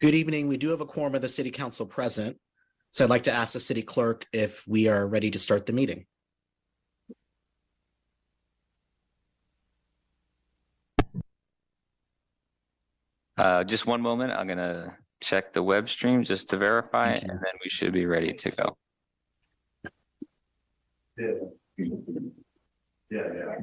Good evening. We do have a quorum of the city council present. So I'd like to ask the city clerk if we are ready to start the meeting. Uh, just one moment. I'm gonna check the web stream just to verify, and then we should be ready to go. Yeah, yeah,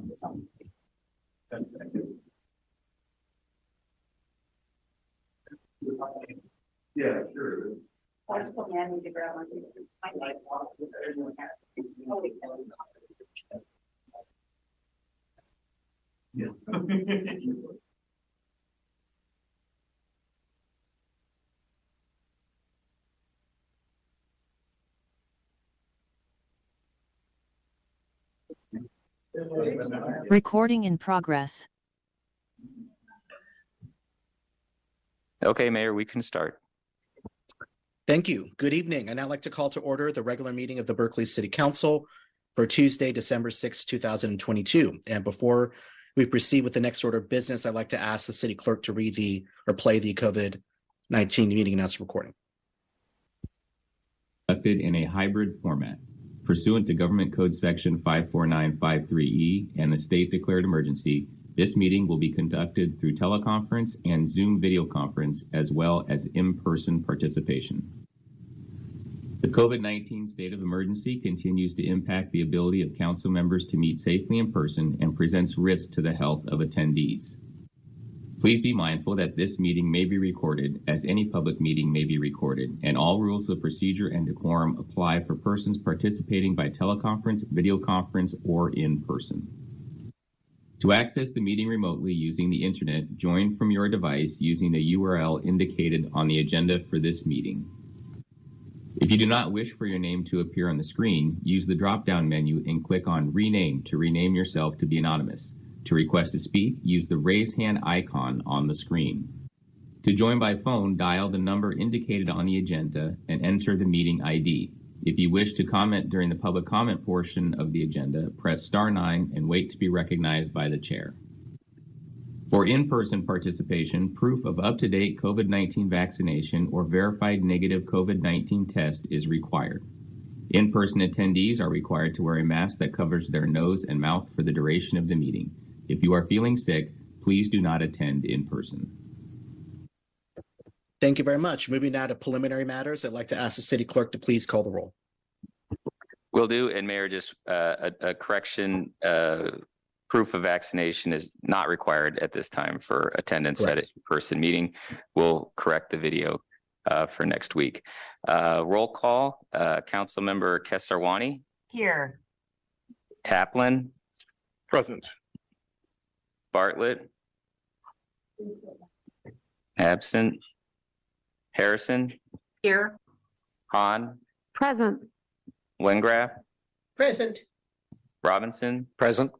sure. I just told me I need to grab one. Yeah. Recording in progress. Okay, Mayor, we can start. Thank you. Good evening. I'd now like to call to order the regular meeting of the Berkeley City Council for Tuesday, December sixth, 2022. And before we proceed with the next order of business, I'd like to ask the city clerk to read the or play the COVID-19 meeting announcement recording. conducted in a hybrid format pursuant to Government Code Section 54953E E and the state declared emergency. This meeting will be conducted through teleconference and Zoom video conference as well as in-person participation. The COVID-19 state of emergency continues to impact the ability of council members to meet safely in person and presents risk to the health of attendees. Please be mindful that this meeting may be recorded, as any public meeting may be recorded, and all rules of procedure and decorum apply for persons participating by teleconference, video conference, or in person. To access the meeting remotely using the internet, join from your device using the URL indicated on the agenda for this meeting. If you do not wish for your name to appear on the screen, use the drop-down menu and click on Rename to rename yourself to be anonymous. To request to speak, use the raise hand icon on the screen. To join by phone, dial the number indicated on the agenda and enter the meeting ID. If you wish to comment during the public comment portion of the agenda, press star nine and wait to be recognized by the chair. For in-person participation, proof of up-to-date COVID-19 vaccination or verified negative COVID-19 test is required. In-person attendees are required to wear a mask that covers their nose and mouth for the duration of the meeting. If you are feeling sick, please do not attend in person. Thank you very much. Moving now to preliminary matters, I'd like to ask the city clerk to please call the roll. Will do. And Mayor, just uh, a, a correction, uh, proof of vaccination is not required at this time for attendance at a person meeting. We'll correct the video uh, for next week. Uh, roll call, uh, Councilmember Kesarwani, Here. Taplin, Present. Bartlett, absent, Harrison, Here. Hahn, Present. Wengraf, Present. Robinson, Present.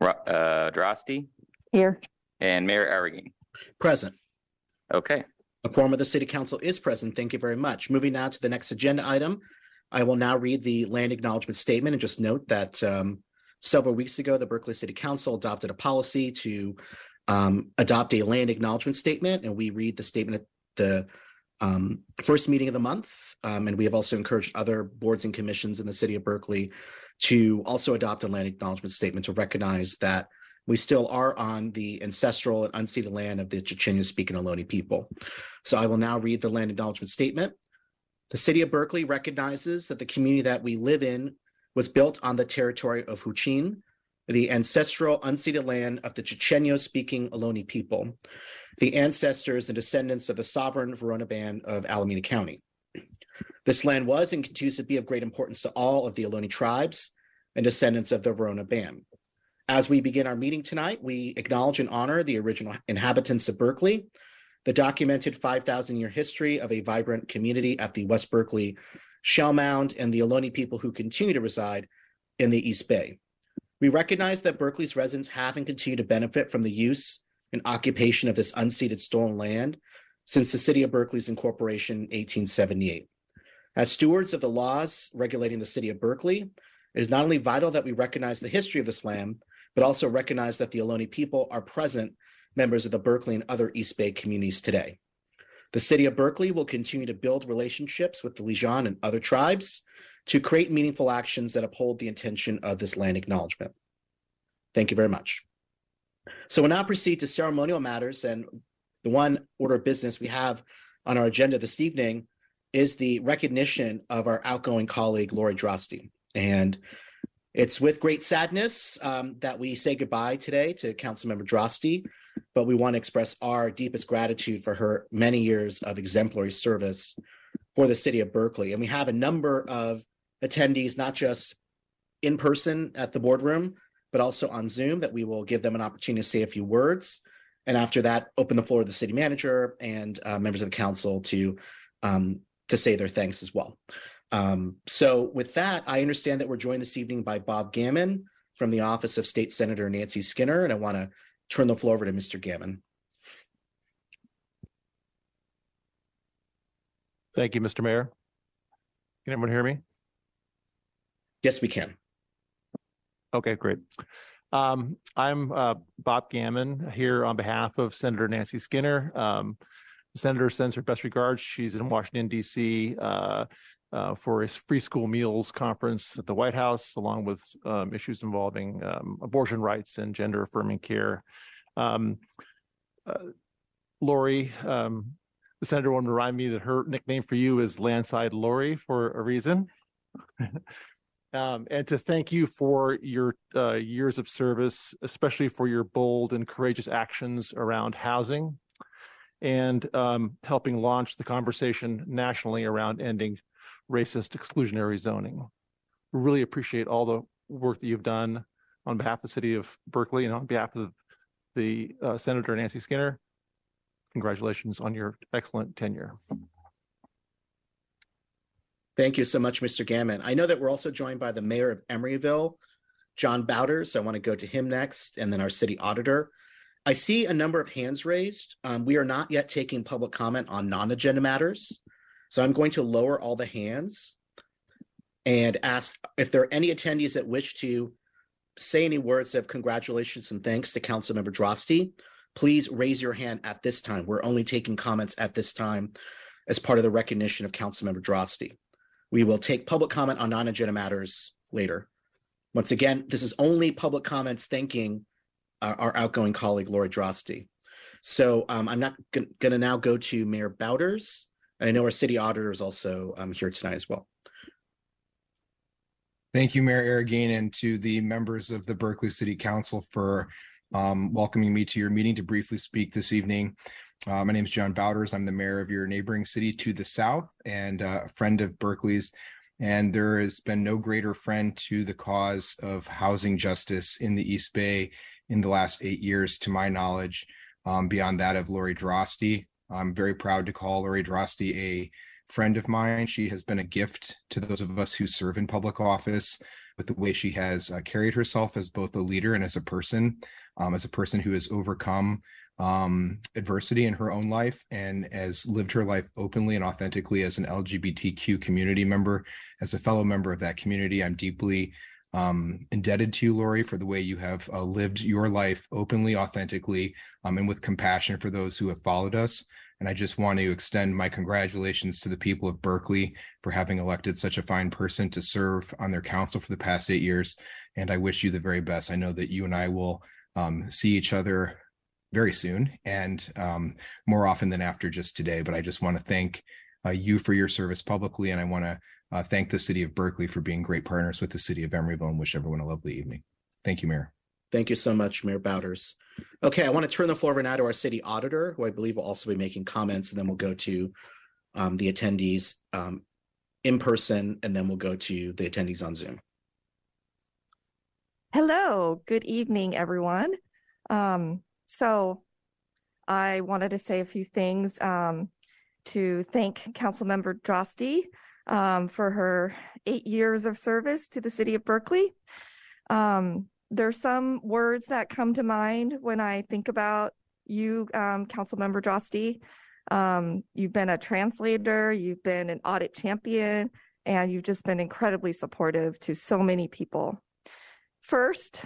Ro- uh, Droste, Here. and Mayor Arreguin. Present. Okay. A quorum of the city council is present. Thank you very much. Moving now to the next agenda item. I will now read the land acknowledgement statement and just note that um, several weeks ago, the Berkeley City Council adopted a policy to um, adopt a land acknowledgement statement, and we read the statement at the um, first meeting of the month. Um, and we have also encouraged other boards and commissions in the city of Berkeley to also adopt a land acknowledgement statement to recognize that we still are on the ancestral and unceded land of the Chochenyo speaking Ohlone people. So I will now read the land acknowledgement statement. The city of Berkeley recognizes that the community that we live in was built on the territory of Huichin, the ancestral unceded land of the Chochenyo speaking Ohlone people, the ancestors and descendants of the sovereign Verona Band of Alameda County. This land was and continues to be of great importance to all of the Ohlone tribes and descendants of the Verona Band. As we begin our meeting tonight, we acknowledge and honor the original inhabitants of Berkeley, the documented 5,000 year history of a vibrant community at the West Berkeley Shell Mound, and the Ohlone people who continue to reside in the East Bay. We recognize that Berkeley's residents have and continue to benefit from the use and occupation of this unceded stolen land since the city of Berkeley's incorporation in 1878. As stewards of the laws regulating the city of Berkeley, it is not only vital that we recognize the history of this land, but also recognize that the Ohlone people are present members of the Berkeley and other East Bay communities today. The city of Berkeley will continue to build relationships with the Lisjan and other tribes to create meaningful actions that uphold the intention of this land acknowledgement. Thank you very much. So we'll now proceed to ceremonial matters, and the one order of business we have on our agenda this evening is the recognition of our outgoing colleague, Lori Droste. And it's with great sadness um, that we say goodbye today to Councilmember Droste, but we want to express our deepest gratitude for her many years of exemplary service for the city of Berkeley. And we have a number of attendees, not just in person at the boardroom, but also on Zoom, that we will give them an opportunity to say a few words. And after that, open the floor to the city manager and uh, members of the council to um, to say their thanks as well. Um, so with that, I understand that we're joined this evening by Bob Gammon from the office of State Senator Nancy Skinner, and I want to turn the floor over to Mr. Gammon. Thank you, Mr. Mayor. Can everyone hear me? Yes, we can. Okay, great. Um, I'm uh, Bob Gammon here on behalf of Senator Nancy Skinner. Um, the senator sends her best regards. She's in Washington, D.C. Uh, uh, for a free school meals conference at the White House, along with um, issues involving um, abortion rights and gender affirming care. Um, uh, Lori, um, the senator wanted to remind me that her nickname for you is Landslide Lori for a reason. Um, and to thank you for your uh, years of service, especially for your bold and courageous actions around housing and um, helping launch the conversation nationally around ending racist exclusionary zoning. We really appreciate all the work that you've done on behalf of the city of Berkeley and on behalf of the uh, Senator Nancy Skinner. Congratulations on your excellent tenure. Thank you so much, Mr. Gammon. I know that we're also joined by the mayor of Emeryville, John Bauters. I want to go to him next, and then our city auditor. I see a number of hands raised. Um, we are not yet taking public comment on non-agenda matters. So I'm going to lower all the hands and ask if there are any attendees that wish to say any words of congratulations and thanks to Councilmember Droste. Please raise your hand at this time. We're only taking comments at this time as part of the recognition of Councilmember Droste. We will take public comment on non-agenda matters later. Once again, this is only public comments thanking our, our outgoing colleague Lori Droste. So um, I'm not going to now go to Mayor Bauters. And I know our city auditor is also um, here tonight as well. Thank you, Mayor Arreguín, and to the members of the Berkeley City Council for um, welcoming me to your meeting to briefly speak this evening. Uh, my name is John Bauters. I'm the mayor of your neighboring city to the south and uh, a friend of Berkeley's. And there has been no greater friend to the cause of housing justice in the East Bay in the last eight years, to my knowledge, um, beyond that of Lori Droste. I'm very proud to call Lori Droste a friend of mine. She has been a gift to those of us who serve in public office with the way she has uh, carried herself as both a leader and as a person, um, as a person who has overcome um, adversity in her own life and has lived her life openly and authentically as an LGBTQ community member. As a fellow member of that community, I'm deeply um, indebted to you, Lori, for the way you have uh, lived your life openly, authentically, um, and with compassion for those who have followed us. And I just want to extend my congratulations to the people of Berkeley for having elected such a fine person to serve on their council for the past eight years. And I wish you the very best. I know that you and I will um, see each other very soon and um, more often than after just today. But I just want to thank uh, you for your service publicly. And I want to uh, thank the city of Berkeley for being great partners with the city of Emeryville and wish everyone a lovely evening. Thank you, Mayor. Thank you so much, Mayor Bauters. Okay, I want to turn the floor over now to our city auditor, who I believe will also be making comments, and then we'll go to um, the attendees um, in person, and then we'll go to the attendees on Zoom. Hello, good evening, everyone. Um, so I wanted to say a few things um, to thank Councilmember Droste um, for her eight years of service to the city of Berkeley. Um, there's some words that come to mind when I think about you, um, Councilmember Droste. Um, you've been a translator, you've been an audit champion, and you've just been incredibly supportive to so many people. First,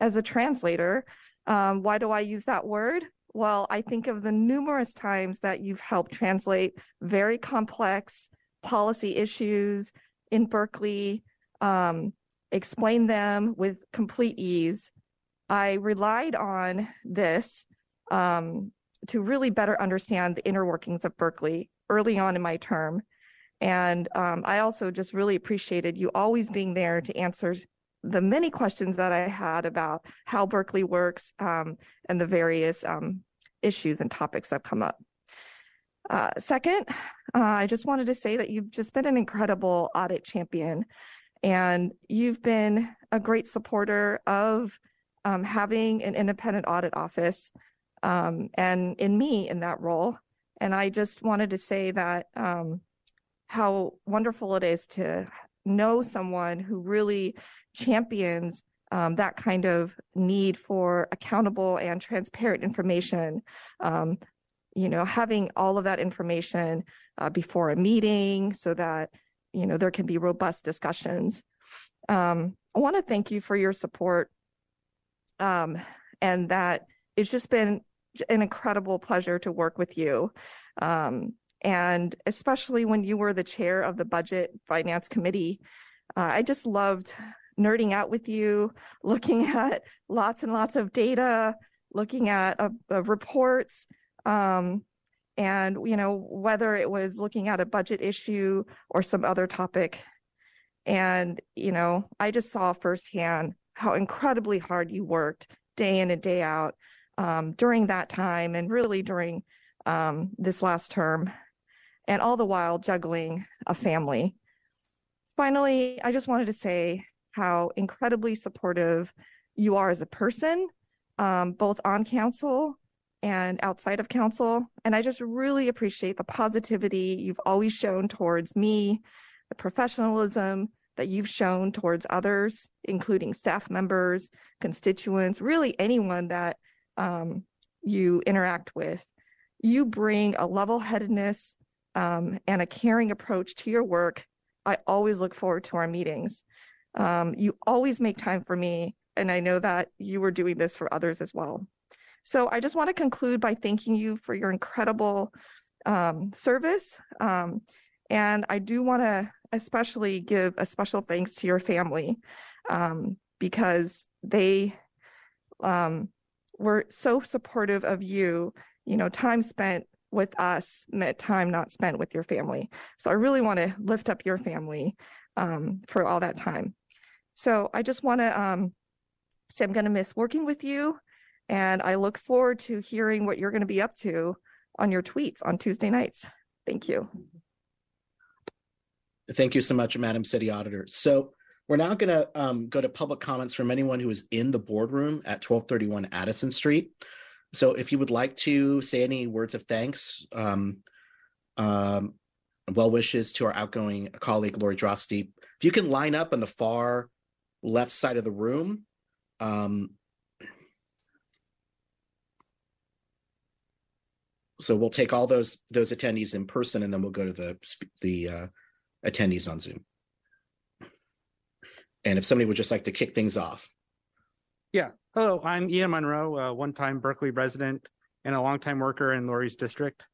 as a translator. Um, why do I use that word? Well, I think of the numerous times that you've helped translate very complex policy issues in Berkeley, um, explain them with complete ease. I relied on this um, to really better understand the inner workings of Berkeley early on in my term. And um, I also just really appreciated you always being there to answer the many questions that I had about how Berkeley works um, and the various um, issues and topics that come up. Uh, second, uh, I just wanted to say that you've just been an incredible audit champion and you've been a great supporter of um, having an independent audit office um, and in me in that role. And I just wanted to say that um, how wonderful it is to know someone who really champions um, that kind of need for accountable and transparent information. Um, you know, having all of that information uh, before a meeting so that you know there can be robust discussions. Um, I want to thank you for your support, um, and that it's just been an incredible pleasure to work with you. Um, and especially when you were the chair of the budget finance committee, uh, I just loved nerding out with you, looking at lots and lots of data, looking at uh, uh, reports, um, and you know whether it was looking at a budget issue or some other topic. And you know, I just saw firsthand how incredibly hard you worked day in and day out um, during that time, and really during um, this last term, and all the while juggling a family. Finally, I just wanted to say how incredibly supportive you are as a person, um, both on council and outside of council. And I just really appreciate the positivity you've always shown towards me, the professionalism that you've shown towards others, including staff members, constituents, really anyone that um, you interact with. You bring a level headedness um, and a caring approach to your work. I always look forward to our meetings. Um, you always make time for me, and I know that you were doing this for others as well. So I just want to conclude by thanking you for your incredible um, service. Um, and I do want to especially give a special thanks to your family um, because they um, were so supportive of you. You know, time spent with us meant time not spent with your family. So I really want to lift up your family um, for all that time. So I just want to um, say I'm going to miss working with you. And I look forward to hearing what you're going to be up to on your tweets on Tuesday nights. Thank you. Thank you so much, Madam City Auditor. So we're now going to um, go to public comments from anyone who is in the boardroom at 1231 Addison Street. So if you would like to say any words of thanks, um, um, well wishes to our outgoing colleague, Lori Droste, if you can line up on the far left side of the room. So we'll take all those those attendees in person, and then we'll go to the the uh, attendees on Zoom. And if somebody would just like to kick things off. Yeah. Hello, I'm Ian Monroe, a one-time Berkeley resident and a longtime worker in Lori's district.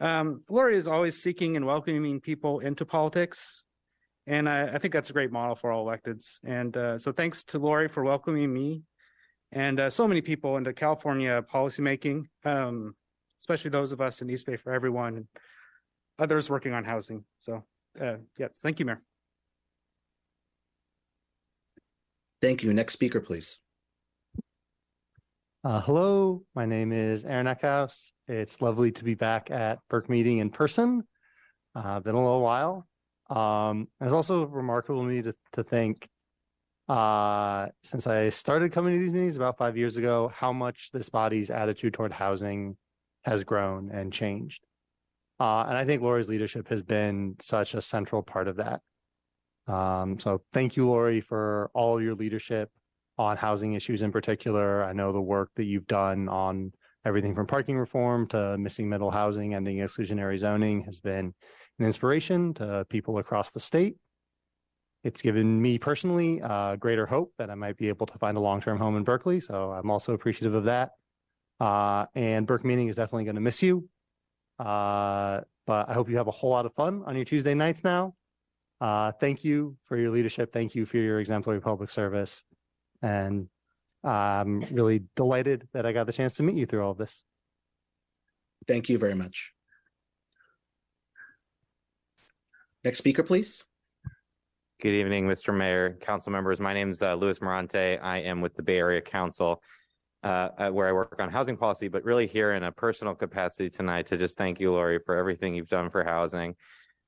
Um, Lori is always seeking and welcoming people into politics. And I, I think that's a great model for all electeds. And uh, so thanks to Lori for welcoming me and uh, so many people into California policymaking, um, especially those of us in East Bay for everyone and others working on housing. So uh, yes, thank you, Mayor. Thank you. Next speaker, please. Uh, hello, my name is Aaron Eckhouse. It's lovely to be back at Burke meeting in person. Uh, been a little while. Um, it's also remarkable to me to, to think, uh, since I started coming to these meetings about five years ago, how much this body's attitude toward housing has grown and changed. Uh, and I think Lori's leadership has been such a central part of that. Um, so thank you, Lori, for all your leadership on housing issues in particular. I know the work that you've done on everything from parking reform to missing middle housing, ending exclusionary zoning has been an inspiration to people across the state. it's given me personally uh, greater hope that I might be able to find a long-term home in Berkeley. So I'm also appreciative of that. Uh, and Burke Meeting is definitely going to miss you. Uh, but I hope you have a whole lot of fun on your Tuesday nights now. Uh, thank you for your leadership. Thank you for your exemplary public service. And I'm really delighted that I got the chance to meet you through all of this. Thank you very much. Next speaker, please. Good evening, Mr. Mayor, council members. My name is uh, Louis Mirante. I am with the Bay Area Council, uh, uh, where I work on housing policy, but really here in a personal capacity tonight to just thank you, Lori, for everything you've done for housing,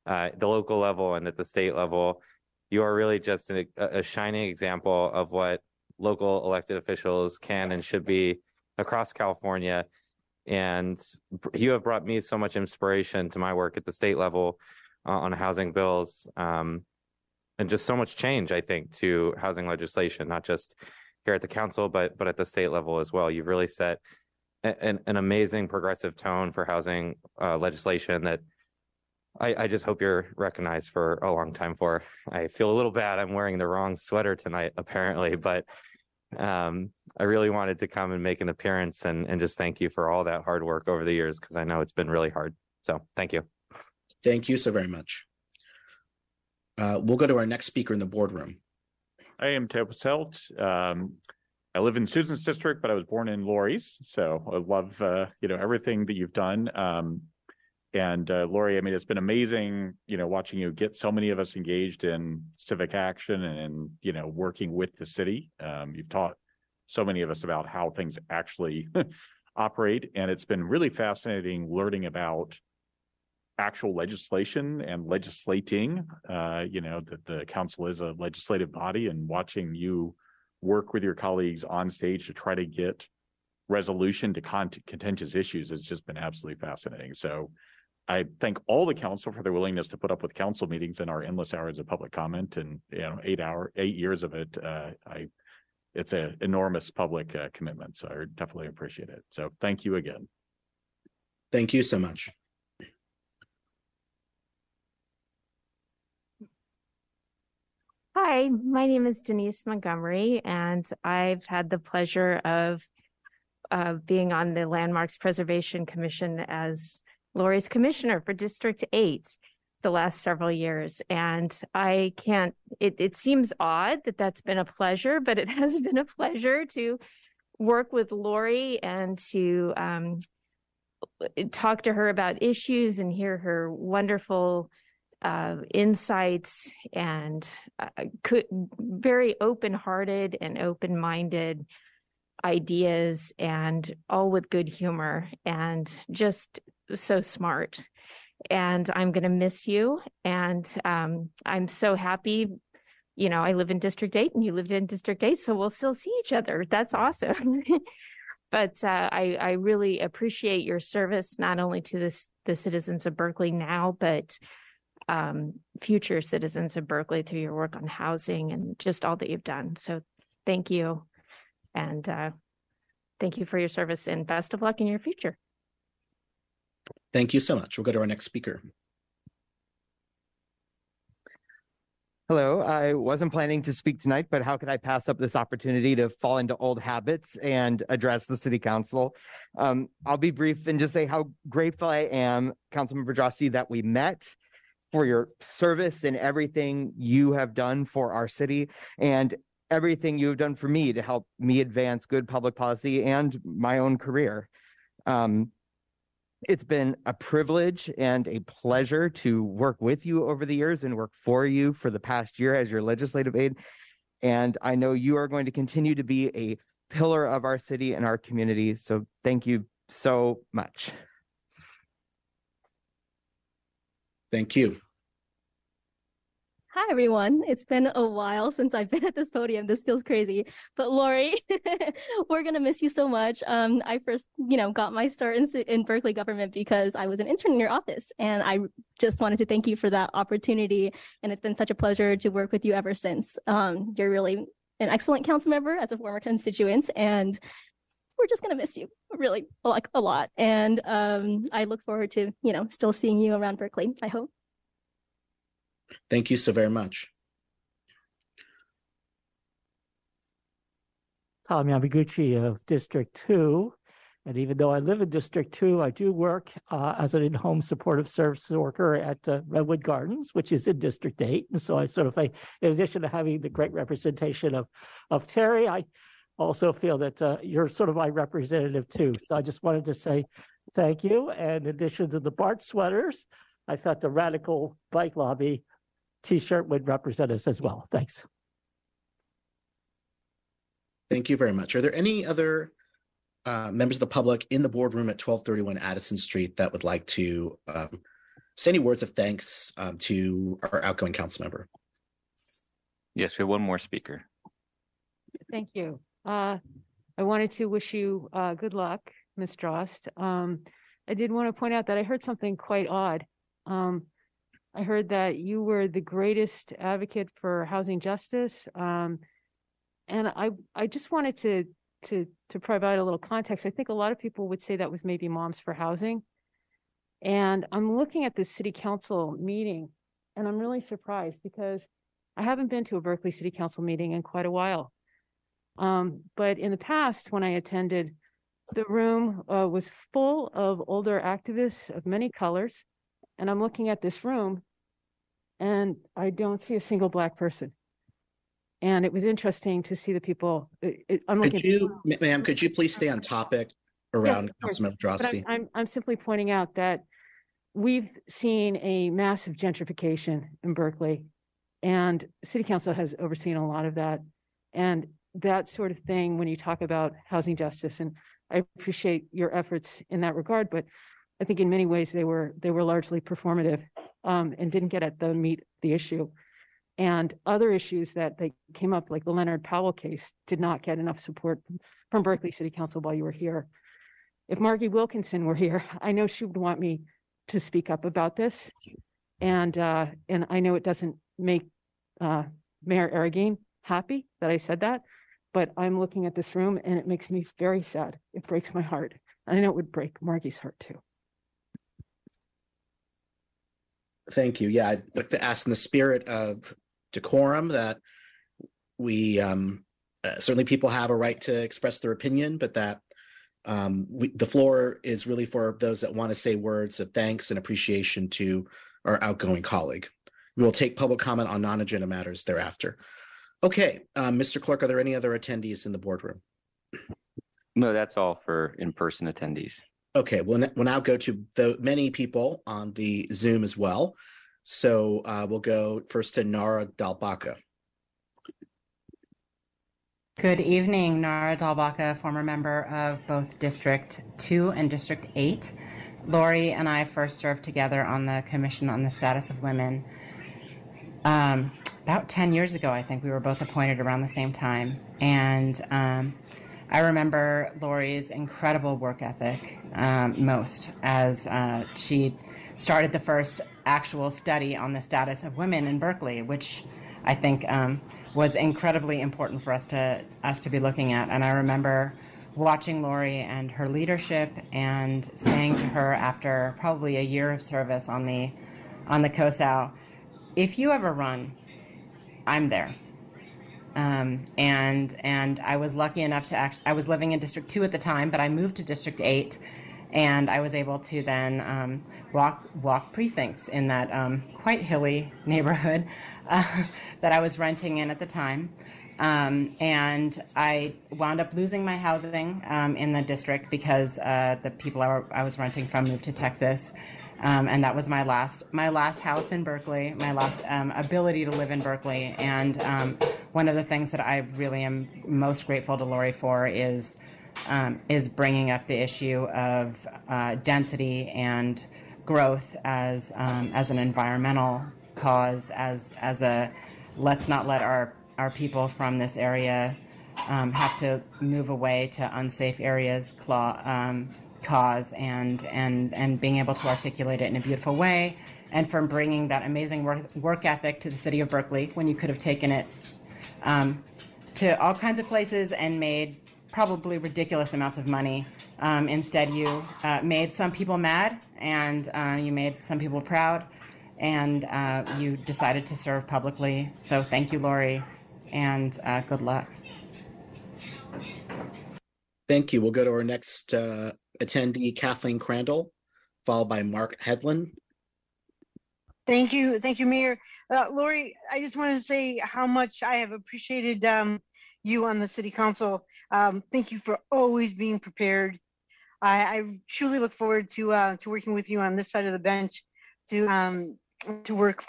uh, the local level and at the state level. You are really just a, a shining example of what local elected officials can and should be across California. And you have brought me so much inspiration to my work at the state level uh, on housing bills. Um, and just so much change, I think, to housing legislation, not just here at the council, but but at the state level as well. You've really set an, an amazing progressive tone for housing uh, legislation that I, I just hope you're recognized for a long time for. I feel a little bad. I'm wearing the wrong sweater tonight, apparently, but um, I really wanted to come and make an appearance and, and just thank you for all that hard work over the years because I know it's been really hard. So thank you. Thank you so very much. Uh, we'll go to our next speaker in the boardroom. I am Ted Selt. Um, I live in Susan's district, but I was born in Lori's, so I love uh, you know everything that you've done. Um, and uh, Lori, I mean, it's been amazing, you know, watching you get so many of us engaged in civic action and you know working with the city. Um, you've taught so many of us about how things actually operate, and it's been really fascinating learning about actual legislation and legislating. Uh, you know, that the council is a legislative body and watching you work with your colleagues on stage to try to get resolution to con- contentious issues has just been absolutely fascinating. So I thank all the council for their willingness to put up with council meetings and our endless hours of public comment and, you know, eight hour, eight years of it. Uh, I, it's an enormous public uh, commitment. So I definitely appreciate it. So thank you again. Thank you so much. Hi, my name is Denise Montgomery, and I've had the pleasure of uh, being on the Landmarks Preservation Commission as Lori's commissioner for District Eight the last several years. And I can't, it, it seems odd that that's been a pleasure, but it has been a pleasure to work with Lori and to um, talk to her about issues and hear her wonderful uh, insights and uh, could very open-hearted and open-minded ideas and all with good humor and just so smart. And i'm going to miss you and um, i'm so happy. You know i live in district 8 and you lived in district 8 so we'll still see each other. That's awesome. But uh, I, I really appreciate your service not only to this, the citizens of berkeley now but um, future citizens of Berkeley through your work on housing and just all that you've done. So thank you. And uh, thank you for your service and best of luck in your future. Thank you so much. We'll go to our next speaker. Hello, I wasn't planning to speak tonight, but how could I pass up this opportunity to fall into old habits and address the city council? Um, I'll be brief and just say how grateful I am, Councilmember Droste, that we met for your service and everything you have done for our city and everything you have done for me to help me advance good public policy and my own career. Um, it's been a privilege and a pleasure to work with you over the years and work for you for the past year as your legislative aide. And I know you are going to continue to be a pillar of our city and our community. So thank you so much. Thank you. Hi, everyone. It's been a while since I've been at this podium. This feels crazy. But Lori, we're going to miss you so much. Um, I first, you know, got my start in, in Berkeley government because I was an intern in your office. And I just wanted to thank you for that opportunity. And it's been such a pleasure to work with you ever since. Um, you're really an excellent council member as a former constituent. And we're just going to miss you really like a lot. And um, I look forward to, you know, still seeing you around Berkeley, I hope. Thank you so very much. Tom Yamaguchi of District 2. And even though I live in District 2, I do work uh, as an in home supportive service worker at uh, Redwood Gardens, which is in District 8. And so I sort of, I, in addition to having the great representation of, of Terry, I, also feel that uh, you're sort of my representative too. So I just wanted to say thank you. And in addition to the Bart sweaters, I thought the Radical Bike Lobby T-shirt would represent us as well. Thanks. Thank you very much. Are there any other uh, members of the public in the boardroom at 1231 Addison Street that would like to um, say any words of thanks um, to our outgoing council member? Yes, we have one more speaker. Thank you. Uh, I wanted to wish you uh, good luck, Ms. Drost. Um, I did want to point out that I heard something quite odd. Um, I heard that you were the greatest advocate for housing justice. Um, and I, I just wanted to, to, to provide a little context. I think a lot of people would say that was maybe Moms for Housing. And I'm looking at this city council meeting and I'm really surprised because I haven't been to a Berkeley City Council meeting in quite a while. Um, but in the past, when I attended, the room uh, was full of older activists of many colors. And I'm looking at this room and I don't see a single Black person. And it was interesting to see the people. It, it, I'm Could looking. you, ma- ma'am, could you please stay on topic around course. Councilmember But I'm, I'm, I'm simply pointing out that we've seen a massive gentrification in Berkeley. And city council has overseen a lot of that. And that sort of thing, when you talk about housing justice, and I appreciate your efforts in that regard, but I think in many ways they were, they were largely performative um, and didn't get at the meat, the issue. And other issues that they came up, like the Leonard Powell case, did not get enough support from Berkeley City Council while you were here. If Margie Wilkinson were here, I know she would want me to speak up about this. And, uh, and I know it doesn't make, uh, Mayor Arreguín happy that I said that, but I'm looking at this room and it makes me very sad. It breaks my heart. And I know it would break Margie's heart too. Thank you. Yeah, I'd like to ask in the spirit of decorum that we um uh, certainly people have a right to express their opinion, but that um we, the floor is really for those that want to say words of thanks and appreciation to our outgoing colleague. We will take public comment on non-agenda matters thereafter. Okay, um, Mr. Clerk, are there any other attendees in the boardroom? No, that's all for in-person attendees. Okay, we'll, n- we'll now go to the many people on the Zoom as well. So uh, we'll go first to Nara Dalbaka. Good evening, Nara Dalbaka, former member of both District 2 and District 8. Lori and I first served together on the Commission on the Status of Women. Um, about 10 years ago, I think we were both appointed around the same time. And um, I remember Lori's incredible work ethic um, most as uh, she started the first actual study on the status of women in Berkeley, which I think um, was incredibly important for us to us to be looking at. And I remember watching Lori and her leadership and saying to her after probably a year of service on the on the COSAL, if you ever run, I'm there. Um, and and I was lucky enough to act. I was living in District Two at the time, but I moved to District Eight, and I was able to then um, walk walk precincts in that um, quite hilly neighborhood uh, that I was renting in at the time. Um, and I wound up losing my housing um, in the district because uh, the people I, were, I was renting from moved to Texas. Um, and that was my last my last house in Berkeley, my last um, ability to live in Berkeley. And um, one of the things that I really am most grateful to Lori for is um, is bringing up the issue of uh, density and growth as um, as an environmental cause, as as a let's not let our our people from this area um, have to move away to unsafe areas claw, cause and and and being able to articulate it in a beautiful way and from bringing that amazing work, work ethic to the city of berkeley when you could have taken it um, to all kinds of places and made probably ridiculous amounts of money. Um, instead you uh, made some people mad and uh, you made some people proud and uh, you decided to serve publicly. So thank you lori and uh, good luck. Thank you. We'll go to our next uh, attendee, Kathleen Crandall, followed by Mark Hedlund. Thank you. Thank you, Mayor. Uh, Lori, I just want to say how much I have appreciated um, you on the city council. Um, thank you for always being prepared. I, I truly look forward to uh, to working with you on this side of the bench to um, to work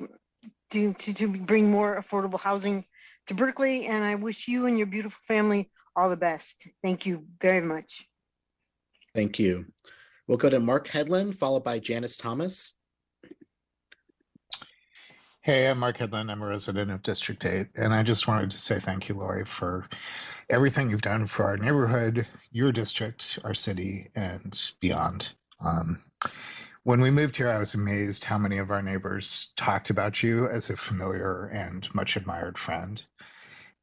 to, to to bring more affordable housing to Berkeley. And I wish you and your beautiful family all the best. Thank you very much. Thank you. We'll go to Mark Hedlund, followed by Janice Thomas. Hey, I'm Mark Hedlund. I'm a resident of District 8, and I just wanted to say thank you, Lori, for everything you've done for our neighborhood, your district, our city, and beyond. Um, when we moved here, I was amazed how many of our neighbors talked about you as a familiar and much admired friend.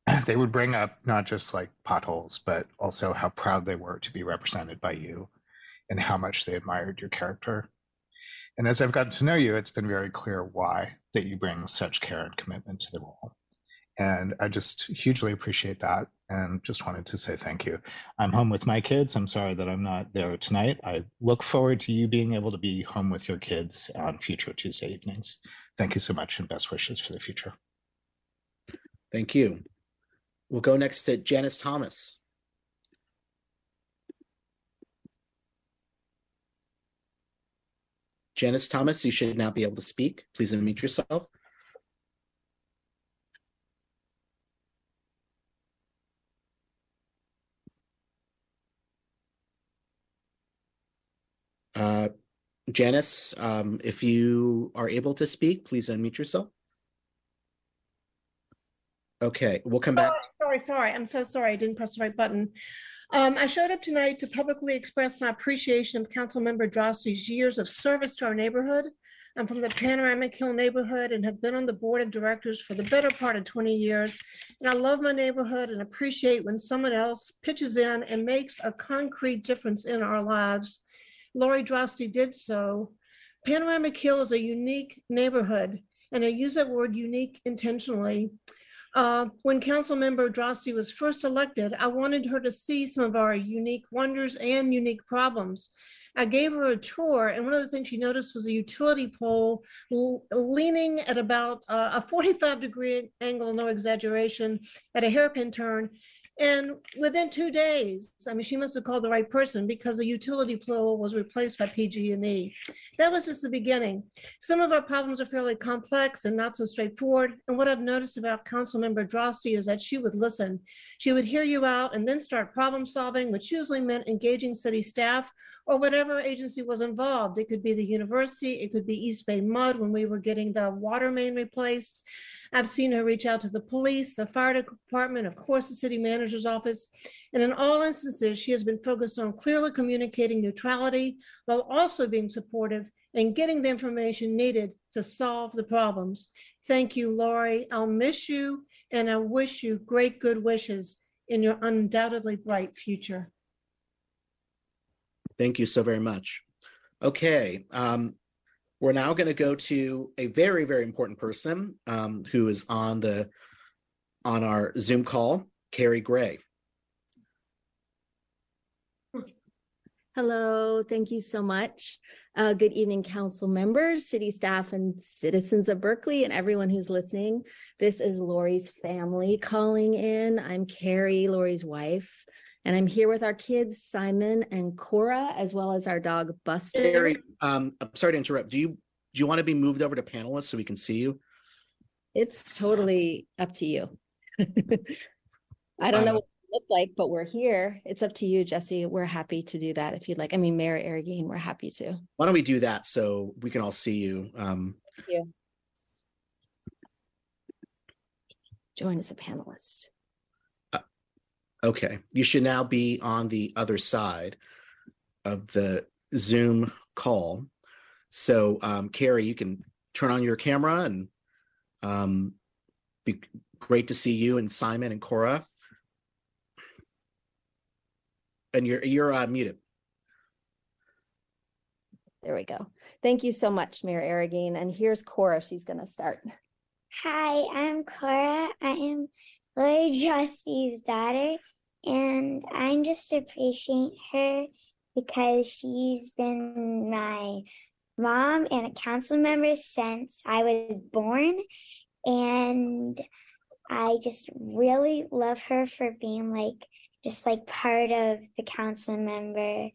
They would bring up not just like potholes, but also how proud they were to be represented by you and how much they admired your character. And as I've gotten to know you, it's been very clear why that you bring such care and commitment to the role. And I just hugely appreciate that and just wanted to say thank you. I'm home with my kids. I'm sorry that I'm not there tonight. I look forward to you being able to be home with your kids on future Tuesday evenings. Thank you so much and best wishes for the future. Thank you. We'll go next to Janice Thomas. Janice Thomas, you should now be able to speak. Please unmute yourself. Uh, Janice, um, if you are able to speak, please unmute yourself. Okay, we'll come back. Sorry. I'm so sorry. I didn't press the right button. Um, I showed up tonight to publicly express my appreciation of Councilmember Droste's years of service to our neighborhood. I'm from the Panoramic Hill neighborhood and have been on the board of directors for the better part of 20 years. And I love my neighborhood and appreciate when someone else pitches in and makes a concrete difference in our lives. Lori Droste did so. Panoramic Hill is a unique neighborhood, and I use that word unique intentionally. Uh, when Councilmember Droste was first elected, I wanted her to see some of our unique wonders and unique problems. I gave her a tour, and one of the things she noticed was a utility pole leaning at about uh, a 45 degree angle, no exaggeration, at a hairpin turn. And within two days, I mean, she must have called the right person because the utility pole was replaced by PG&E. That was just the beginning. Some of our problems are fairly complex and not so straightforward. And what I've noticed about Councilmember Droste is that she would listen. She would hear you out and then start problem solving, which usually meant engaging city staff or whatever agency was involved. It could be the university, it could be East Bay Mud when we were getting the water main replaced. I've seen her reach out to the police, the fire department, of course, the city manager's office. And in all instances, she has been focused on clearly communicating neutrality while also being supportive and getting the information needed to solve the problems. Thank you, Lori. I'll miss you and I wish you great good wishes in your undoubtedly bright future. Thank you so very much. Okay, um, we're now going to go to a very, very important person um, who is on the on our Zoom call, Carrie Gray. Hello, thank you so much. Uh, good evening, council members, city staff, and citizens of Berkeley, and everyone who's listening. This is Lori's family calling in. I'm Carrie, Lori's wife, and I'm here with our kids, Simon and Cora, as well as our dog Buster. Carrie, um, I'm sorry to interrupt. Do you do you want to be moved over to panelists so we can see you? It's totally up to you. I don't know what it look like, but we're here. It's up to you, Jesse. We're happy to do that if you'd like. I mean, Mayor Arreguín, we're happy to. Why don't we do that so we can all see you? Um, Thank you. Join as a panelist. Okay, you should now be on the other side of the Zoom call. So, um, Carrie, you can turn on your camera and um, be great to see you and Simon and Cora. And you're you're uh, muted. There we go. Thank you so much, Mayor Arreguín. And here's Cora. She's going to start. Hi, I'm Cora. I am Lori Josty's daughter, And I'm just appreciate her because she's been my mom and a council member since I was born. And I just really love her for being like just like part of the council member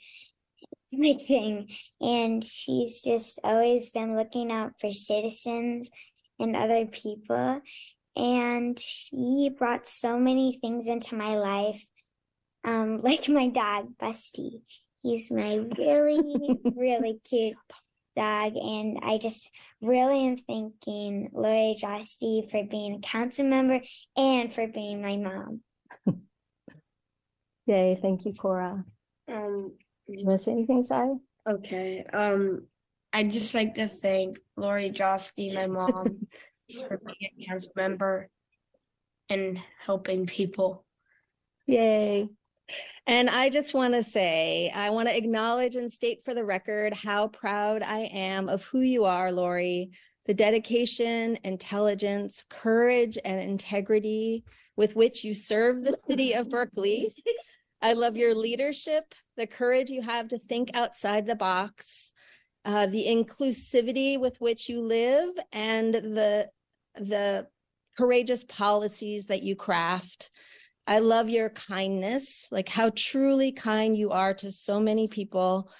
thing. And she's just always been looking out for citizens and other people. And he brought so many things into my life, um, like my dog, Busty. He's my really, really cute dog. And I just really am thanking Lori Josty for being a council member and for being my mom. Yay, thank you, Cora. Um, Do you want to say anything, Sai? okay. Um, I'd just like to thank Lori josty my mom, for being a council member and helping people. Yay. And I just want to say, I want to acknowledge and state for the record how proud I am of who you are, Lori. The dedication, intelligence, courage, and integrity with which you serve the city of Berkeley. I love your leadership, the courage you have to think outside the box, uh, the inclusivity with which you live, and the the courageous policies that you craft. I love your kindness, like how truly kind you are to so many people,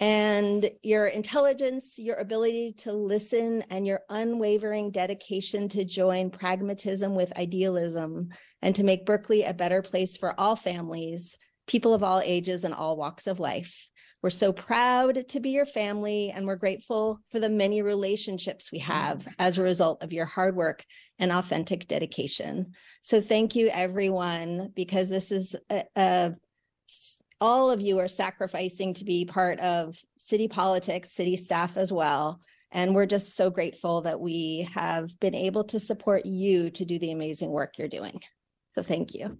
and your intelligence, your ability to listen, and your unwavering dedication to join pragmatism with idealism and to make Berkeley a better place for all families, people of all ages and all walks of life. We're so proud to be your family, and we're grateful for the many relationships we have as a result of your hard work and authentic dedication. So thank you, everyone, because this is a, a all of you are sacrificing to be part of city politics, city staff as well. And we're just so grateful that we have been able to support you to do the amazing work you're doing. So thank you.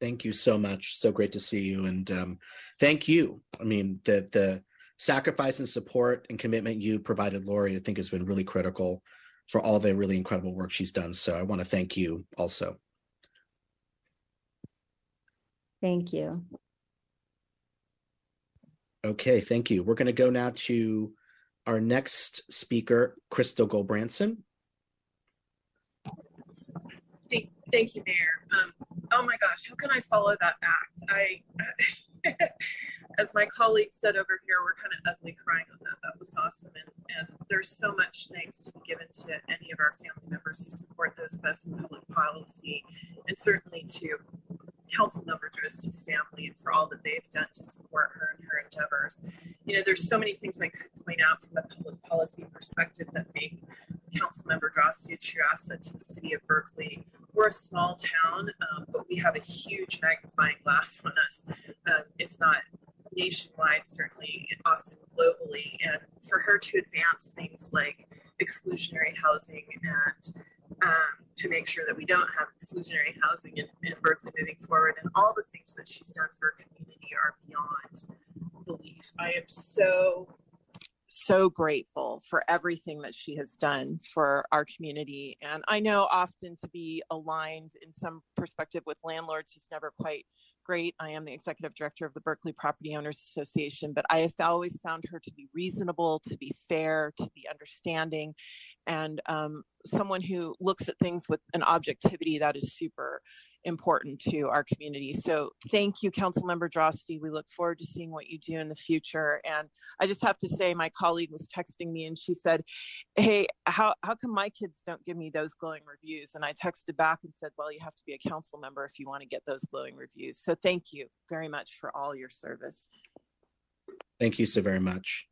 Thank you so much. So great to see you. And um, thank you. I mean, the the sacrifice and support and commitment you provided Lori, I think has been really critical for all the really incredible work she's done. So I want to thank you also. Thank you. Okay, thank you. We're going to go now to our next speaker, Krista Gulbransen. Thank, thank you, Mayor. Um, oh my gosh, how can I follow that act? I, as my colleague said over here, we're kind of ugly crying on that. That was awesome, and and there's so much thanks to be given to any of our family members who support those of us in public policy, and certainly to council member Droste's family and for all that they've done to support her and her endeavors. You know, there's so many things I could point out from a public policy perspective that make council member Droste a true to the city of Berkeley. We're a small town, um, but we have a huge magnifying glass on us, um, if not nationwide, certainly often globally. And for her to advance things like exclusionary housing and um, to make sure that we don't have exclusionary housing in, in Berkeley moving forward. And all the things that she's done for her community are beyond belief. I am so, so grateful for everything that she has done for our community. And I know often to be aligned in some perspective with landlords is never quite great. I am the executive director of the Berkeley Property Owners Association, but I have always found her to be reasonable, to be fair, to be understanding, and um, someone who looks at things with an objectivity that is super important to our community. So thank you, Councilmember Droste. We look forward to seeing what you do in the future. And I just have to say, my colleague was texting me and she said, hey, how, how come my kids don't give me those glowing reviews? And I texted back and said, well, you have to be a council member if you want to get those glowing reviews. So thank you very much for all your service. Thank you so very much.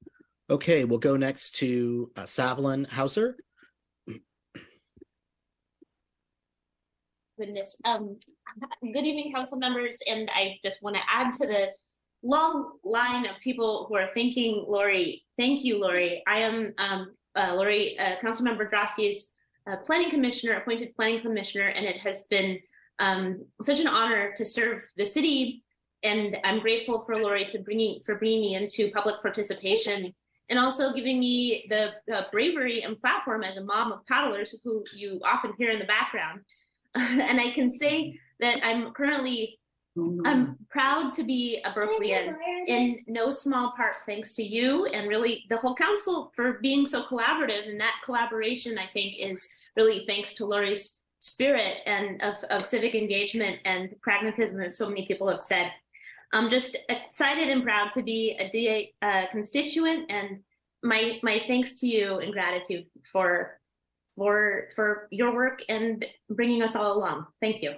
Okay, we'll go next to uh, Savlan Hauser. goodness. Um, good evening, council members, and I just want to add to the long line of people who are thanking Lori. Thank you, Lori. I am um, uh, Lori, uh, Council Member Droste's uh, planning commissioner, appointed planning commissioner, and it has been um, such an honor to serve the city. And I'm grateful for Lori to bringing for bringing me into public participation and also giving me the uh, bravery and platform as a mom of toddlers who you often hear in the background. and I can say that I'm currently I'm proud to be a Berkeleyan in no small part thanks to you and really the whole council for being so collaborative. And that collaboration, I think, is really thanks to Lori's spirit and of, of civic engagement and pragmatism, as so many people have said. I'm just excited and proud to be a D8 uh, constituent, and my my thanks to you and gratitude for for for your work and bringing us all along. Thank you.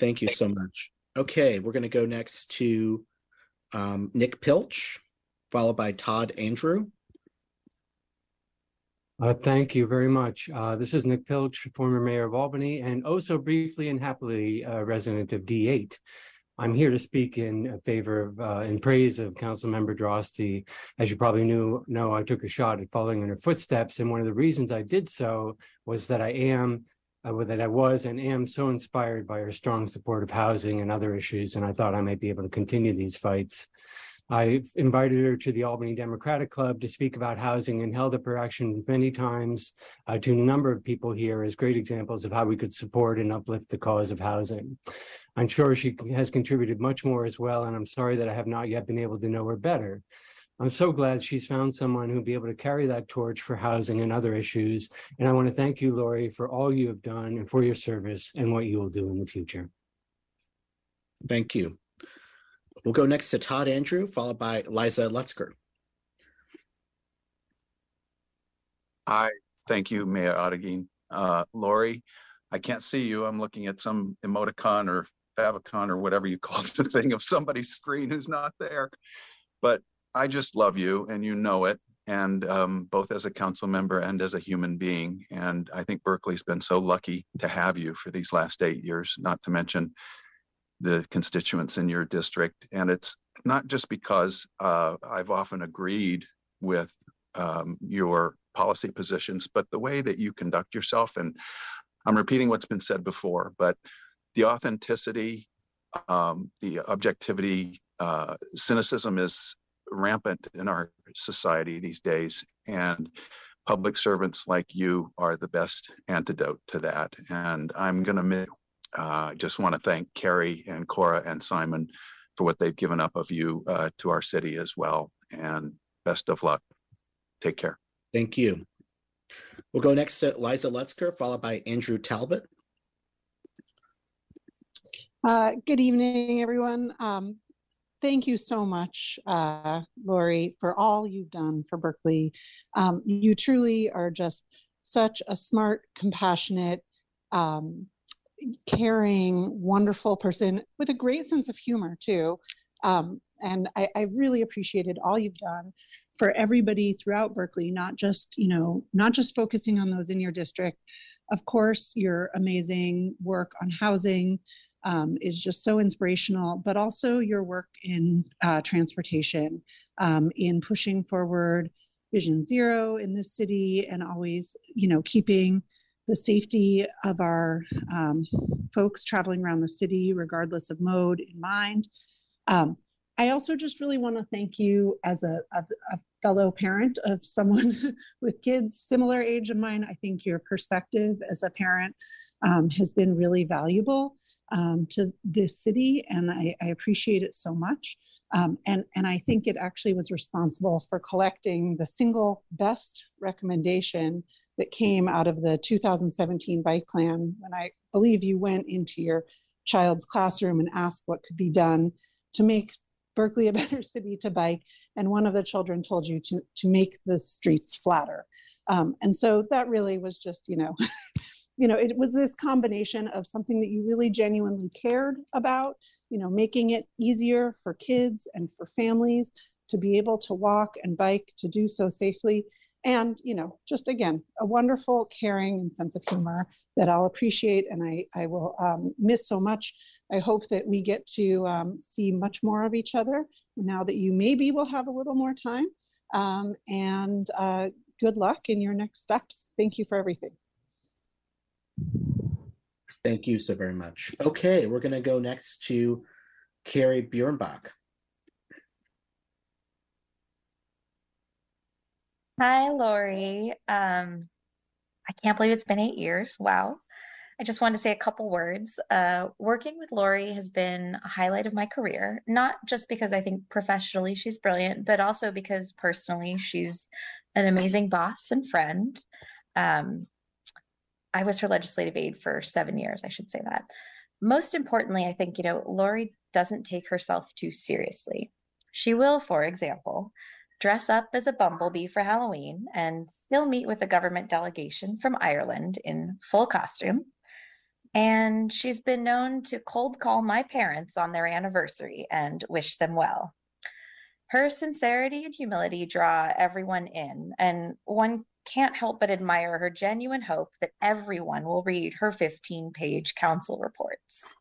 Thank you so much. Okay, we're going to go next to um, Nick Pilch, followed by Todd Andrew. Uh, thank you very much. Uh, this is Nick Pilch, former mayor of Albany, and also briefly and happily a resident of D8. I'm here to speak in favor of, uh, in praise of Councilmember Droste. As you probably knew, know, I took a shot at following in her footsteps, and one of the reasons I did so was that I am uh, that I was and am so inspired by her strong support of housing and other issues, and I thought I might be able to continue these fights. I invited her to the Albany Democratic Club to speak about housing and held up her action many times uh, to a number of people here as great examples of how we could support and uplift the cause of housing. I'm sure she has contributed much more as well, and I'm sorry that I have not yet been able to know her better. I'm so glad she's found someone who'll be able to carry that torch for housing and other issues. And I want to thank you, Lori, for all you have done and for your service and what you will do in the future. Thank you. We'll go next to Todd Andrew, followed by Liza Lutzker. Hi, thank you, Mayor Arreguín. Uh, Lori, I can't see you. I'm looking at some emoticon or favicon or whatever you call the thing of somebody's screen who's not there. But I just love you and you know it. And um, both as a council member and as a human being. And I think Berkeley's been so lucky to have you for these last eight years, not to mention the constituents in your district. And it's not just because uh, I've often agreed with um, your policy positions, but the way that you conduct yourself. And I'm repeating what's been said before, but the authenticity, um, the objectivity, uh, cynicism is rampant in our society these days. And public servants like you are the best antidote to that. And I'm going to uh, just want to thank Carrie and Cora and Simon for what they've given up of you uh, to our city as well. And best of luck. Take care. Thank you. We'll go next to Liza Lutzker, followed by Andrew Talbot. Uh, good evening, everyone. Um, thank you so much, uh, Lori, for all you've done for Berkeley. Um, you truly are just such a smart, compassionate, um, caring, wonderful person with a great sense of humor too. Um, and I, I really appreciated all you've done for everybody throughout Berkeley, not just, you know, not just focusing on those in your district. Of course, your amazing work on housing, um, is just so inspirational, but also your work in uh, transportation, um, in pushing forward Vision Zero in this city, and always, you know, keeping the safety of our um, folks traveling around the city, regardless of mode, in mind. Um, I also just really want to thank you as a, a, a fellow parent of someone with kids similar age of mine. I think your perspective as a parent um, has been really valuable um, to this city, and I, I, appreciate it so much. Um, and, and I think it actually was responsible for collecting the single best recommendation that came out of the 2017 bike plan when I believe you went into your child's classroom and asked what could be done to make Berkeley a better city to bike. And one of the children told you to, to make the streets flatter. Um, and so that really was just, you know, you know, it was this combination of something that you really genuinely cared about, you know, making it easier for kids and for families to be able to walk and bike, to do so safely. And, you know, just again, a wonderful, caring, and sense of humor that I'll appreciate and I, I will um, miss so much. I hope that we get to um, see much more of each other now that you maybe will have a little more time. Um, and uh, good luck in your next steps. Thank you for everything. Thank you so very much. Okay, we're going to go next to Carrie Bjornbach. Hi, Lori. Um, I can't believe it's been eight years. Wow. I just wanted to say a couple words. Uh, working with Lori has been a highlight of my career, not just because I think professionally she's brilliant, but also because personally she's an amazing boss and friend. Um, I was her legislative aide for seven years, I should say that. Most importantly, I think, you know, Lori doesn't take herself too seriously. She will, for example, dress up as a bumblebee for Halloween and still meet with a government delegation from Ireland in full costume and she's been known to cold call my parents on their anniversary and wish them well. Her sincerity and humility draw everyone in, and one can't help but admire her genuine hope that everyone will read her 15 page council reports.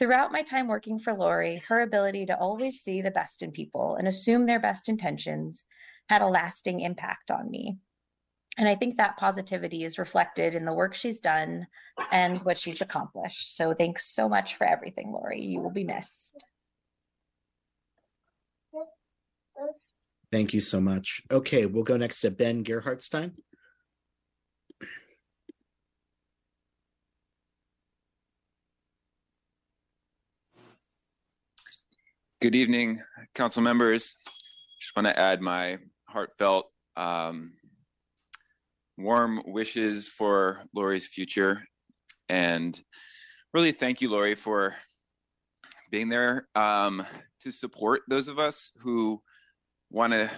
Throughout my time working for Lori, her ability to always see the best in people and assume their best intentions had a lasting impact on me. And I think that positivity is reflected in the work she's done and what she's accomplished. So thanks so much for everything, Lori. You will be missed. Thank you so much. Okay, we'll go next to Ben Gerhardstein. Good evening, council members. Just want to add my heartfelt um, warm wishes for Lori's future. And really thank you, Lori, for being there um, to support those of us who want to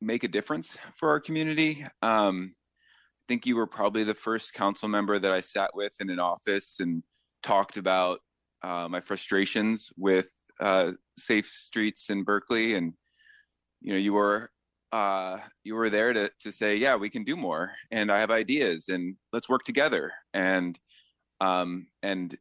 make a difference for our community. Um, I think you were probably the first council member that I sat with in an office and talked about uh, my frustrations with uh, safe streets in Berkeley. And, you know, you were uh, you were there to to say, yeah, we can do more, and I have ideas, and let's work together. And um, and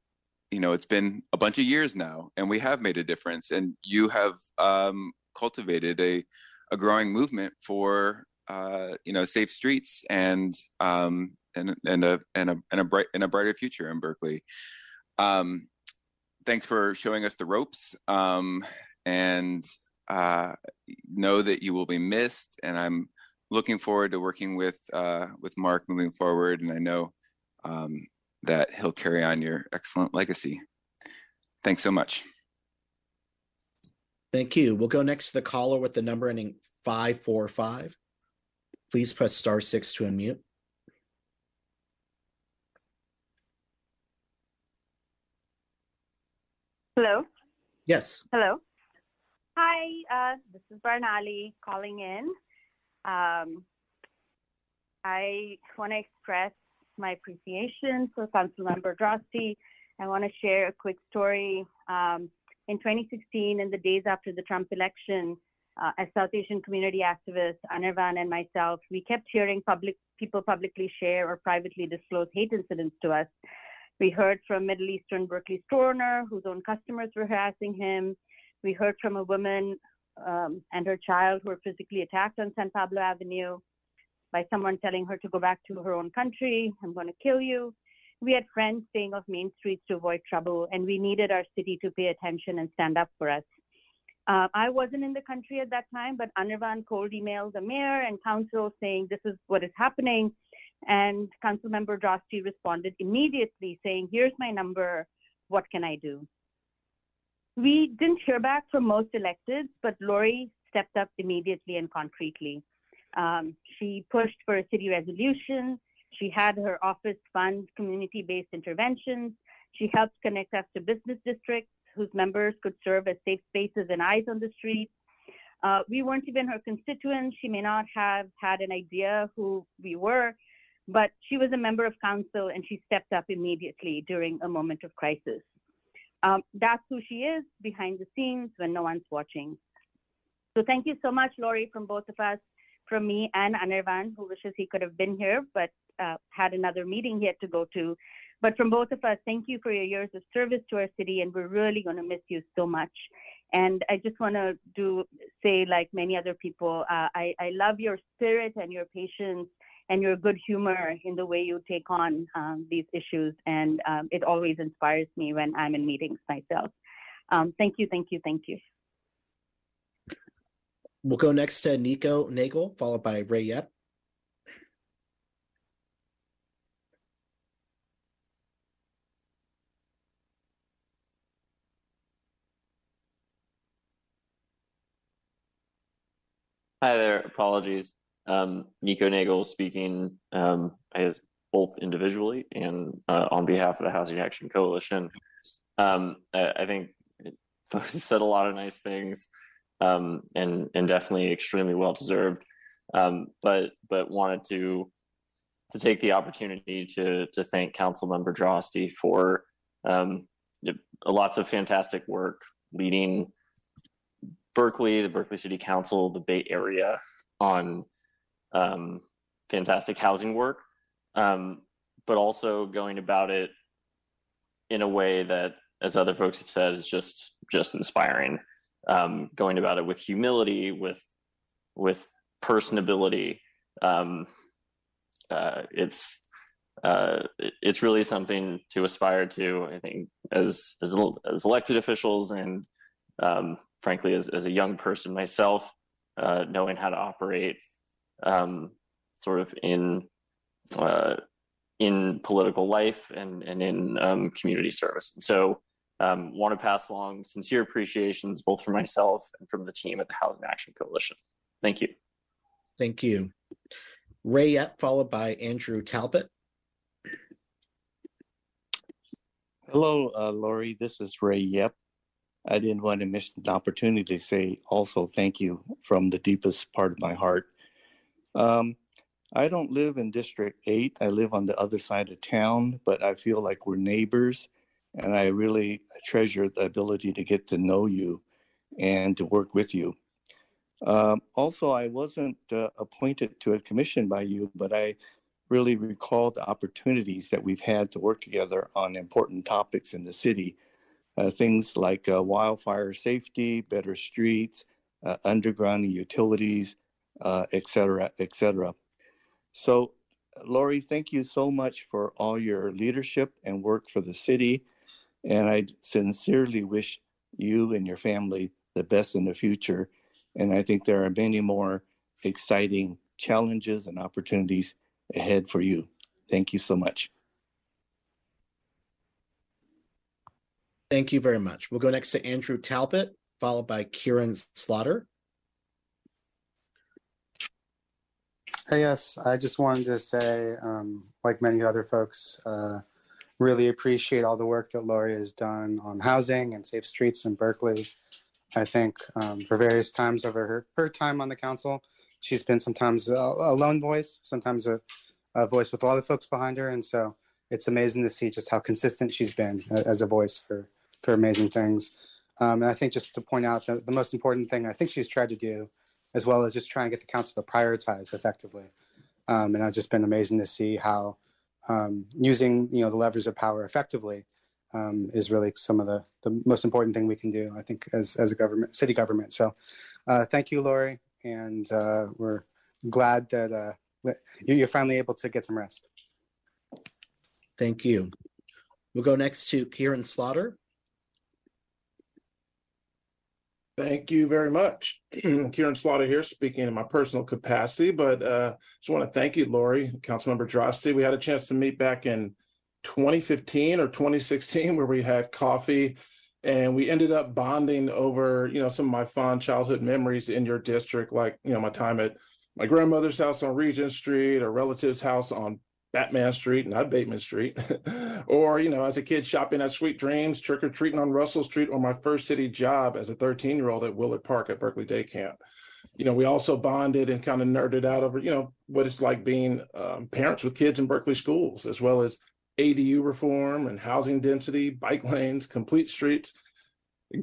you know, it's been a bunch of years now, and we have made a difference. And you have um, cultivated a a growing movement for uh, you know safe streets and um, and and a and a and a bright and a brighter future in Berkeley. Um, thanks for showing us the ropes um, and uh, know that you will be missed, and I'm looking forward to working with uh, with Mark moving forward. And I know um, that he'll carry on your excellent legacy. Thanks so much. Thank you. We'll go next to the caller with the number ending 545. Please press star six to unmute. Hello. Yes. Hello. Hi, uh, this is Barnali calling in. Um, I want to express my appreciation for Councilmember Droste. I want to share a quick story. Um, in 2016, in the days after the Trump election, uh, as South Asian community activists, Anirvan and myself, we kept hearing public people publicly share or privately disclose hate incidents to us. We heard from Middle Eastern Berkeley store owner whose own customers were harassing him. We heard from a woman um, and her child who were physically attacked on San Pablo Avenue by someone telling her to go back to her own country. I'm going to kill you. We had friends staying off main streets to avoid trouble, and we needed our city to pay attention and stand up for us. Uh, I wasn't in the country at that time, but Anirvan cold emailed the mayor and council saying this is what is happening. And council member Droste responded immediately saying, here's my number. What can I do? We didn't hear back from most electeds, but Lori stepped up immediately and concretely. Um, she pushed for a city resolution. She had her office fund community based interventions. She helped connect us to business districts whose members could serve as safe spaces and eyes on the street. Uh, we weren't even her constituents. She may not have had an idea who we were, but she was a member of council and she stepped up immediately during a moment of crisis. Um, that's who she is behind the scenes when no one's watching. So thank you so much, Lori, from both of us, from me and Anirvan, who wishes he could have been here, but uh, had another meeting he had to go to. But from both of us, thank you for your years of service to our city, and we're really going to miss you so much. And I just want to do say, like many other people, uh, I, I love your spirit and your patience and your good humor in the way you take on um, these issues. And um, it always inspires me when I'm in meetings myself. Um, thank you, thank you, thank you. We'll go next to Nico Nagel, followed by Ray Yep. Hi there. Apologies. Um, Nico Nagel speaking, um, as both individually and uh, on behalf of the Housing Action Coalition. Um, I, I think folks have said a lot of nice things, um, and and definitely extremely well deserved. Um, but but wanted to to take the opportunity to to thank Council Member Droste for um, lots of fantastic work leading Berkeley, the Berkeley City Council, the Bay Area on um, fantastic housing work, um, but also going about it in a way that, as other folks have said, is just just inspiring. Um, going about it with humility, with with personability. Um, uh, it's uh, it's really something to aspire to. I think as as as elected officials and um, frankly as as a young person myself, uh, knowing how to operate um, sort of in uh, in political life and and in um, community service. And So um, want to pass along sincere appreciations both for myself and from the team at the Housing Action Coalition. Thank you. Thank you. Ray Yep, followed by Andrew Talbot. Hello, uh, Lori. This is Ray Yep. I didn't want to miss the opportunity to say also thank you from the deepest part of my heart. Um, I don't live in District 8. I live on the other side of town, but I feel like we're neighbors. And I really treasure the ability to get to know you and to work with you. Um, also, I wasn't uh, appointed to a commission by you, but I really recall the opportunities that we've had to work together on important topics in the city. Uh, things like uh, wildfire safety, better streets, uh, underground utilities, uh, et cetera, et cetera. So, Lori, thank you so much for all your leadership and work for the city. And I sincerely wish you and your family the best in the future. And I think there are many more exciting challenges and opportunities ahead for you. Thank you so much. Thank you very much. We'll go next to Andrew Talbot, followed by Kieran Slaughter. Hey, yes, I just wanted to say, um, like many other folks, uh, really appreciate all the work that Lori has done on housing and safe streets in Berkeley. I think um, for various times over her, her time on the council, she's been sometimes a, a lone voice, sometimes a, a, voice with a lot of folks behind her. And so it's amazing to see just how consistent she's been as a voice for, for amazing things. Um, and I think just to point out the, the most important thing I think she's tried to do, as well as just try and get the council to prioritize effectively. Um, and it's just been amazing to see how um, using you know the levers of power effectively um, is really some of the, the most important thing we can do, I think, as, as a government, city government. So uh, thank you, Lori. And uh, we're glad that uh, you're finally able to get some rest. Thank you. We'll go next to Kieran Slaughter. Thank you very much. Kieran Slaughter here, speaking in my personal capacity, but uh, just want to thank you, Lori, Councilmember Droste. We had a chance to meet back in 2015 or 2016 where we had coffee and we ended up bonding over you know some of my fond childhood memories in your district like you know my time at my grandmother's house on regent street or relatives house on batman street not bateman street or you know as a kid shopping at sweet dreams trick-or-treating on russell street or my first city job as a 13 year old at willard park at berkeley day camp you know we also bonded and kind of nerded out over you know what it's like being um, parents with kids in berkeley schools as well as ADU reform and housing density, bike lanes, complete streets,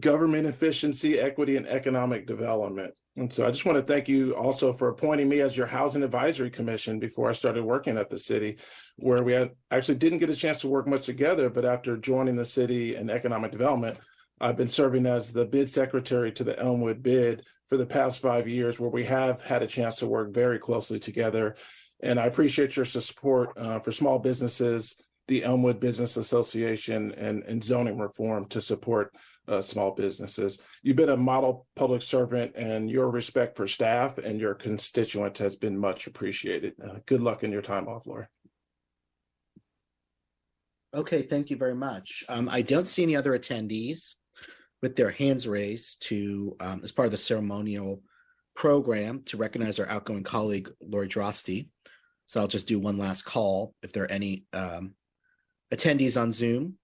government efficiency, equity, and economic development. And so I just want to thank you also for appointing me as your housing advisory commission before I started working at the city, where we had, actually didn't get a chance to work much together. But after joining the city and economic development, I've been serving as the bid secretary to the Elmwood bid for the past five years, where we have had a chance to work very closely together. And I appreciate your support uh, for small businesses the Elmwood Business Association and, and zoning reform to support uh, small businesses. You've been a model public servant, and your respect for staff and your constituents has been much appreciated. Uh, good luck in your time off, Laura. Okay, thank you very much. Um, I don't see any other attendees with their hands raised to um, as part of the ceremonial program to recognize our outgoing colleague Lori Droste. So I'll just do one last call if there are any um, attendees on Zoom.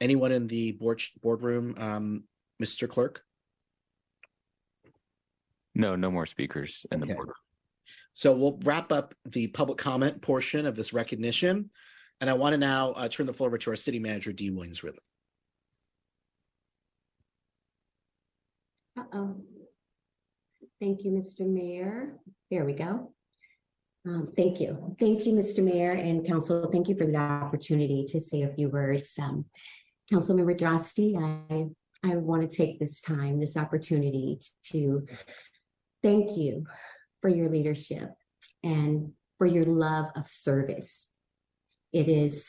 Anyone in the board boardroom, um, Mr. Clerk? No, no more speakers in the Okay. board. So we'll wrap up the public comment portion of this recognition. And I want to now uh, turn the floor over to our city manager, Dee Williams Ridley. Uh-oh. Thank you, Mr. Mayor. There we go. Um, thank you. Thank you, Mr. Mayor and council. Thank you for the opportunity to say a few words. Um, Councilmember Droste, I, I want to take this time, this opportunity to thank you for your leadership and for your love of service. It is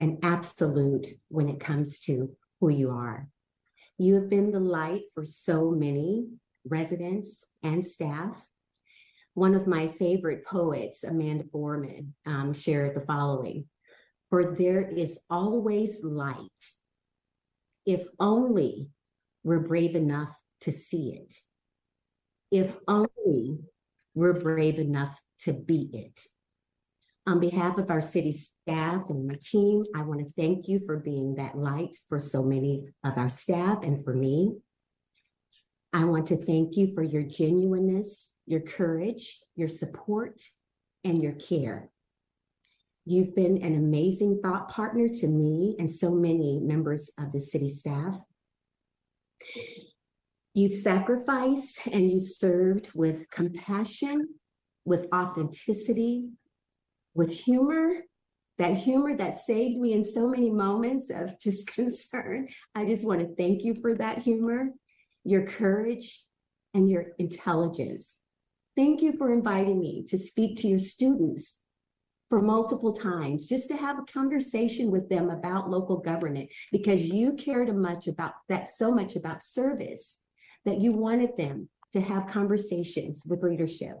an absolute when it comes to who you are. You have been the light for so many residents and staff. One of my favorite poets, Amanda Gorman, um, shared the following For there is always light, if only we're brave enough to see it. If only we're brave enough to be it. On behalf of our city staff and my team, I want to thank you for being that light for so many of our staff and for me. I want to thank you for your genuineness, your courage, your support, and your care. You've been an amazing thought partner to me and so many members of the city staff. You've sacrificed and you've served with compassion, with authenticity, with humor, that humor that saved me in so many moments of just concern. I just want to thank you for that humor, your courage, and your intelligence. Thank you for inviting me to speak to your students for multiple times, just to have a conversation with them about local government, because you cared much about that so much about service that you wanted them to have conversations with leadership.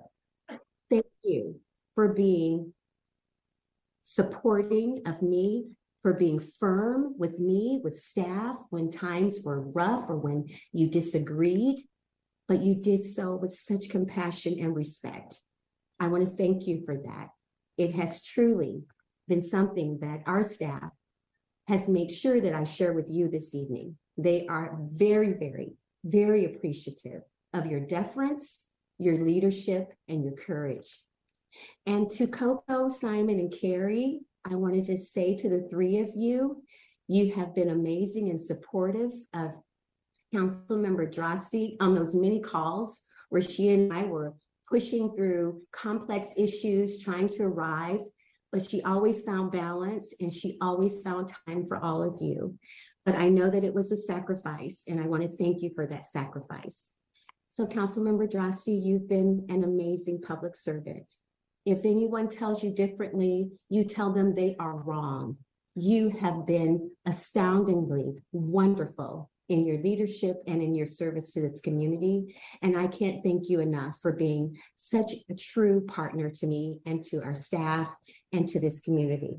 Thank you for being supporting of me, for being firm with me, with staff when times were rough or when you disagreed, but you did so with such compassion and respect. I want to thank you for that. It has truly been something that our staff has made sure that I share with you this evening. They are very, very, very appreciative of your deference, your leadership, and your courage. And to Coco, Simon, and Carrie, I want to just say to the three of you, you have been amazing and supportive of Councilmember Droste on those many calls where she and I were pushing through complex issues, trying to arrive, but she always found balance and she always found time for all of you. But I know that it was a sacrifice, and I want to thank you for that sacrifice. So, Councilmember Droste, you've been an amazing public servant. If anyone tells you differently, you tell them they are wrong. You have been astoundingly wonderful in your leadership and in your service to this community. And I can't thank you enough for being such a true partner to me and to our staff and to this community.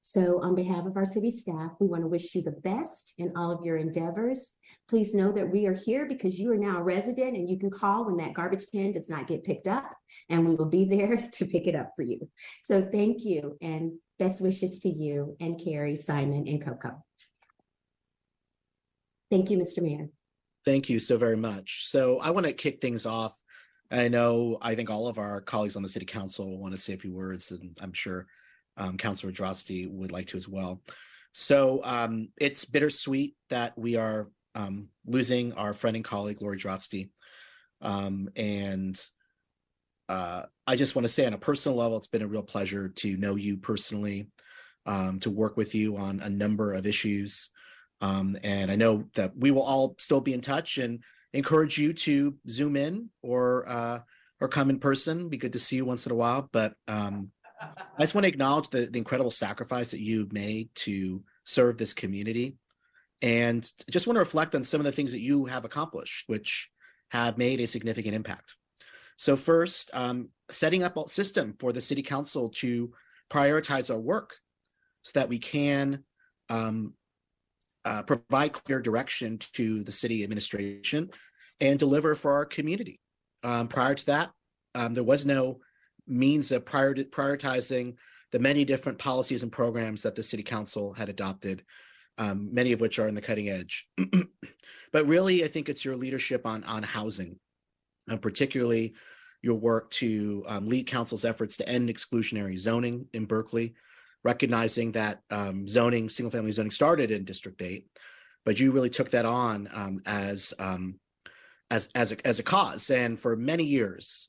So on behalf of our city staff, we want to wish you the best in all of your endeavors. Please know that we are here because you are now a resident and you can call when that garbage can does not get picked up and we will be there to pick it up for you. So thank you and best wishes to you and Carrie, Simon, and Coco. Thank you, Mr. Mayor. Thank you so very much. So I want to kick things off. I know I think all of our colleagues on the city council want to say a few words, and I'm sure um, Councilor Droste would like to as well. So um, it's bittersweet that we are um, losing our friend and colleague Lori Droste, um, and uh, I just want to say on a personal level, it's been a real pleasure to know you personally, um, to work with you on a number of issues. Um, and I know that we will all still be in touch and encourage you to zoom in or uh, or come in person. Be good to see you once in a while. But um, I just want to acknowledge the, the incredible sacrifice that you've made to serve this community, and just want to reflect on some of the things that you have accomplished, which have made a significant impact. So first, um, setting up a system for the city council to prioritize our work so that we can um, uh, provide clear direction to the city administration and deliver for our community. Um, prior to that, um, there was no means of prior prioritizing the many different policies and programs that the city council had adopted, um, many of which are in the cutting edge. but really, I think it's your leadership on on housing, and particularly your work to um, lead council's efforts to end exclusionary zoning in Berkeley, recognizing that um, zoning, single family zoning started in District 8, but you really took that on um, as um, as as a, as a cause, and for many years,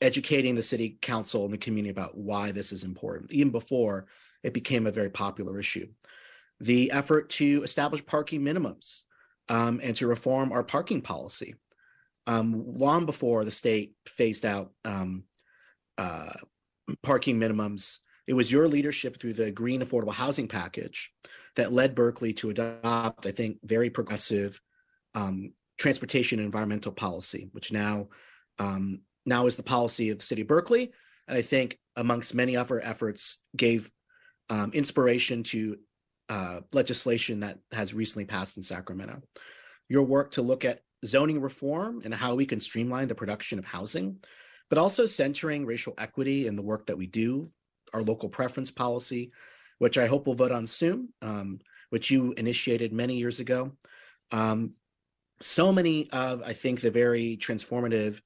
educating the city council and the community about why this is important, even before it became a very popular issue. The effort to establish parking minimums um, and to reform our parking policy um, long before the state phased out um, uh, parking minimums. It was your leadership through the Green Affordable Housing Package that led Berkeley to adopt, I think, very progressive um, transportation and environmental policy, which now um, now is the policy of City of Berkeley, and I think amongst many other efforts gave um, inspiration to uh, legislation that has recently passed in Sacramento. Your work to look at zoning reform and how we can streamline the production of housing, but also centering racial equity in the work that we do, our local preference policy, which I hope we'll vote on soon, um, which you initiated many years ago. Um, so many of, I think, the very transformative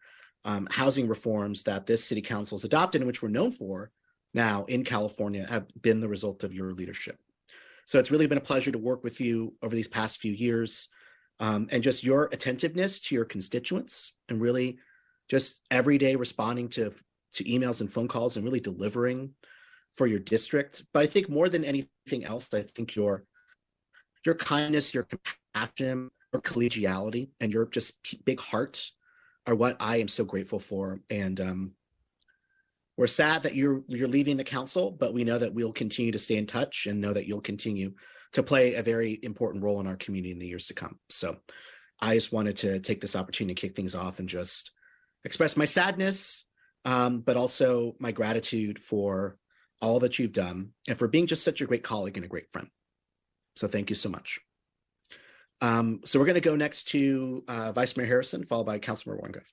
um, housing reforms that this city council has adopted and which we're known for now in California have been the result of your leadership. So it's really been a pleasure to work with you over these past few years um, and just your attentiveness to your constituents and really just every day responding to to emails and phone calls and really delivering for your district but i think more than anything else i think your your kindness your compassion your collegiality and your just big heart are what i am so grateful for and um, we're sad that you're you're leaving the council but we know that we'll continue to stay in touch and know that you'll continue to play a very important role in our community in the years to come. So I just wanted to take this opportunity to kick things off and just express my sadness, um, but also my gratitude for all that you've done and for being just such a great colleague and a great friend. So thank you so much. Um, so we're going to go next to uh, Vice Mayor Harrison, followed by Councilmember Wengraf.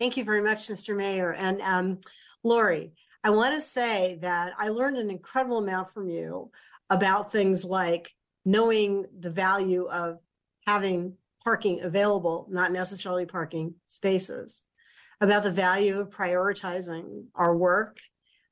Thank you very much, Mr. Mayor. And um, Lori, I want to say that I learned an incredible amount from you about things like knowing the value of having parking available, not necessarily parking spaces, about the value of prioritizing our work,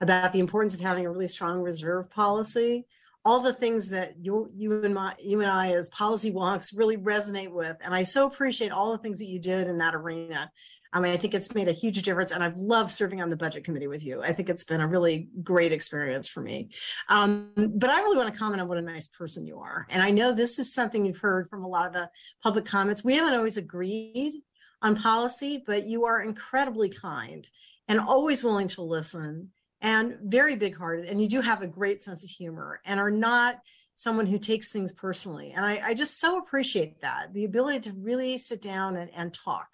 about the importance of having a really strong reserve policy, all the things that you you and my you and I as policy wonks really resonate with. And I so appreciate all the things that you did in that arena. I mean, I think it's made a huge difference, and I've loved serving on the budget committee with you. I think it's been a really great experience for me. Um, but I really want to comment on what a nice person you are. And I know this is something you've heard from a lot of the public comments. We haven't always agreed on policy, but you are incredibly kind and always willing to listen and very big hearted. And you do have a great sense of humor and are not someone who takes things personally. And I, I just so appreciate that the ability to really sit down and, and talk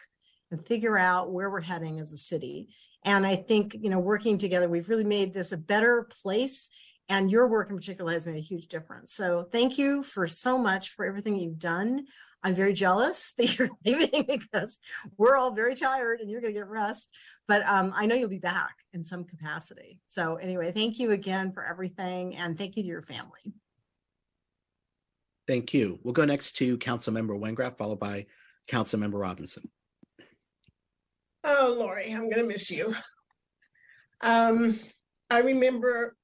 and figure out where we're heading as a city. And I think, you know, working together, we've really made this a better place. And your work in particular has made a huge difference. So thank you for so much for everything you've done. I'm very jealous that you're leaving because we're all very tired and you're going to get rest. But um, I know you'll be back in some capacity. So anyway, thank you again for everything, and thank you to your family. Thank you. We'll go next to Council Member Wengraf, followed by Council Member Robinson. Oh, Lori, I'm going to miss you. Um, I remember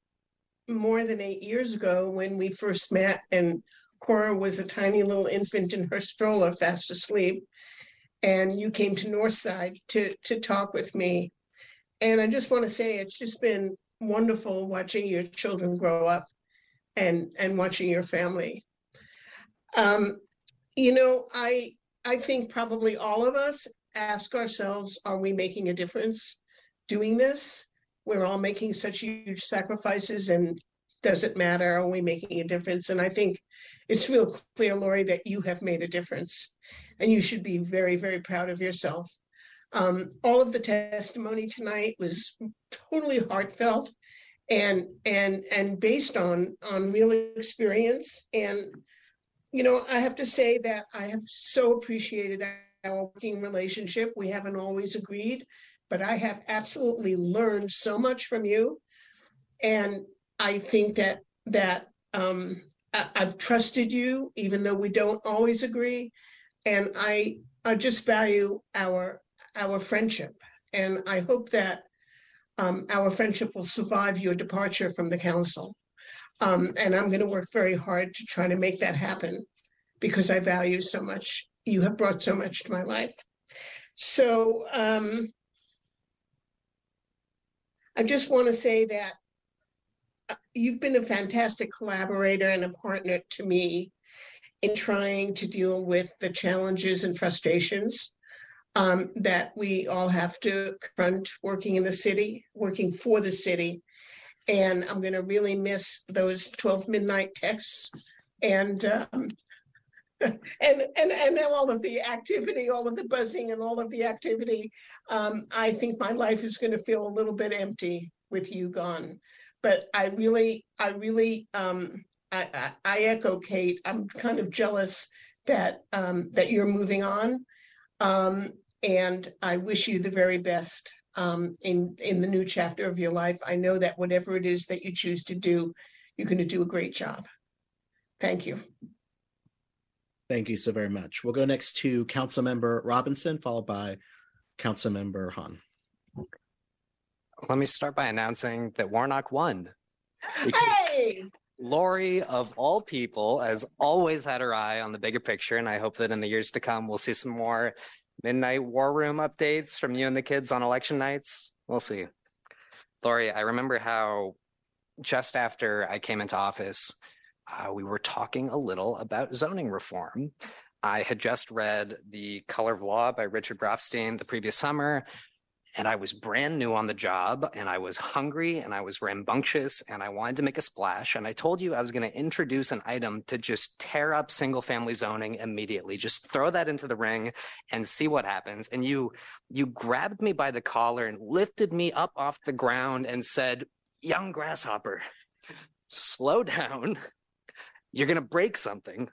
more than eight years ago when we first met, and Cora was a tiny little infant in her stroller, fast asleep, and you came to Northside to to talk with me. And I just want to say it's just been wonderful watching your children grow up and and watching your family. Um, you know, I I think probably all of us ask ourselves, are we making a difference doing this? We're all making such huge sacrifices and does it matter? Are we making a difference? And I think it's real clear, Lori, that you have made a difference and you should be very, very proud of yourself. Um, all of the testimony tonight was totally heartfelt and and and based on on real experience and you know, I have to say that I have so appreciated our working relationship. We haven't always agreed, but I have absolutely learned so much from you. And I think that that um, I, I've trusted you, even though we don't always agree. And I I just value our our friendship. And I hope that um, our friendship will survive your departure from the council. Um, and I'm going to work very hard to try to make that happen because I value so much. You have brought so much to my life. So um, I just want to say that you've been a fantastic collaborator and a partner to me in trying to deal with the challenges and frustrations um, that we all have to confront working in the city, working for the city. And I'm going to really miss those 12 midnight texts and um, and and and all of the activity, all of the buzzing, and all of the activity. Um, I think my life is going to feel a little bit empty with you gone. But I really, I really, um, I, I, I echo Kate. I'm kind of jealous that um, that you're moving on, um, and I wish you the very best um, in in the new chapter of your life. I know that whatever it is that you choose to do, you're going to do a great job. Thank you. Thank you so very much. We'll go next to Councilmember Robinson, followed by Councilmember Hahn. Let me start by announcing that Warnock won. Hey! Lori, of all people, has always had her eye on the bigger picture, and I hope that in the years to come, we'll see some more midnight war room updates from you and the kids on election nights. We'll see. Lori, I remember how just after I came into office, uh, we were talking a little about zoning reform. I had just read The Color of Law by Richard Rothstein the previous summer, and I was brand new on the job, and I was hungry, and I was rambunctious, and I wanted to make a splash. And I told you I was going to introduce an item to just tear up single family zoning immediately. Just throw that into the ring and see what happens. And you, you grabbed me by the collar and lifted me up off the ground and said, "Young grasshopper, slow down." you're going to break something.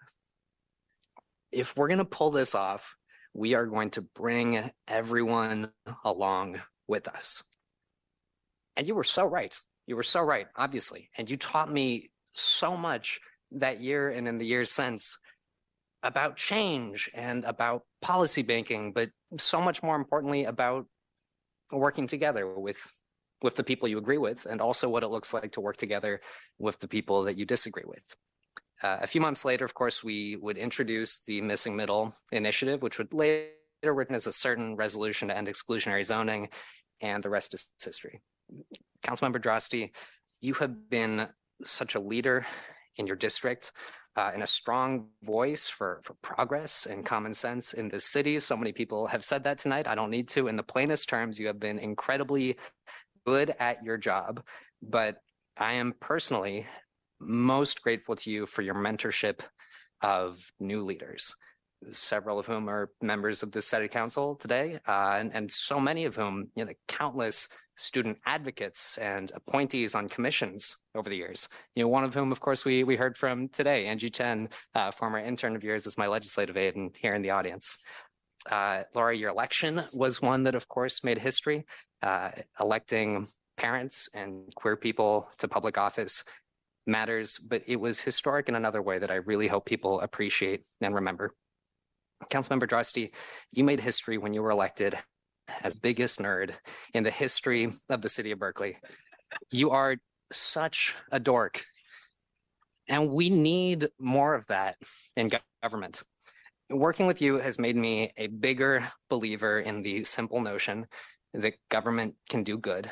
If we're going to pull this off, we are going to bring everyone along with us. And you were so right. You were so right, obviously. And you taught me so much that year and in the years since about change and about policy banking, but so much more importantly about working together with with the people you agree with and also what it looks like to work together with the people that you disagree with. Uh, a few months later, of course, we would introduce the Missing Middle Initiative, which would later written as a certain resolution to end exclusionary zoning, and the rest is history. Councilmember Droste, you have been such a leader in your district uh, and a strong voice for, for progress and common sense in this city. So many people have said that tonight. I don't need to. In the plainest terms, you have been incredibly good at your job. But I am personally most grateful to you for your mentorship of new leaders, several of whom are members of the city council today, uh, and, and so many of whom, you know, countless student advocates and appointees on commissions over the years. You know, one of whom, of course, we we heard from today, Angie Chen, uh, former intern of yours, is my legislative aide and here in the audience. Uh, Laura, your election was one that, of course, made history, uh, electing parents and queer people to public office matters, but it was historic in another way that I really hope people appreciate and remember. Councilmember Droste, you made history when you were elected as biggest nerd in the history of the city of Berkeley. You are such a dork. And we need more of that in government. Working with you has made me a bigger believer in the simple notion that government can do good.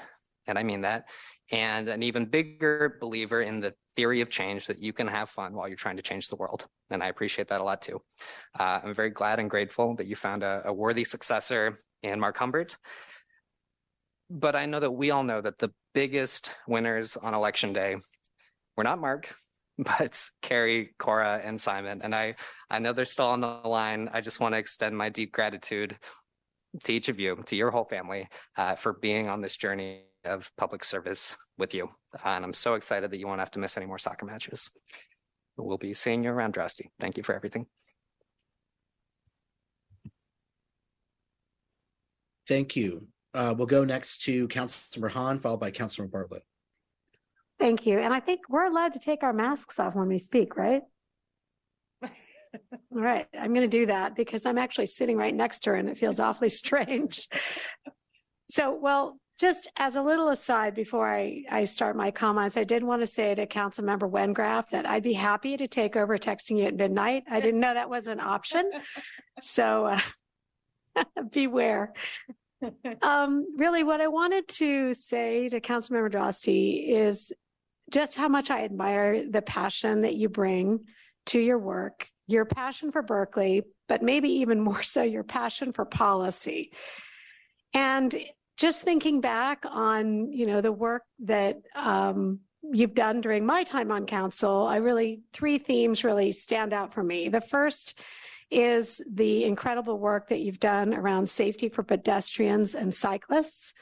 And I mean that. And an even bigger believer in the theory of change that you can have fun while you're trying to change the world. And I appreciate that a lot too. Uh, I'm very glad and grateful that you found a, a worthy successor in Mark Humbert. But I know that we all know that the biggest winners on election day were not Mark, but Carrie, Cora, and Simon. And I, I know they're still on the line. I just want to extend my deep gratitude to each of you, to your whole family, uh, for being on this journey of public service with you. And I'm so excited that you won't have to miss any more soccer matches. we'll be seeing you around, Droste. Thank you for everything. Thank you. Uh, we'll go next to Councilmember Hahn, followed by Councilmember Bartlett. Thank you. And I think we're allowed to take our masks off when we speak, right? All right, I'm going to do that because I'm actually sitting right next to her and it feels awfully strange. So, well, just as a little aside before I, I start my comments, I did want to say to Councilmember Wengraf that I'd be happy to take over texting you at midnight. I didn't know that was an option. So uh, beware. Um, really, what I wanted to say to Councilmember Droste is just how much I admire the passion that you bring to your work, your passion for Berkeley, but maybe even more so your passion for policy. And just thinking back on, you know, the work that um, you've done during my time on council, I really, three themes really stand out for me. The first is the incredible work that you've done around safety for pedestrians and cyclists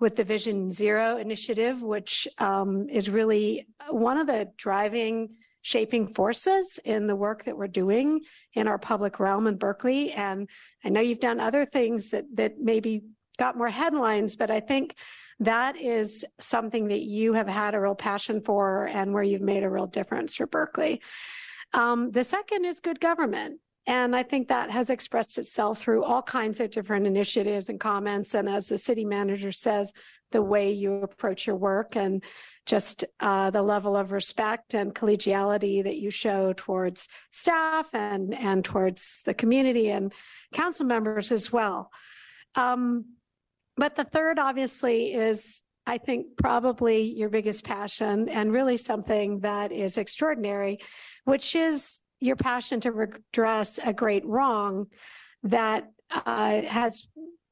with the Vision Zero initiative, which um, is really one of the driving, shaping forces in the work that we're doing in our public realm in Berkeley. And I know you've done other things that that maybe got more headlines, but I think that is something that you have had a real passion for and where you've made a real difference for Berkeley. Um, the second is good government. And I think that has expressed itself through all kinds of different initiatives and comments. And as the city manager says, the way you approach your work and just uh, the level of respect and collegiality that you show towards staff and, and towards the community and council members as well. Um, but the third, obviously, is I think probably your biggest passion and really something that is extraordinary, which is your passion to redress a great wrong that uh, has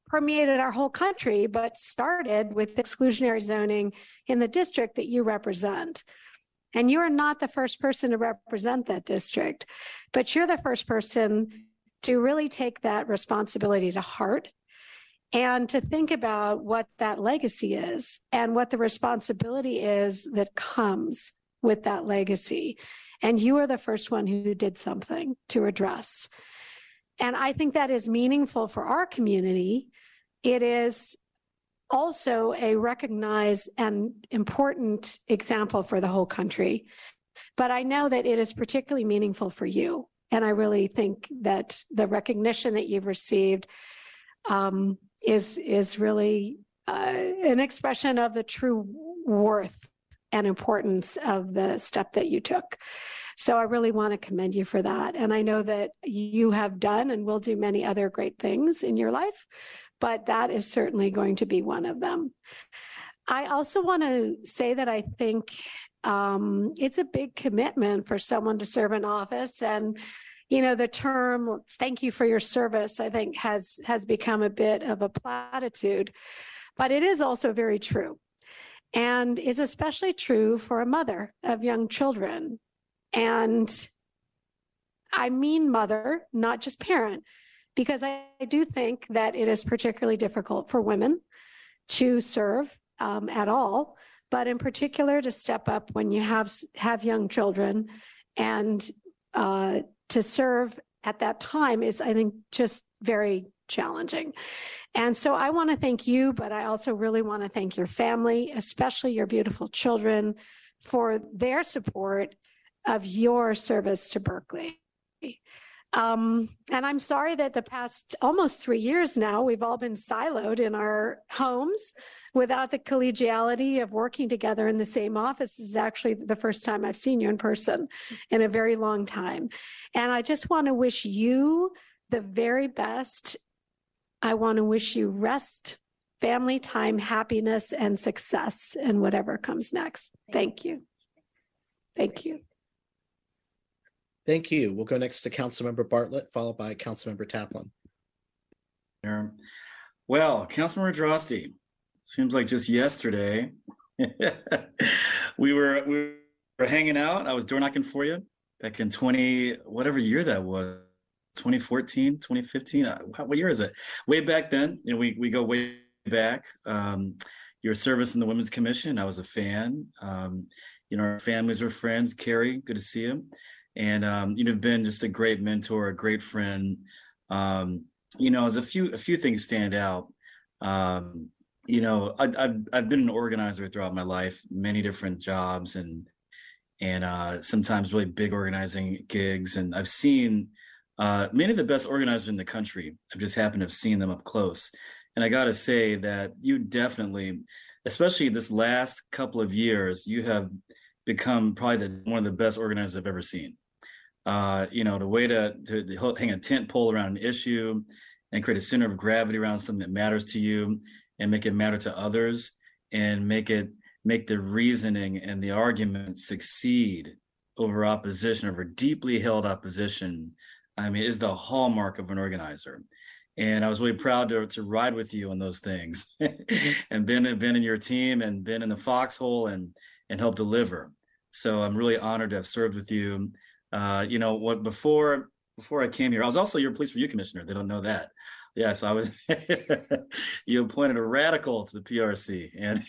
permeated our whole country, but started with exclusionary zoning in the district that you represent. And you are not the first person to represent that district, but you're the first person to really take that responsibility to heart and to think about what that legacy is and what the responsibility is that comes with that legacy. And you are the first one who did something to address. And I think that is meaningful for our community. It is also a recognized and important example for the whole country. But I know that it is particularly meaningful for you. And I really think that the recognition that you've received um, is is really uh, an expression of the true worth and importance of the step that you took. So I really want to commend you for that. And I know that you have done and will do many other great things in your life, but that is certainly going to be one of them. I also want to say that I think um, it's a big commitment for someone to serve in office and you know the term thank you for your service i think has has become a bit of a platitude but it is also very true and is especially true for a mother of young children. And I mean mother, not just parent, because I, I do think that it is particularly difficult for women to serve um, at all, but in particular to step up when you have have young children and uh, to serve at that time is, I think, just very challenging. And so I want to thank you, but I also really want to thank your family, especially your beautiful children, for their support of your service to Berkeley. Um, and I'm sorry that the past almost three years now, we've all been siloed in our homes without the collegiality of working together in the same office. This is actually the first time I've seen you in person in a very long time. And I just want to wish you the very best I want to wish you rest, family time, happiness, and success in whatever comes next. Thank you. Thank you. Thank you. We'll go next to Councilmember Bartlett, followed by Councilmember Taplin. Aaron. Well, Councilmember Droste, seems like just yesterday we were we were hanging out. I was door knocking for you back in 20 whatever year that was. 2014, 2015. Uh, what year is it? Way back then, you know, we we go way back. Um, your service in the Women's Commission, I was a fan. Um, you know, our families were friends. Carrie, good to see you. and um, you know, been just a great mentor, a great friend. Um, you know, as a few a few things stand out. Um, you know, I, I've I've been an organizer throughout my life, many different jobs, and and uh, sometimes really big organizing gigs, and I've seen uh, many of the best organizers in the country. I've just happened to have seen them up close, and I got to say that you definitely, especially this last couple of years, you have become probably the, one of the best organizers I've ever seen. Uh, you know, the way to, to, to hang a tent pole around an issue and create a center of gravity around something that matters to you and make it matter to others and make it make the reasoning and the argument succeed over opposition over deeply held opposition i mean is the hallmark of an organizer. And i was really proud to, to ride with you on those things and been been in your team and been in the foxhole and and help deliver. So i'm really honored to have served with you. Uh, you know what before before i came here i was also your police review commissioner. They don't know that Yes, I was. you appointed a radical to the PRC, and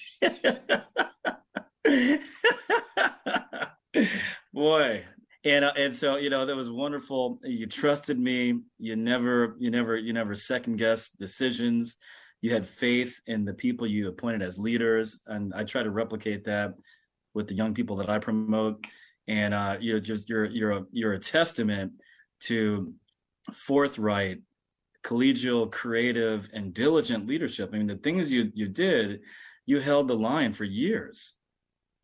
boy, and uh, and so you know that was wonderful. You trusted me. You never, you never, you never second guessed decisions. You had faith in the people you appointed as leaders, and I try to replicate that with the young people that I promote. And uh, you're just you're you're a you're a testament to forthright collegial, creative, and diligent leadership. I mean, the things you you did, you held the line for years.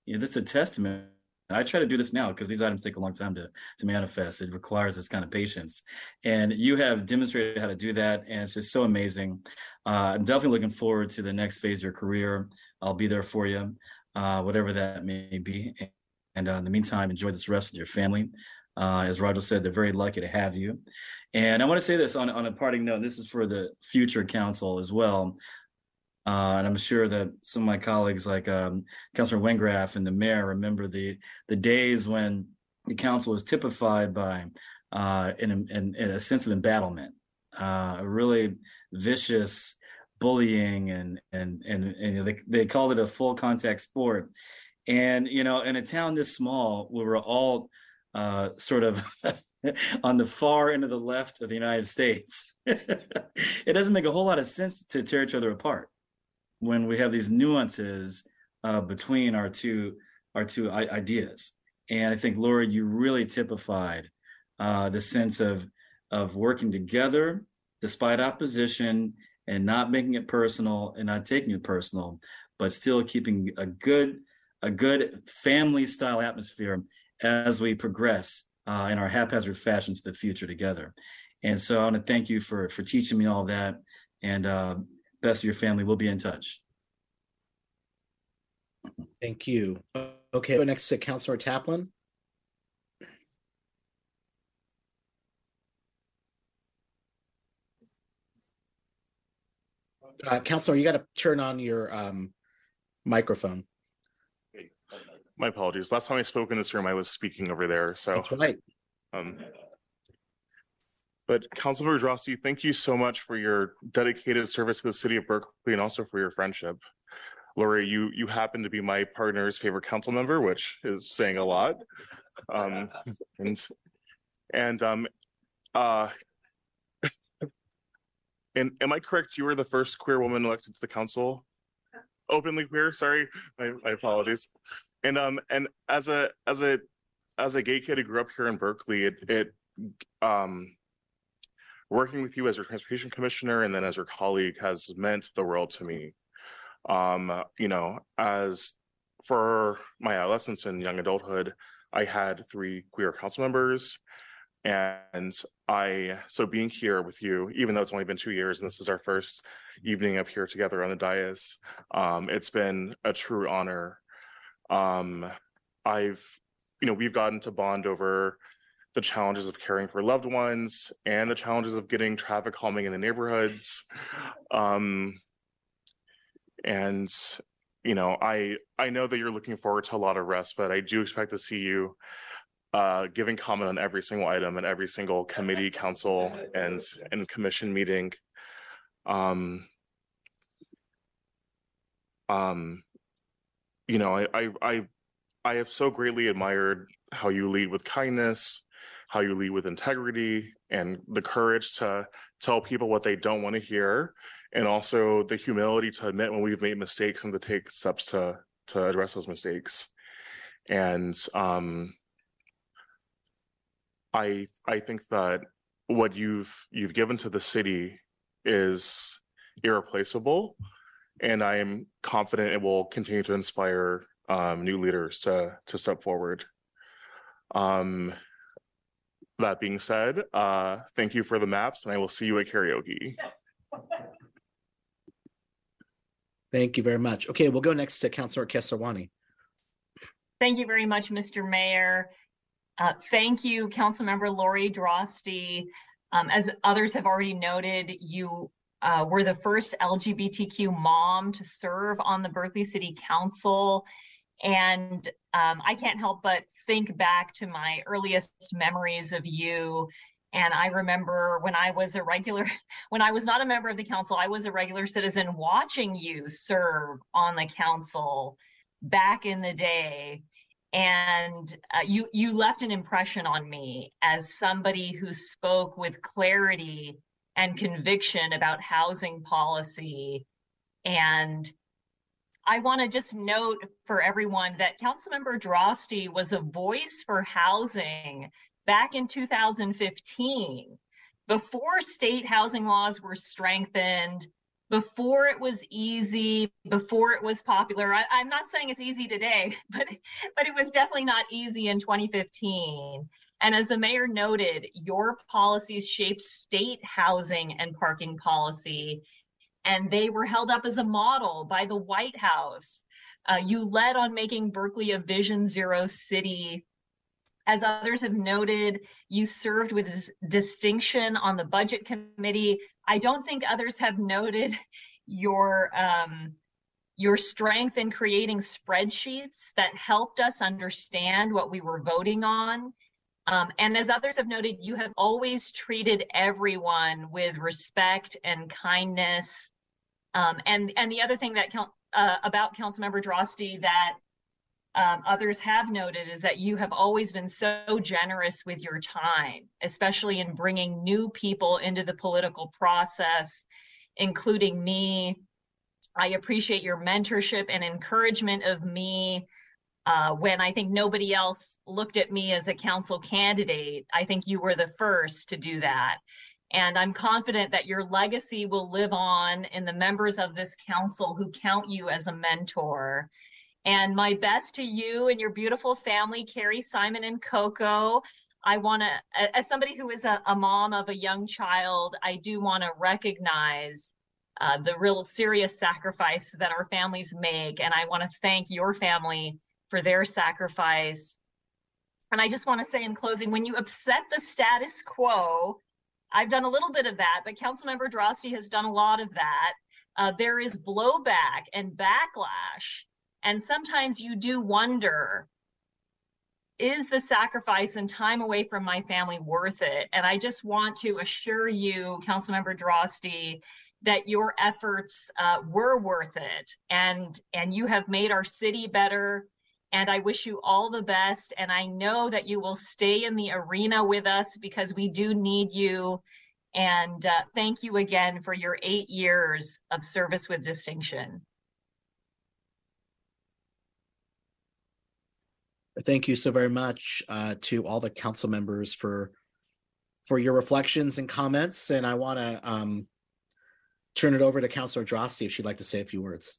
You know, this is a testament. I try to do this now because these items take a long time to to manifest. It requires this kind of patience, and you have demonstrated how to do that, and it's just so amazing. Uh, I'm definitely looking forward to the next phase of your career. I'll be there for you, uh, whatever that may be. And uh, in the meantime, enjoy this rest with your family. Uh, as Roger said, they're very lucky to have you. And I want to say this on, on a parting note. This is for the future council as well. Uh, and I'm sure that some of my colleagues, like um, Councilor Wengraf and the mayor, remember the the days when the council was typified by uh, in, in, in, a sense of embattlement, uh, a really vicious bullying, and and and, and they, they called it a full contact sport. And you know, in a town this small, we were all uh, sort of on the far end of the left of the United States. it doesn't make a whole lot of sense to tear each other apart when we have these nuances uh, between our two our two ideas. And I think Laura, you really typified uh, the sense of of working together despite opposition and not making it personal and not taking it personal, but still keeping a good a good family style atmosphere as we progress uh, in our haphazard fashion to the future together. And so I want to thank you for for teaching me all that. And uh, best of your family. We'll be in touch. Thank you. Okay, go next to Councilor Taplin. Uh, Councilor, you got to turn on your um, microphone. My apologies. Last time I spoke in this room, I was speaking over there, so. That's right. Um, but Councilmember Droste, thank you so much for your dedicated service to the city of Berkeley and also for your friendship. Lori, you you happen to be my partner's favorite council member, which is saying a lot. Um, and and um, uh, and am I correct? You were the first queer woman elected to the council, openly queer. Sorry, my, my apologies. And um, and as a as a as a gay kid who grew up here in Berkeley, it it um working with you as your transportation commissioner and then as your colleague has meant the world to me. Um, you know, as for my adolescence and young adulthood, I had three queer council members. And I, so being here with you, even though it's only been two years and this is our first evening up here together on the dais, um, it's been a true honor. Um, I've, you know, we've gotten to bond over the challenges of caring for loved ones and the challenges of getting traffic calming in the neighborhoods. Um, and you know, I I know that you're looking forward to a lot of rest, but I do expect to see you uh, giving comment on every single item and every single committee, council, and and commission meeting. Um, um, you know, I I I I have so greatly admired how you lead with kindness, how you lead with integrity and the courage to tell people what they don't want to hear, and also the humility to admit when we've made mistakes and to take steps to to address those mistakes. And um, I I think that what you've you've given to the city is irreplaceable, and I am confident it will continue to inspire um, new leaders to to step forward. Um, that being said, uh, thank you for the maps, and I will see you at karaoke. Thank you very much. Okay, we'll go next to Councilor Kesarwani. Thank you very much, Mr. Mayor. Uh, thank you, Councilmember Lori Droste. Um, as others have already noted, you uh, were the first LGBTQ mom to serve on the Berkeley City Council. And um, I can't help but think back to my earliest memories of you. And I remember when I was a regular, when I was not a member of the council, I was a regular citizen watching you serve on the council back in the day and uh, you you left an impression on me as somebody who spoke with clarity and conviction about housing policy and I want to just note for everyone that Councilmember Droste was a voice for housing back in 2015 before state housing laws were strengthened before it was easy, before it was popular. I, am not saying it's easy today, but but it was definitely not easy in 2015. And as the mayor noted, your policies shaped state housing and parking policy, and they were held up as a model by the White House. Uh, you led on making Berkeley a Vision Zero city. As others have noted, you served with distinction on the budget committee, I don't think others have noted your um, your strength in creating spreadsheets that helped us understand what we were voting on. Um, and as others have noted, you have always treated everyone with respect and kindness. Um, and and the other thing that uh, about Councilmember Droste that um, others have noted is that you have always been so generous with your time, especially in bringing new people into the political process, including me. I appreciate your mentorship and encouragement of me uh, when I think nobody else looked at me as a council candidate. I think you were the first to do that. And I'm confident that your legacy will live on in the members of this council who count you as a mentor. And my best to you and your beautiful family, Carrie, Simon, and Coco. I want to, as somebody who is a, a, mom of a young child, I do want to recognize uh, the real serious sacrifice that our families make. And I want to thank your family for their sacrifice. And I just want to say in closing, when you upset the status quo, I've done a little bit of that, but Councilmember Droste has done a lot of that. Uh, there is blowback and backlash and sometimes you do wonder, is the sacrifice and time away from my family worth it? And I just want to assure you, Councilmember Droste, that your efforts uh, were worth it and and you have made our city better and i wish you all the best and i know that you will stay in the arena with us because we do need you and uh, thank you again for your eight years of service with distinction Thank you so very much uh, to all the council members for for your reflections and comments. And I want to um, turn it over to Councilor Droste if she'd like to say a few words.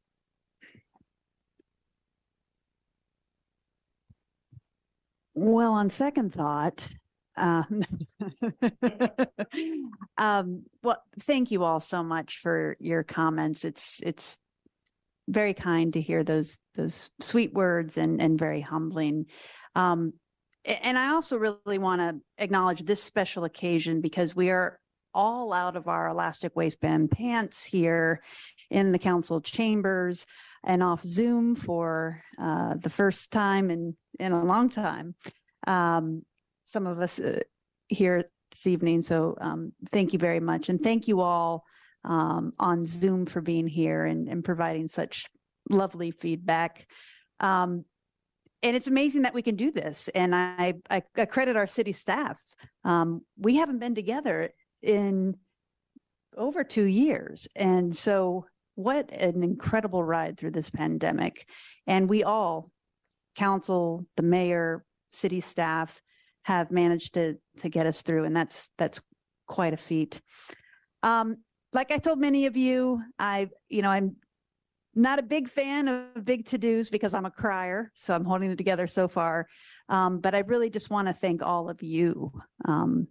Well, on second thought, um, um, well, thank you all so much for your comments. It's it's very kind to hear those those sweet words and and very humbling. Um, and I also really want to acknowledge this special occasion because we are all out of our elastic waistband pants here in the council chambers and off Zoom for uh, the first time in in a long time. Um, some of us uh, here this evening, so um, thank you very much, and thank you all um, on Zoom for being here and, and providing such lovely feedback. Um, and it's amazing that we can do this. And I, I, I credit our city staff. Um, we haven't been together in over two years. And so what an incredible ride through this pandemic. And we all, council, the mayor, city staff, have managed to to get us through. And that's that's quite a feat. Um, like I told many of you, I, you know, I'm not a big fan of big to-dos because I'm a crier, so I'm holding it together so far. Um, but I really just want to thank all of you, um,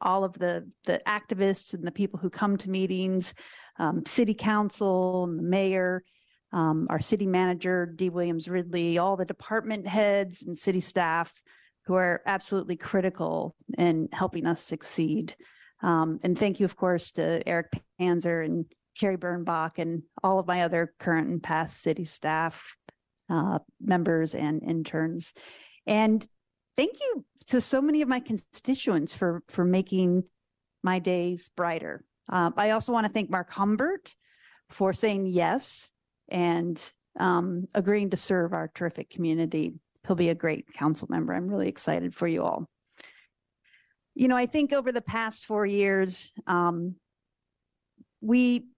all of the the activists and the people who come to meetings, um, city council, and the mayor, um, our city manager Dee Williams Ridley, all the department heads and city staff who are absolutely critical in helping us succeed. Um, and thank you, of course, to Eric Panzer and Carrie Bernbach and all of my other current and past city staff uh, members and interns. And thank you to so many of my constituents for for making my days brighter. Uh, I also want to thank Mark Humbert for saying yes and um, agreeing to serve our terrific community. He'll be a great council member. I'm really excited for you all. You know, I think over the past four years, um, we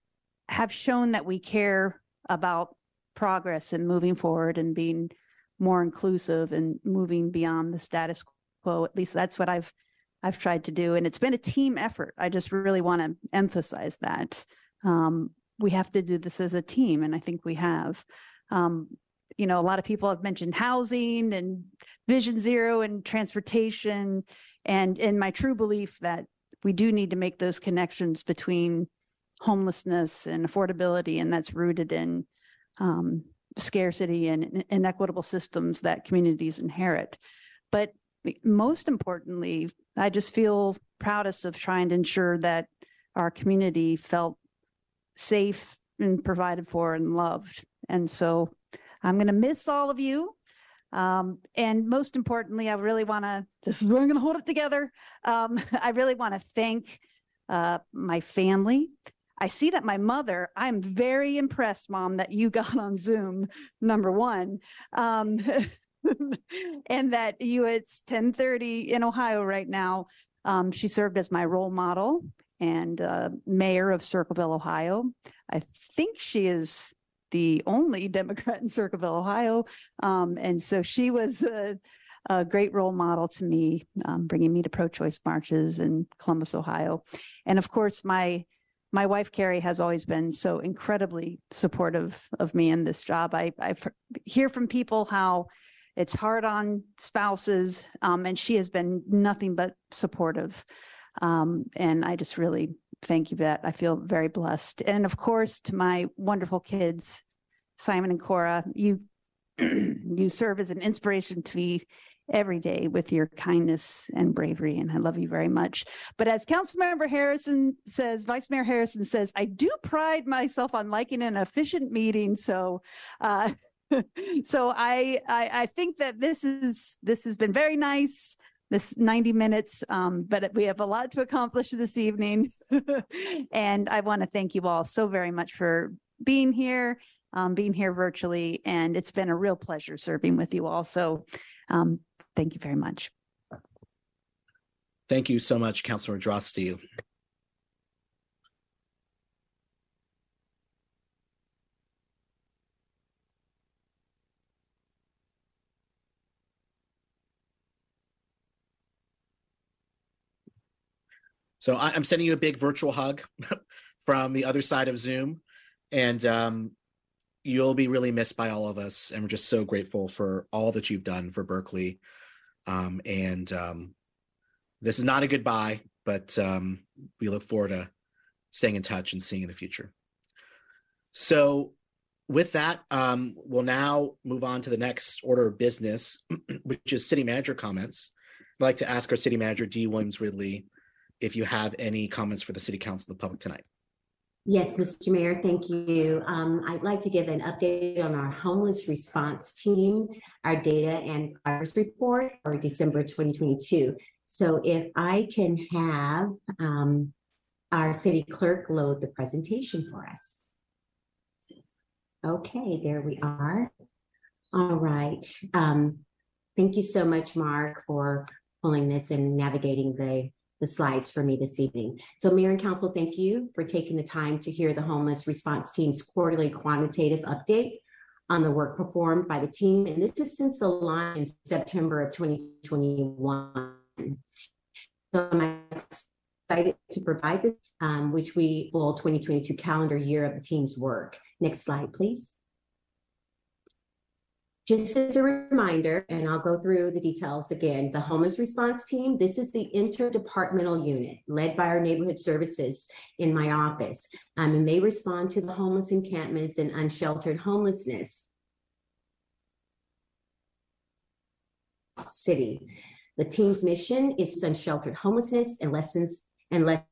have shown that we care about progress and moving forward and being more inclusive and moving beyond the status quo. At least that's what I've I've tried to do, and it's been a team effort. I just really want to emphasize that um, we have to do this as a team, and I think we have. Um, you know, a lot of people have mentioned housing and Vision Zero and transportation, and in my true belief that we do need to make those connections between homelessness and affordability, and that's rooted in um, scarcity and inequitable systems that communities inherit. But most importantly, I just feel proudest of trying to ensure that our community felt safe and provided for and loved. And so I'm going to miss all of you. Um, and most importantly, I really want to, this is where I'm going to hold it together. Um, I really want to thank uh, my family, I see that my mother, I'm very impressed, mom, that you got on Zoom, number one. Um, and that you, it's 1030 in Ohio right now. Um, she served as my role model and uh, mayor of Circleville, Ohio. I think she is the only Democrat in Circleville, Ohio. Um, and so she was a, a, great role model to me, um, bringing me to pro choice marches in Columbus, Ohio. And of course, my my wife Carrie has always been so incredibly supportive of me in this job. I I hear from people how it's hard on spouses, um, and she has been nothing but supportive. Um, and I just really thank you that. I feel very blessed. And of course, to my wonderful kids, Simon and Cora, you you serve as an inspiration to me every day with your kindness and bravery. And I love you very much. But as Councilmember Harrison says, Vice Mayor Harrison says, I do pride myself on liking an efficient meeting. So, uh, so I, I, I think that this is this has been very nice this 90 minutes um, but we have a lot to accomplish this evening and i want to thank you all so very much for being here um, being here virtually and it's been a real pleasure serving with you all so um, Thank you very much. Thank you so much, Councilor Droste. So I, am sending you a big virtual hug from the other side of Zoom, and um, you'll be really missed by all of us. And we're just so grateful for all that you've done for Berkeley um, and um, this is not a goodbye, but um, we look forward to staying in touch and seeing in the future. So, with that, um, we'll now move on to the next order of business, which is city manager comments. I'd like to ask our city manager, Dee Williams Ridley, if you have any comments for the city council and the public tonight. Yes, Mr. Mayor, thank you. Um, I'd like to give an update on our homeless response team, our data and progress report for December 2022. So if I can have um, our city clerk load the presentation for us. Okay, there we are. All right. Um, Thank you so much, Mark, for pulling this and navigating the, the slides for me this evening. So Mayor and Council, thank you for taking the time to hear the homeless response team's quarterly quantitative update on the work performed by the team. And this is since the launch in September of 2021. So I'm excited to provide this, um, which we full 2022 calendar year of the team's work. Next slide, please. Just as a reminder, and I'll go through the details again, the homeless response team, this is the interdepartmental unit led by our neighborhood services in my office. Um, and they respond to the homeless encampments and unsheltered homelessness city. The team's mission is unsheltered homelessness and lessons and less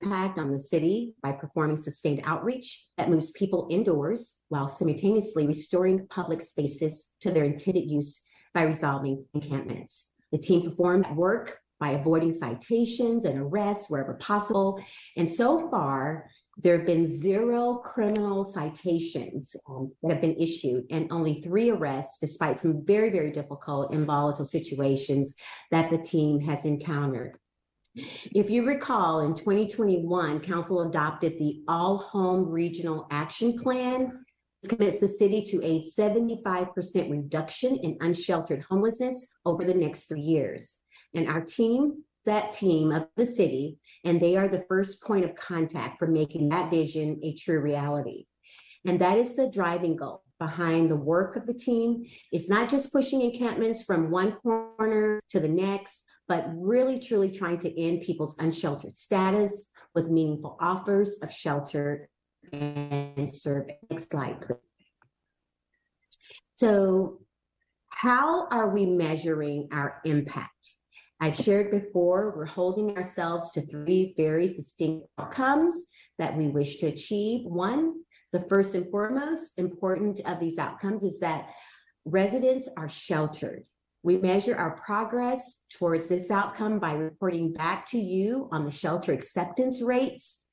impact on the city by performing sustained outreach that moves people indoors while simultaneously restoring public spaces to their intended use by resolving encampments. The team performed work by avoiding citations and arrests wherever possible. And so far, there have been zero criminal citations um, that have been issued and only three arrests, despite some very, very difficult and volatile situations that the team has encountered. If you recall, in 2021, council adopted the All Home Regional Action Plan. This commits the city to a 75% reduction in unsheltered homelessness over the next three years. And our team, that team of the city, and they are the first point of contact for making that vision a true reality. And that is the driving goal behind the work of the team. It's not just pushing encampments from one corner to the next, but really truly trying to end people's unsheltered status with meaningful offers of shelter and serve. Next slide, please. So how are we measuring our impact? I've shared before, we're holding ourselves to three very distinct outcomes that we wish to achieve. One, the first and foremost important of these outcomes is that residents are sheltered. We measure our progress towards this outcome by reporting back to you on the shelter acceptance rates,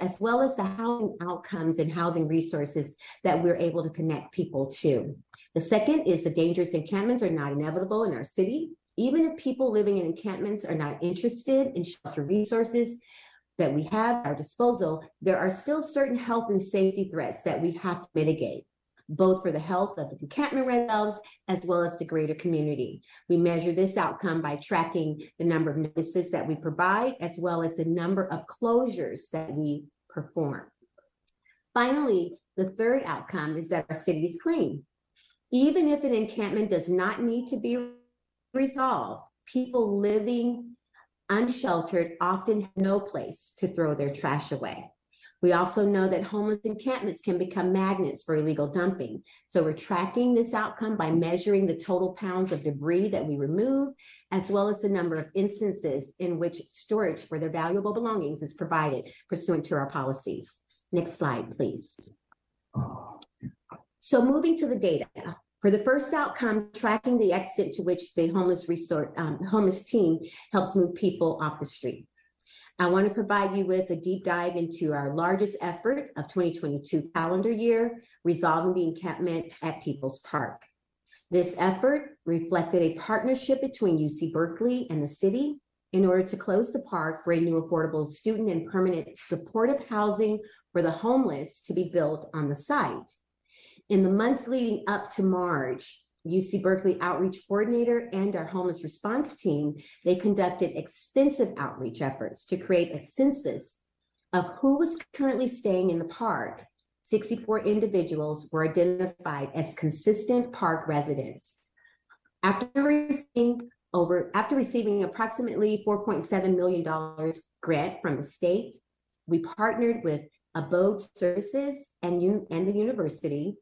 as well as the housing outcomes and housing resources that we're able to connect people to. The second is the dangerous encampments are not inevitable in our city. Even if people living in encampments are not interested in shelter resources that we have at our disposal, there are still certain health and safety threats that we have to mitigate both for the health of the encampment residents as well as the greater community. We measure this outcome by tracking the number of notices that we provide, as well as the number of closures that we perform. Finally, the third outcome is that our city is clean. Even if an encampment does not need to be resolved, people living unsheltered often have no place to throw their trash away. We also know that homeless encampments can become magnets for illegal dumping. So we're tracking this outcome by measuring the total pounds of debris that we remove, as well as the number of instances in which storage for their valuable belongings is provided pursuant to our policies. Next slide, please. So moving to the data. For the first outcome, tracking the extent to which the homeless resort, um, homeless team helps move people off the street. I want to provide you with a deep dive into our largest effort of 2022 calendar year, resolving the encampment at People's Park. This effort reflected a partnership between UC Berkeley and the city in order to close the park for a new affordable student and permanent supportive housing for the homeless to be built on the site. In the months leading up to March, UC Berkeley outreach coordinator and our homeless response team, they conducted extensive outreach efforts to create a census of who was currently staying in the park. 64 individuals were identified as consistent park residents. After receiving over after receiving approximately $4.7 million grant from the state, we partnered with Abode Services and, and the university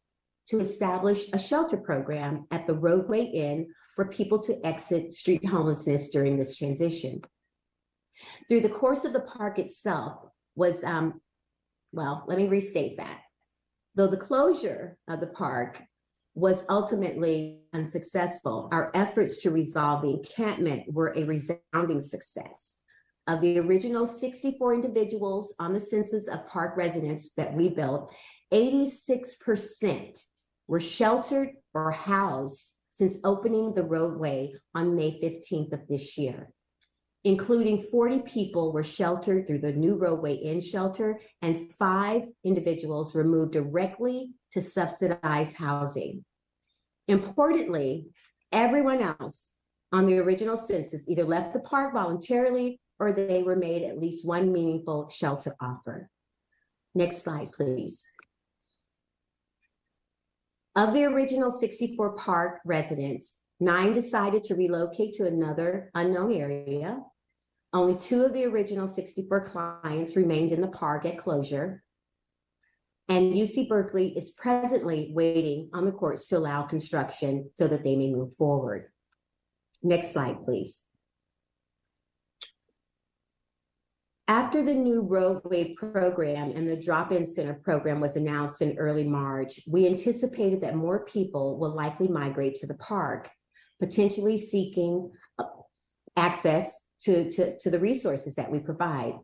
to establish a shelter program at the Rodeway Inn for people to exit street homelessness during this transition. Through the course of the park itself was, um, well, let me restate that. Though the closure of the park was ultimately unsuccessful, our efforts to resolve the encampment were a resounding success. Of the original 64 individuals on the census of park residents that we built, 86% were sheltered or housed since opening the Rodeway on May 15th of this year. Including 40 people were sheltered through the new Rodeway Inn shelter and five individuals were moved directly to subsidized housing. Importantly, everyone else on the original census either left the park voluntarily or they were made at least one meaningful shelter offer. Next slide, please. Of the original 64 park residents, nine decided to relocate to another unknown area. Only two of the original 64 clients remained in the park at closure. And UC Berkeley is presently waiting on the courts to allow construction so that they may move forward. Next slide, please. After the new Rodeway program and the drop-in center program was announced in early March, we anticipated that more people will likely migrate to the park, potentially seeking uh, access to, to, to the resources that we provide.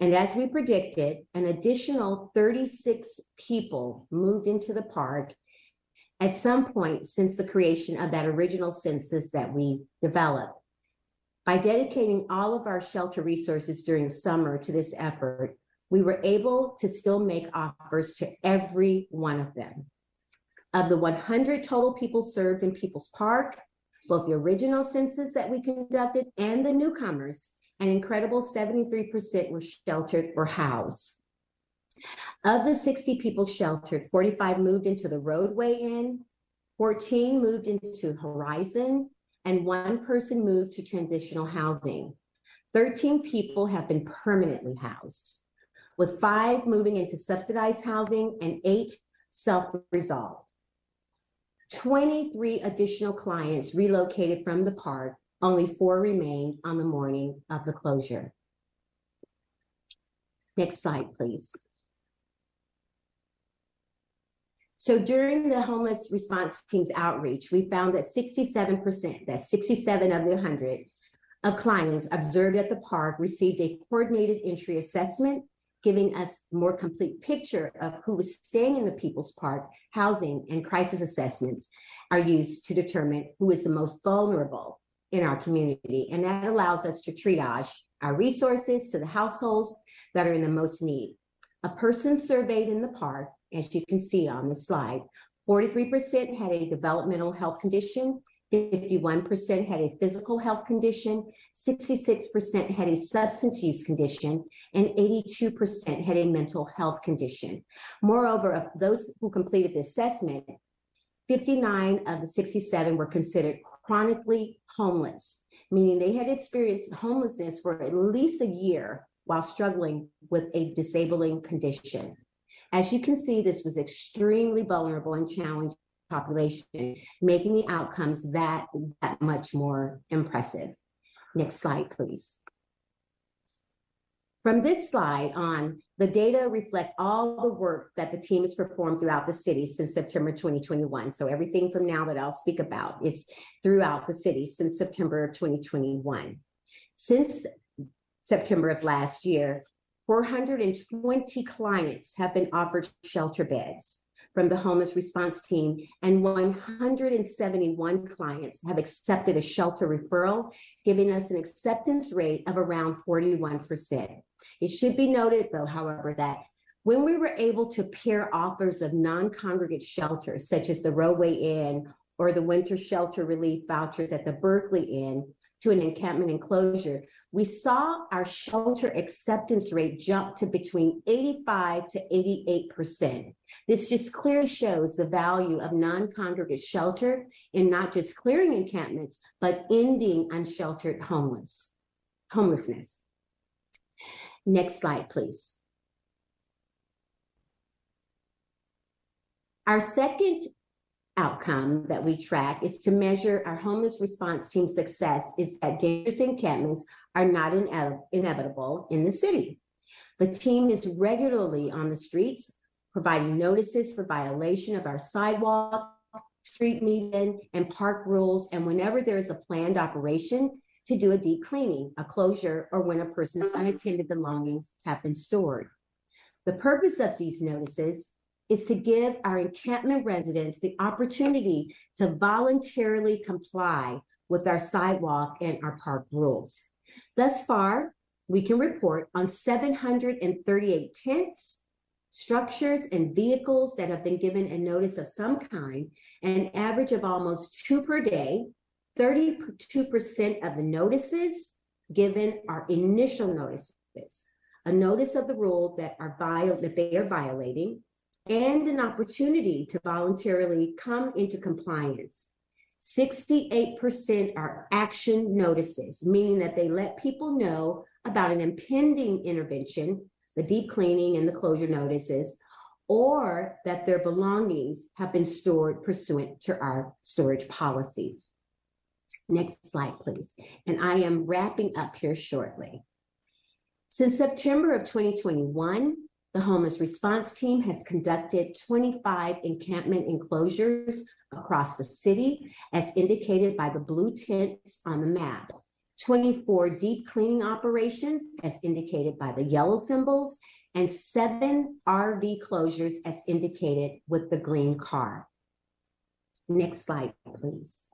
And as we predicted, an additional 36 people moved into the park at some point since the creation of that original census that we developed. By dedicating all of our shelter resources during summer to this effort, we were able to still make offers to every one of them. Of the 100 total people served in People's Park, both the original census that we conducted and the newcomers, an incredible 73% were sheltered or housed. Of the 60 people sheltered, 45 moved into the Rodeway Inn, 14 moved into Horizon, and one person moved to transitional housing. 13 people have been permanently housed, with five moving into subsidized housing and eight self-resolved. 23 additional clients relocated from the park, only four remained on the morning of the closure. Next slide, please. So during the homeless response team's outreach, we found that 67%, that's 67 of the 100 of clients observed at the park received a coordinated entry assessment, giving us more complete picture of who was staying in the People's Park. Housing and crisis assessments are used to determine who is the most vulnerable in our community. And that allows us to triage our resources to the households that are in the most need. A person surveyed in the park as you can see on the slide. 43% had a developmental health condition, 51% had a physical health condition, 66% had a substance use condition, and 82% had a mental health condition. Moreover, of those who completed the assessment, 59 of the 67 were considered chronically homeless, meaning they had experienced homelessness for at least a year while struggling with a disabling condition. As you can see, this was extremely vulnerable and challenged population, making the outcomes that, that much more impressive. Next slide, please. From this slide on, the data reflect all the work that the team has performed throughout the city since September 2021. So everything from now that I'll speak about is throughout the city since September of 2021. Since September of last year, 420 clients have been offered shelter beds from the homeless response team, and 171 clients have accepted a shelter referral, giving us an acceptance rate of around 41%. It should be noted, though, however, that when we were able to pair offers of non-congregate shelters, such as the Rodeway Inn or the winter shelter relief vouchers at the Berkeley Inn, to an encampment enclosure, we saw our shelter acceptance rate jump to between 85 to 88%. This just clearly shows the value of non-congregate shelter in not just clearing encampments, but ending unsheltered homeless, homelessness. Next slide, please. Our second outcome that we track is to measure our homeless response team success is that dangerous encampments are not inevitable in the city. The team is regularly on the streets, providing notices for violation of our sidewalk, street median, and park rules, and whenever there is a planned operation to do a deep cleaning, a closure, or when a person's unattended belongings have been stored. The purpose of these notices is to give our encampment residents the opportunity to voluntarily comply with our sidewalk and our park rules. Thus far, we can report on seven hundred and thirty-eight tents, structures, and vehicles that have been given a notice of some kind, an average of almost two per day. Thirty-two percent of the notices given are initial notices, a notice of the rule that are viol, that they are violating, and an opportunity to voluntarily come into compliance. Sixty-eight percent are action notices, meaning that they let people know about an impending intervention, the deep cleaning and the closure notices, or that their belongings have been stored pursuant to our storage policies. Next slide, please. And I am wrapping up here shortly. Since September of 2021, the homeless response team has conducted 25 encampment enclosures across the city, as indicated by the blue tents on the map. 24 deep cleaning operations, as indicated by the yellow symbols, and seven RV closures, as indicated with the green car. Next slide, please.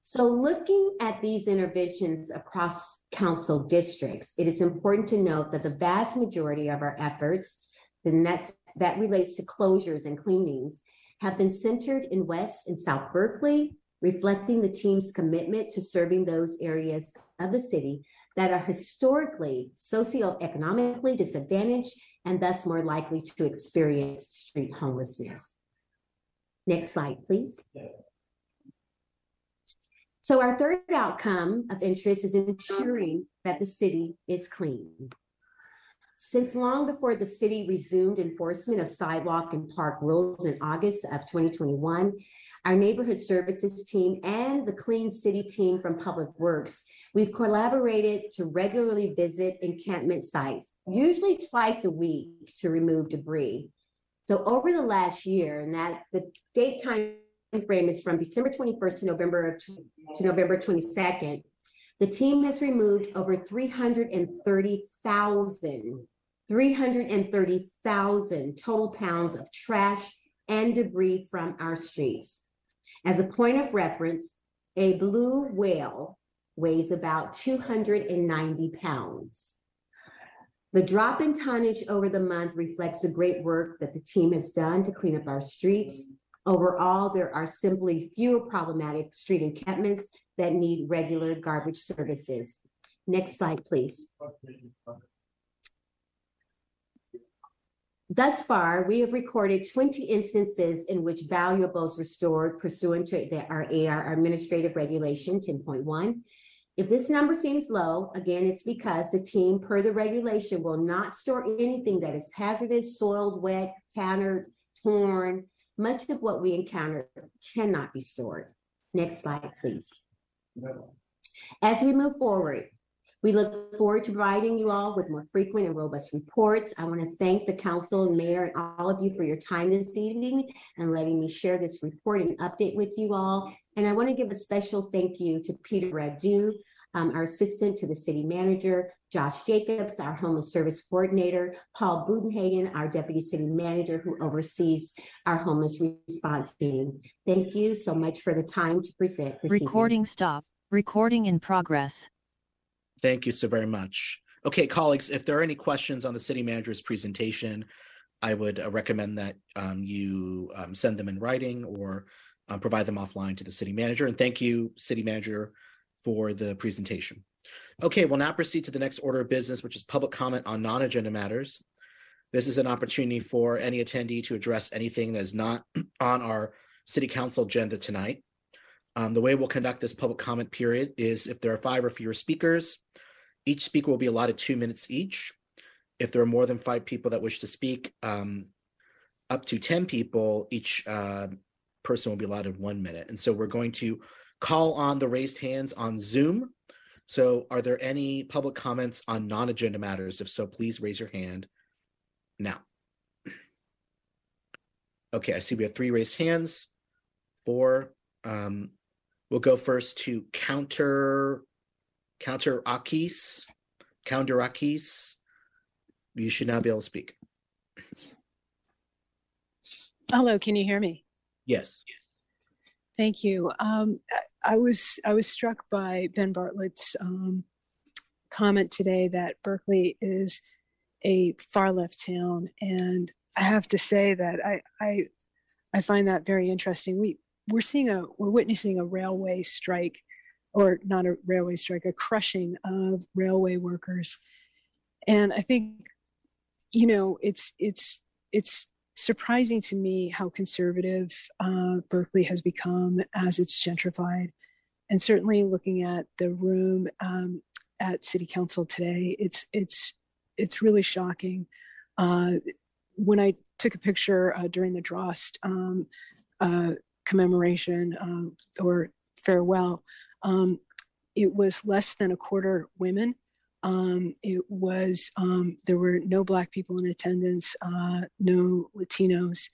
So looking at these interventions across council districts, it is important to note that the vast majority of our efforts, and that's, that relates to closures and cleanings, have been centered in West and South Berkeley, reflecting the team's commitment to serving those areas of the city that are historically socioeconomically disadvantaged and thus more likely to experience street homelessness. Next slide, please. So our third outcome of interest is ensuring that the city is clean. Since long before the city resumed enforcement of sidewalk and park rules in August of 2021, our neighborhood services team and the Clean City team from Public Works, we've collaborated to regularly visit encampment sites, usually twice a week to remove debris. So over the last year, and that the date time frame is from December 21st to November of, to November 22nd, the team has removed over 330,000 330,000 total pounds of trash and debris from our streets. As a point of reference, a blue whale weighs about 290 pounds. The drop in tonnage over the month reflects the great work that the team has done to clean up our streets. Overall, there are simply fewer problematic street encampments that need regular garbage services. Next slide, please. Thus far, we have recorded 20 instances in which valuables were stored pursuant to the- our AR Administrative Regulation 10.1. If this number seems low, again, it's because the team, per the regulation, will not store anything that is hazardous, soiled, wet, tattered, torn. Much of what we encounter cannot be stored. Next slide, please. As we move forward, we look forward to providing you all with more frequent and robust reports. I want to thank the council and mayor and all of you for your time this evening and letting me share this report and update with you all. And I want to give a special thank you to Peter Radu, um, our assistant to the city manager, Josh Jacobs, our homeless service coordinator, Paul Buddenhagen, our deputy city manager who oversees our homeless response team. Thank you so much for the time to present this evening. Recording stop. Recording in progress. Thank you so very much. Okay, colleagues, if there are any questions on the city manager's presentation, I would uh, recommend that um, you um, send them in writing or uh, provide them offline to the city manager. And thank you, city manager, for the presentation. Okay, we'll now proceed to the next order of business, which is public comment on non-agenda matters. This is an opportunity for any attendee to address anything that is not on our city council agenda tonight. Um, the way we'll conduct this public comment period is if there are five or fewer speakers, each speaker will be allotted two minutes each. If there are more than five people that wish to speak, um, up to 10 people, each uh, person will be allotted one minute. And so we're going to call on the raised hands on Zoom. So are there any public comments on non-agenda matters? If so, please raise your hand now. Okay, I see we have three raised hands. Four. Um, we'll go first to counter counter Akis. Counter Akis. You should now be able to speak. Hello, can you hear me? Yes. Thank you. Um, I was I was struck by Ben Bartlett's um, comment today that Berkeley is a far left town, and I have to say that I I I find that very interesting. We we're seeing a we're witnessing a railway strike, or not a railway strike, a crushing of railway workers, and I think you know it's it's it's surprising to me how conservative uh, Berkeley has become as it's gentrified. And certainly looking at the room um, at City Council today, it's it's it's really shocking. Uh, when I took a picture uh, during the Droste um, uh, commemoration um, or farewell, um, it was less than a quarter women um, it was um, there were no black people in attendance, uh, no Latinos,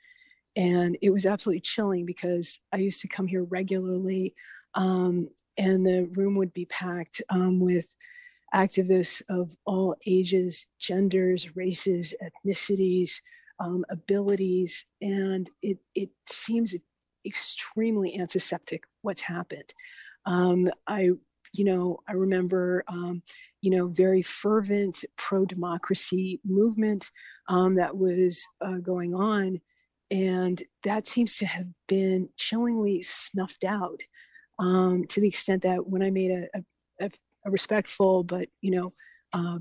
and it was absolutely chilling because I used to come here regularly, um, and the room would be packed um, with activists of all ages, genders, races, ethnicities, um, abilities, and it it seems extremely antiseptic what's happened. Um, I you know, I remember, um, you know, very fervent pro democracy movement um, that was uh, going on. And that seems to have been chillingly snuffed out um, to the extent that when I made a, a, a respectful, but, you know, uh,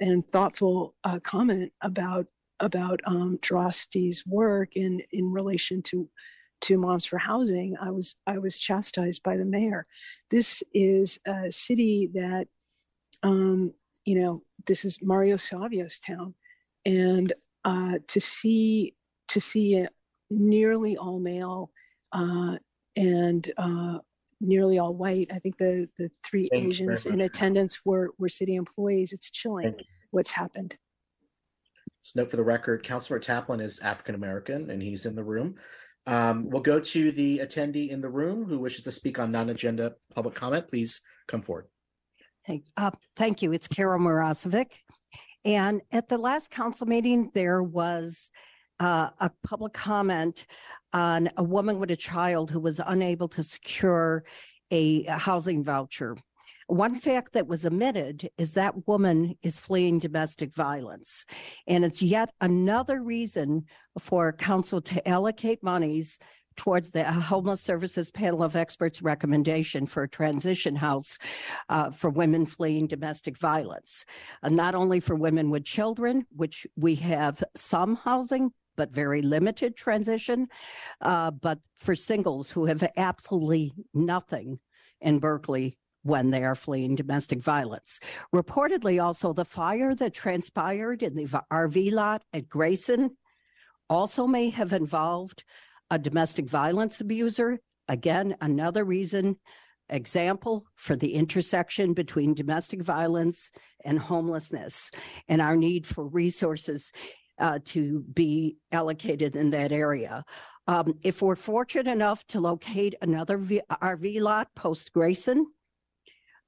and thoughtful uh, comment about about um, work in in relation to to Moms for Housing, I was I was chastised by the mayor. This is a city that, um, you know, this is Mario Savio's town, and uh, to see to see a nearly all male uh, and uh, nearly all white. I think the the three Thank Asians in attendance were were city employees. It's chilling what's happened. Just note for the record, Councilor Taplin is African American and he's in the room. Um, we'll go to the attendee in the room who wishes to speak on non-agenda public comment. Please come forward. Uh, thank you. It's Carol Marasovic. And at the last council meeting, there was uh, a public comment on a woman with a child who was unable to secure a housing voucher. One fact that was omitted is that woman is fleeing domestic violence. And it's yet another reason for council to allocate monies towards the Homeless Services Panel of Experts recommendation for a transition house uh, for women fleeing domestic violence. Uh, not only for women with children, which we have some housing, but very limited transition, uh, but for singles who have absolutely nothing in Berkeley when they are fleeing domestic violence. Reportedly, also, the fire that transpired in the RV lot at Grayson also may have involved a domestic violence abuser. Again, another reason, example for the intersection between domestic violence and homelessness and our need for resources uh, to be allocated in that area. Um, if we're fortunate enough to locate another v- RV lot post Grayson,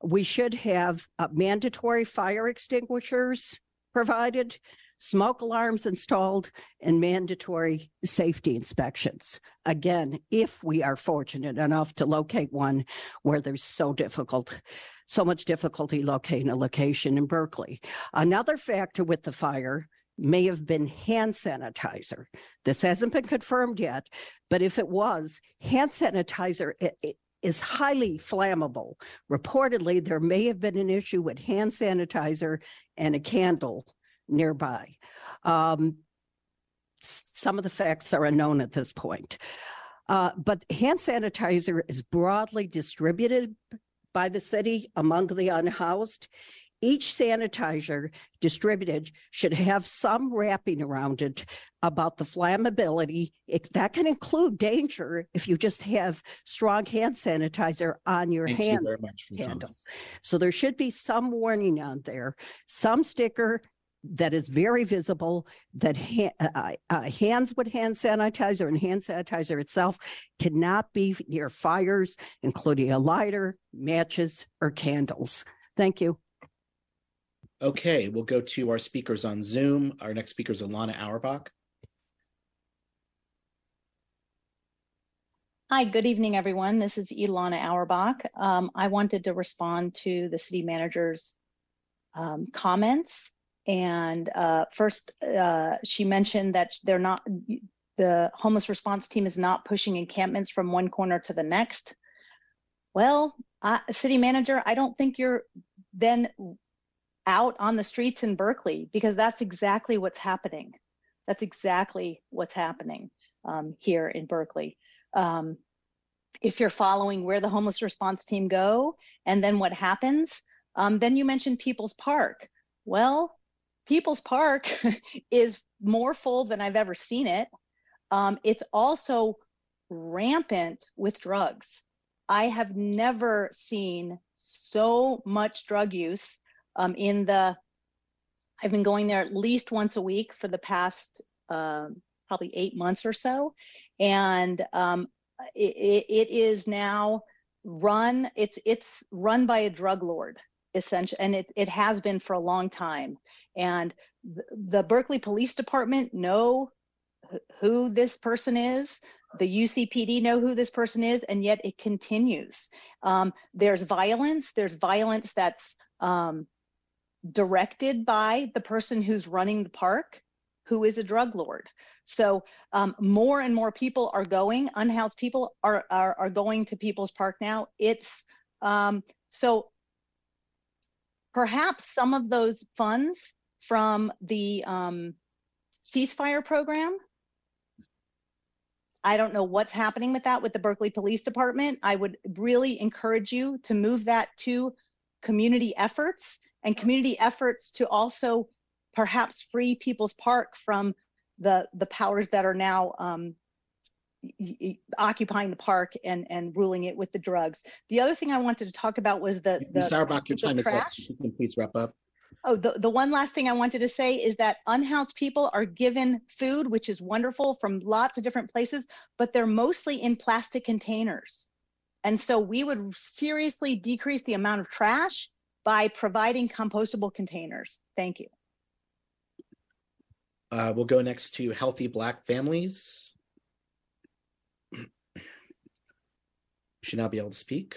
we should have uh, mandatory fire extinguishers provided, smoke alarms installed, and mandatory safety inspections. Again, if we are fortunate enough to locate one where there's so difficult, so much difficulty locating a location in Berkeley. Another factor with the fire may have been hand sanitizer. This hasn't been confirmed yet, but if it was, hand sanitizer is highly flammable. Reportedly, there may have been an issue with hand sanitizer and a candle nearby. Um, some of the facts are unknown at this point. Uh, but hand sanitizer is broadly distributed by the city among the unhoused. Each sanitizer distributed should have some wrapping around it about the flammability. It, that can include danger if you just have strong hand sanitizer on your Thank you very much for your handle. So there should be some warning on there, some sticker that is very visible that ha- uh, uh, hands with hand sanitizer and hand sanitizer itself cannot be near fires, including a lighter, matches, or candles. Thank you. Okay, we'll go to our speakers on Zoom. Our next speaker is Alana Auerbach. Hi, good evening, everyone. This is Ilana Auerbach. Um, I wanted to respond to the city manager's um, comments. And uh, first, uh, she mentioned that they're not, the homeless response team is not pushing encampments from one corner to the next. Well, uh, city manager, I don't think you're then out on the streets in Berkeley because that's exactly what's happening. That's exactly what's happening um, here in Berkeley. Um, if you're following where the homeless response team go and then what happens, um, then you mentioned People's Park. Well, People's Park is more full than I've ever seen it. Um, it's also rampant with drugs. I have never seen so much drug use um, in the, I've been going there at least once a week for the past um, probably eight months or so. And um, it, it is now run, it's, it's run by a drug lord essentially, and it, it has been for a long time. And the, the Berkeley Police Department know who this person is the UCPD know who this person is, and yet it continues. Um, there's violence. There's violence that's um, directed by the person who's running the park, who is a drug lord. So um, more and more people are going. Unhoused people are are, are going to People's Park now. It's um, so perhaps some of those funds from the um, ceasefire program I don't know what's happening with that with the Berkeley Police Department. I would really encourage you to move that to community efforts and community efforts to also perhaps free People's Park from the the powers that are now um, occupying the park and and ruling it with the drugs. The other thing I wanted to talk about was the the, Ms. Auerbach, your time is up. you can Please wrap up. Oh, the, the one last thing I wanted to say is that unhoused people are given food, which is wonderful from lots of different places, but they're mostly in plastic containers. And so we would seriously decrease the amount of trash by providing compostable containers. Thank you. Uh, we'll go next to Healthy Black Families. You Should now be able to speak.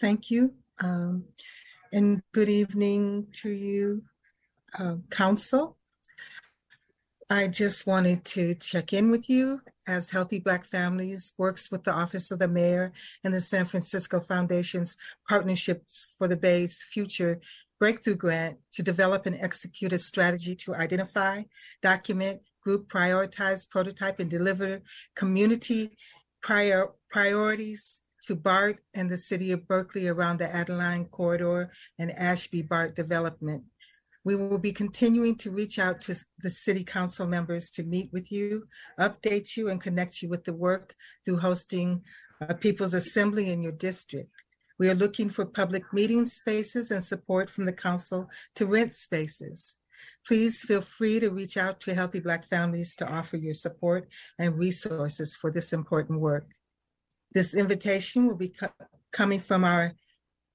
Thank you. Um, and good evening to you, um, Council. I just wanted to check in with you as Healthy Black Families works with the Office of the Mayor and the San Francisco Foundation's Partnerships for the Bay's Future Breakthrough Grant to develop and execute a strategy to identify, document, group, prioritize, prototype, and deliver community prior priorities to BART and the city of Berkeley around the Adeline corridor and Ashby BART development. We will be continuing to reach out to the city council members to meet with you, update you, and connect you with the work through hosting a People's Assembly in your district. We are looking for public meeting spaces and support from the council to rent spaces. Please feel free to reach out to Healthy Black Families to offer your support and resources for this important work. This invitation will be co- coming from our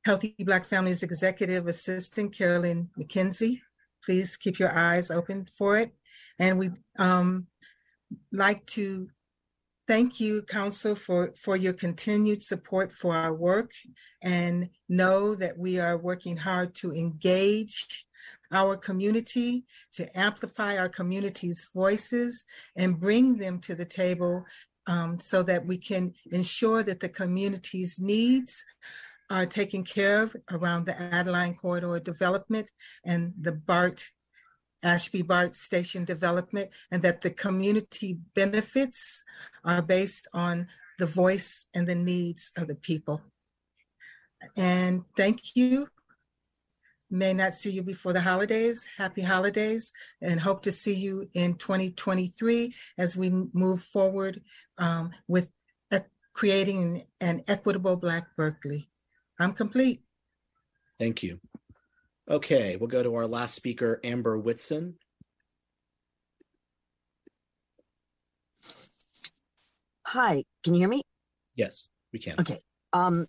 Healthy Black Families Executive Assistant, Carolyn McKenzie. Please keep your eyes open for it. And we um, like to thank you, Council, for, for your continued support for our work and know that we are working hard to engage our community, to amplify our community's voices and bring them to the table um, so that we can ensure that the community's needs are taken care of around the Adeline corridor development and the BART, Ashby BART station development, and that the community benefits are based on the voice and the needs of the people. And thank you. May not see you before the holidays. Happy holidays and hope to see you in 2023 as we move forward um, with uh, creating an equitable Black Berkeley. I'm complete. Thank you. Okay, we'll go to our last speaker, Amber Whitson. Hi, can you hear me? Yes, we can. Okay. Um,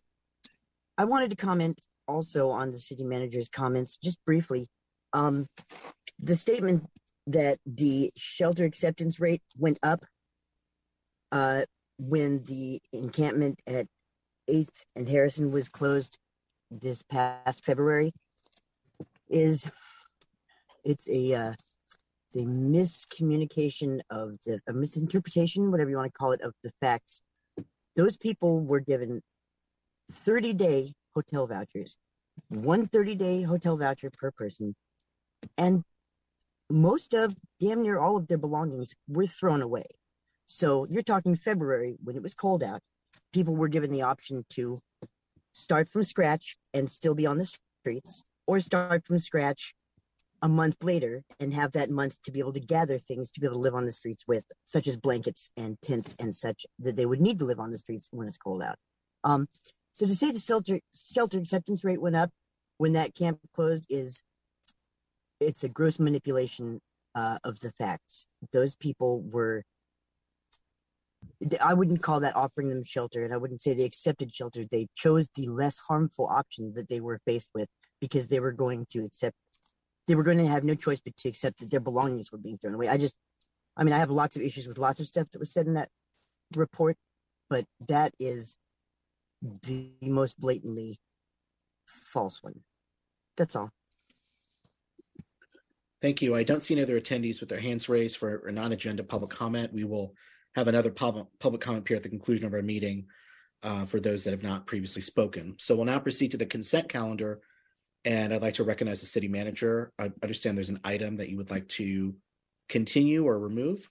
I wanted to comment also on the city manager's comments, just briefly. Um, the statement that the shelter acceptance rate went up. Uh, when the encampment at Eighth and Harrison was closed this past February is it's a uh, a miscommunication of the a misinterpretation, whatever you want to call it, of the facts. Those people were given 30 day hotel vouchers, one 30 day hotel voucher per person, and most of damn near all of their belongings were thrown away. So you're talking February when it was cold out, people were given the option to start from scratch and still be on the streets, or start from scratch a month later and have that month to be able to gather things to be able to live on the streets with, such as blankets and tents and such that they would need to live on the streets when it's cold out. Um, so to say the shelter shelter acceptance rate went up when that camp closed is it's a gross manipulation uh, of the facts. Those people were I wouldn't call that offering them shelter, and I wouldn't say they accepted shelter. They chose the less harmful option that they were faced with because they were going to accept they were going to have no choice but to accept that their belongings were being thrown away. I just, I mean, I have lots of issues with lots of stuff that was said in that report, but that is the most blatantly false one. That's all. Thank you. I don't see any other attendees with their hands raised for a non-agenda public comment. We will have another public, public comment period at the conclusion of our meeting uh, for those that have not previously spoken. So we'll now proceed to the consent calendar. And I'd like to recognize the city manager. I understand there's an item that you would like to continue or remove.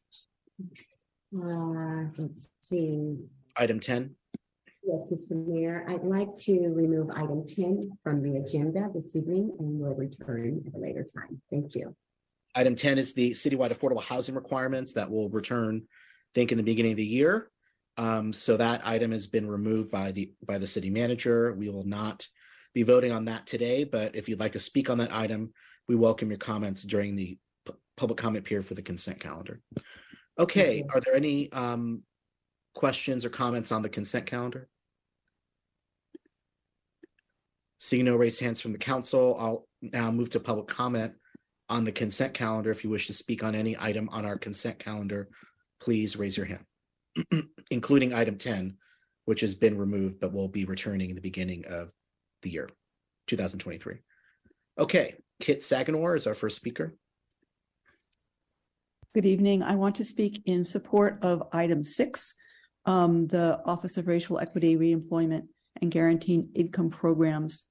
Uh, let's see. Item 10. Yes, Mr. Mayor, I'd like to remove item ten from the agenda this evening and will return at a later time. Thank you. Item 10 is the citywide affordable housing requirements that will return, think, in the beginning of the year. Um, so that item has been removed by the by the city manager. We will not be voting on that today, but if you'd like to speak on that item, we welcome your comments during the pu- public comment period for the consent calendar. Okay, are there any um questions or comments on the consent calendar? Seeing no raised hands from the council, I'll now move to public comment on the consent calendar. If you wish to speak on any item on our consent calendar, please raise your hand, including item ten, which has been removed but will be returning in the beginning of the year, two thousand twenty-three. Okay, Kit Saganor is our first speaker. Good evening. I want to speak in support of item six, um, the Office of Racial Equity, Reemployment and Guaranteeing Income Programs,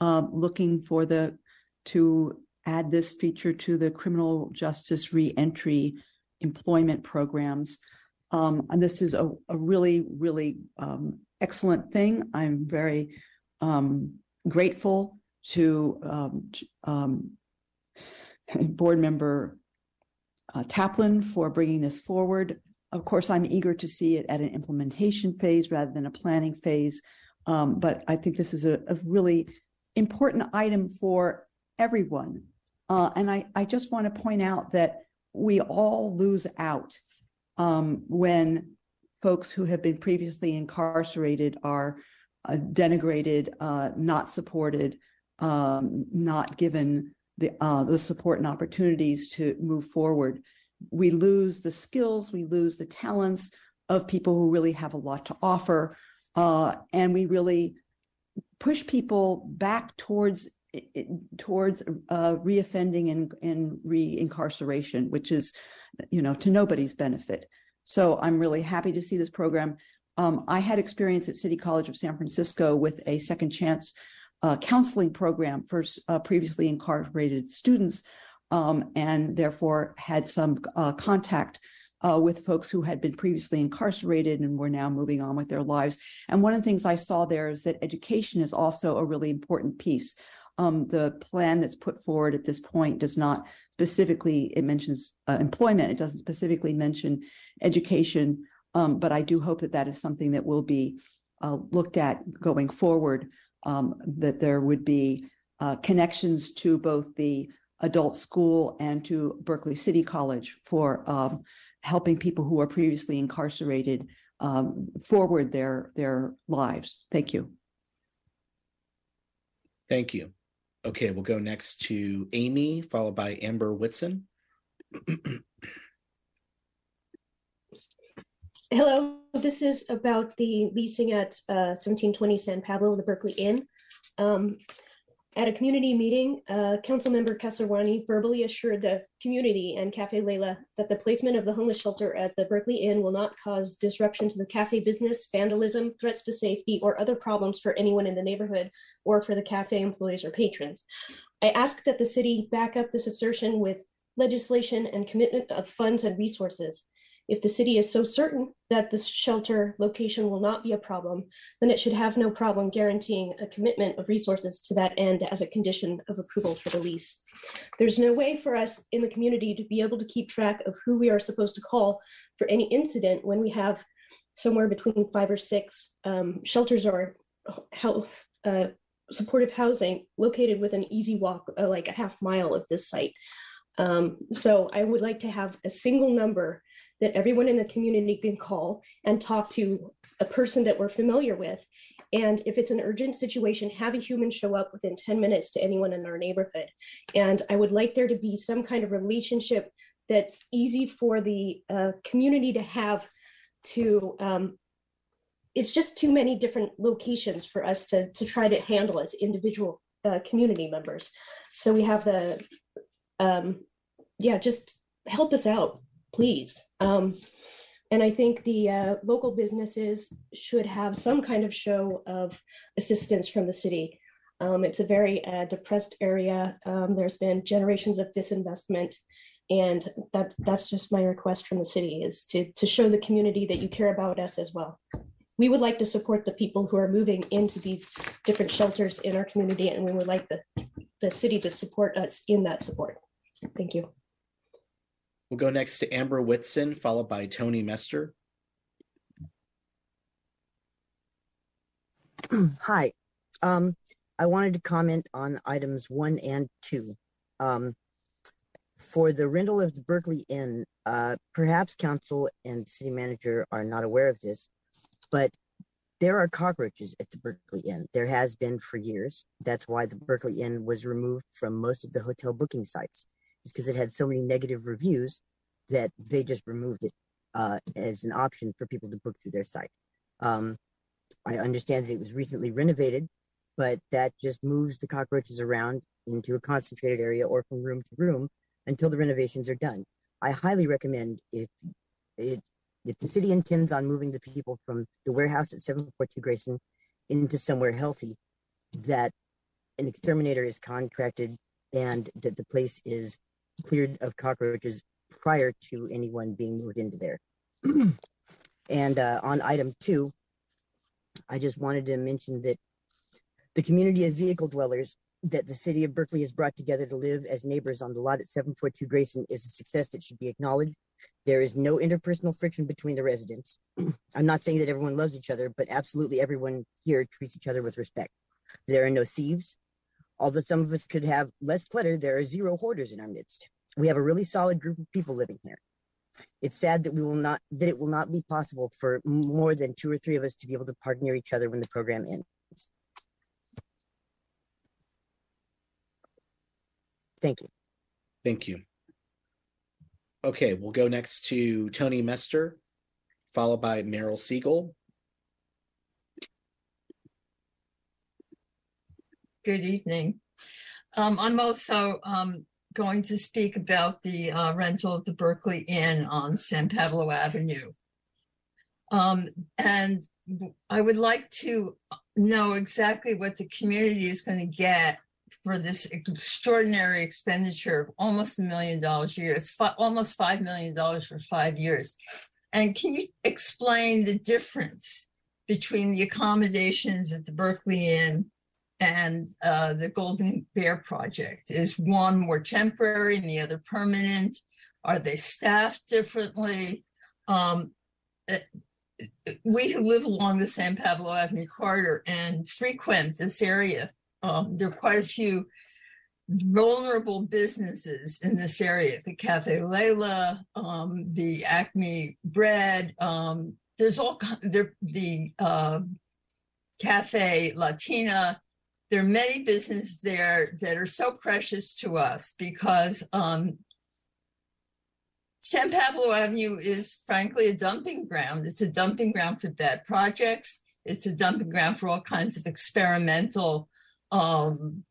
um, looking for the, to add this feature to the criminal justice reentry employment programs. Um, and this is a, a really, really, um, excellent thing. I'm very, um, grateful to, um, um, board member uh, Taplin for bringing this forward. Of course, I'm eager to see it at an implementation phase rather than a planning phase. Um, but I think this is a, a really important item for everyone. Uh, and I, I just want to point out that we all lose out um, when folks who have been previously incarcerated are uh, denigrated, uh, not supported, um, not given the uh, the support and opportunities to move forward. We lose the skills, we lose the talents of people who really have a lot to offer, uh, and we really push people back towards towards uh, reoffending and, and re-incarceration, which is, you know, to nobody's benefit. So I'm really happy to see this program. Um, I had experience at City College of San Francisco with a second chance uh, counseling program for uh, previously incarcerated students, um, and therefore had some uh, contact uh, with folks who had been previously incarcerated and were now moving on with their lives. And one of the things I saw there is that education is also a really important piece. Um, the plan that's put forward at this point does not specifically, it mentions uh, employment, it doesn't specifically mention education, um, but I do hope that that is something that will be uh, looked at going forward, um, that there would be uh, connections to both the adult school and to Berkeley City College for um, helping people who are previously incarcerated um, forward their their lives. Thank you. Thank you. Okay, we'll go next to Amy, followed by Amber Whitson. Hello, this is about the leasing at uh, 1720 San Pablo, the Berkeley Inn. Um, At a community meeting, uh, Councilmember Kesarwani verbally assured the community and Cafe Leila that the placement of the homeless shelter at the Berkeley Inn will not cause disruption to the cafe business, vandalism, threats to safety, or other problems for anyone in the neighborhood or for the cafe employees or patrons. I ask that the city back up this assertion with legislation and commitment of funds and resources. If the city is so certain that this shelter location will not be a problem, then it should have no problem guaranteeing a commitment of resources to that end as a condition of approval for the lease. There's no way for us in the community to be able to keep track of who we are supposed to call for any incident when we have somewhere between five or six um, shelters or health, uh, supportive housing located with an easy walk, uh, like a half mile of this site. Um, so I would like to have a single number that everyone in the community can call and talk to a person that we're familiar with. And if it's an urgent situation, have a human show up within 10 minutes to anyone in our neighborhood. And I would like there to be some kind of relationship that's easy for the uh, community to have to um, it's just too many different locations for us to to try to handle as individual uh, community members so we have the um yeah just help us out please. Um and i think the uh, local businesses should have some kind of show of assistance from the city. Um, it's a very uh, depressed area. Um, there's been generations of disinvestment. And that that's just my request from the city is to to show the community that you care about us as well. We would like to support the people who are moving into these different shelters in our community, and we would like the, the city to support us in that support. Thank you. We'll go next to Amber Whitson, followed by Tony Mester. Hi, um, I wanted to comment on items one and two. Um, for the rental of the Berkeley Inn, uh, perhaps council and city manager are not aware of this, but there are cockroaches at the Berkeley Inn. There has been for years. That's why the Berkeley Inn was removed from most of the hotel booking sites. It's because it had so many negative reviews that they just removed it uh, as an option for people to book through their site. Um, I understand that it was recently renovated, but that just moves the cockroaches around into a concentrated area or from room to room until the renovations are done. I highly recommend if it if the city intends on moving the people from the warehouse at 742 Grayson into somewhere healthy, that an exterminator is contracted and that the place is cleared of cockroaches prior to anyone being moved into there. and uh, on item two, I just wanted to mention that the community of vehicle dwellers that the city of Berkeley has brought together to live as neighbors on the lot at 742 Grayson is a success that should be acknowledged there is no interpersonal friction between the residents. I'm not saying that everyone loves each other, but absolutely everyone here treats each other with respect. There are no thieves. Although some of us could have less clutter, there are zero hoarders in our midst. We have a really solid group of people living here. It's sad that we will not that it will not be possible for more than two or three of us to be able to park near each other when the program ends. Thank you. Thank you. Okay, we'll go next to Tony Mester, followed by Meryl Siegel. Good evening. Um, I'm also um, going to speak about the uh, rental of the Berkeley Inn on San Pablo Avenue. Um, and I would like to know exactly what the community is going to get for this extraordinary expenditure of almost a million dollars a year. It's fi- almost $5 million for five years. And can you explain the difference between the accommodations at the Berkeley Inn and uh, the Golden Bear Project? Is one more temporary and the other permanent? Are they staffed differently? Um, eh, we who live along the San Pablo Avenue corridor and frequent this area um, there are quite a few vulnerable businesses in this area the cafe Leila um, the acme bread um, there's all the uh, cafe latina there are many businesses there that are so precious to us because um, San Pablo Avenue is frankly a dumping ground. It's a dumping ground for bad projects. It's a dumping ground for all kinds of experimental um,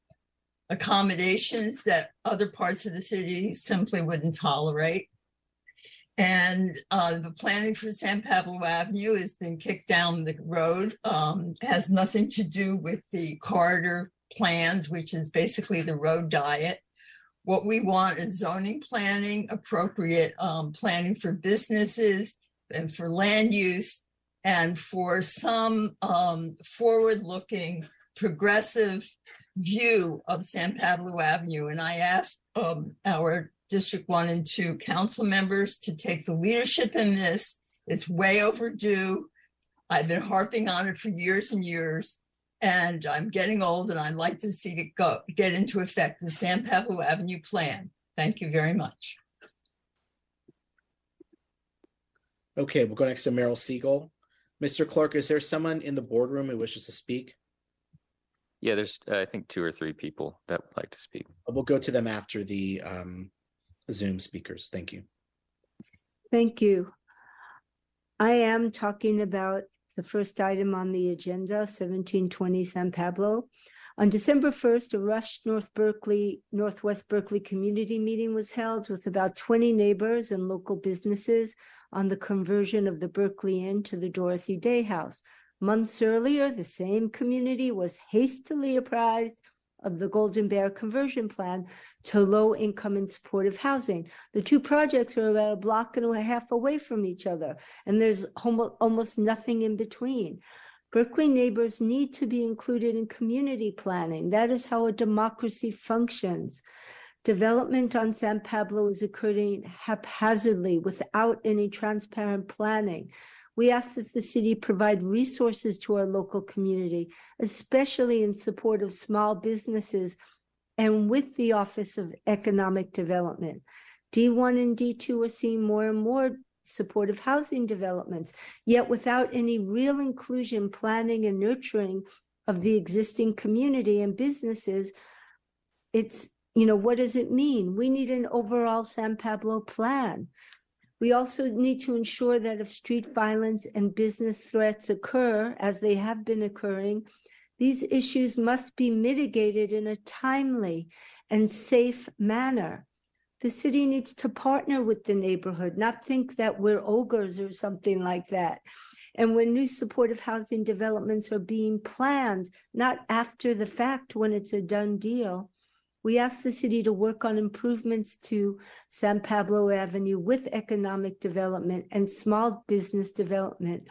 accommodations that other parts of the city simply wouldn't tolerate. And uh, the planning for San Pablo Avenue has been kicked down the road. Um, has nothing to do with the corridor plans, which is basically the road diet. What we want is zoning planning, appropriate um, planning for businesses and for land use and for some um, forward-looking progressive view of San Pablo Avenue. And I asked um, our District One and Two council members to take the leadership in this. It's way overdue. I've been harping on it for years and years. And I'm getting old and I'd like to see it go, get into effect, the San Pablo Avenue plan. Thank you very much. Okay, we'll go next to Merrill Siegel. Mr. Clerk, is there someone in the boardroom who wishes to speak? Yeah, there's, uh, I think, two or three people that would like to speak. We'll go to them after the um, Zoom speakers. Thank you. Thank you. I am talking about the first item on the agenda, seventeen twenty San Pablo. On December first, a Rush North Berkeley, Northwest Berkeley Community Meeting was held with about twenty neighbors and local businesses on the conversion of the Berkeley Inn to the Dorothy Day House. Months earlier, the same community was hastily apprised of the Golden Bear conversion plan to low income and supportive housing. The two projects are about a block and a half away from each other, and there's almost nothing in between. Berkeley neighbors need to be included in community planning. That is how a democracy functions. Development on San Pablo is occurring haphazardly without any transparent planning. We ask that the city provide resources to our local community, especially in support of small businesses and with the Office of Economic Development. D1 and D2 are seeing more and more supportive housing developments, yet without any real inclusion, planning, and nurturing of the existing community and businesses, it's, you know, what does it mean? We need an overall San Pablo plan. We also need to ensure that if street violence and business threats occur, as they have been occurring, these issues must be mitigated in a timely and safe manner. The city needs to partner with the neighborhood, not think that we're ogres or something like that. And when new supportive housing developments are being planned, not after the fact when it's a done deal, we ask the city to work on improvements to San Pablo Avenue with economic development and small business development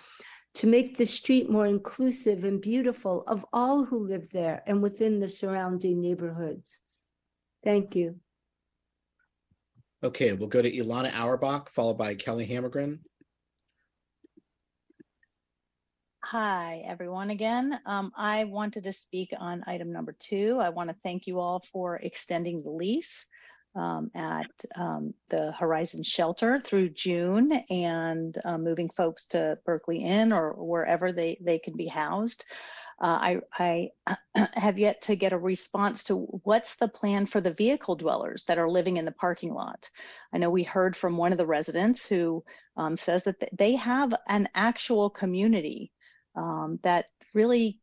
to make the street more inclusive and beautiful of all who live there and within the surrounding neighborhoods. Thank you. Okay, we'll go to Ilana Auerbach, followed by Kelly Hammergren. Hi, everyone again. Um, I wanted to speak on item number two. I want to thank you all for extending the lease um, at um, the Horizon Shelter through June and uh, moving folks to Berkeley Inn or wherever they, they can be housed. Uh, I, I have yet to get a response to what's the plan for the vehicle dwellers that are living in the parking lot. I know we heard from one of the residents who um, says that they have an actual community um, that really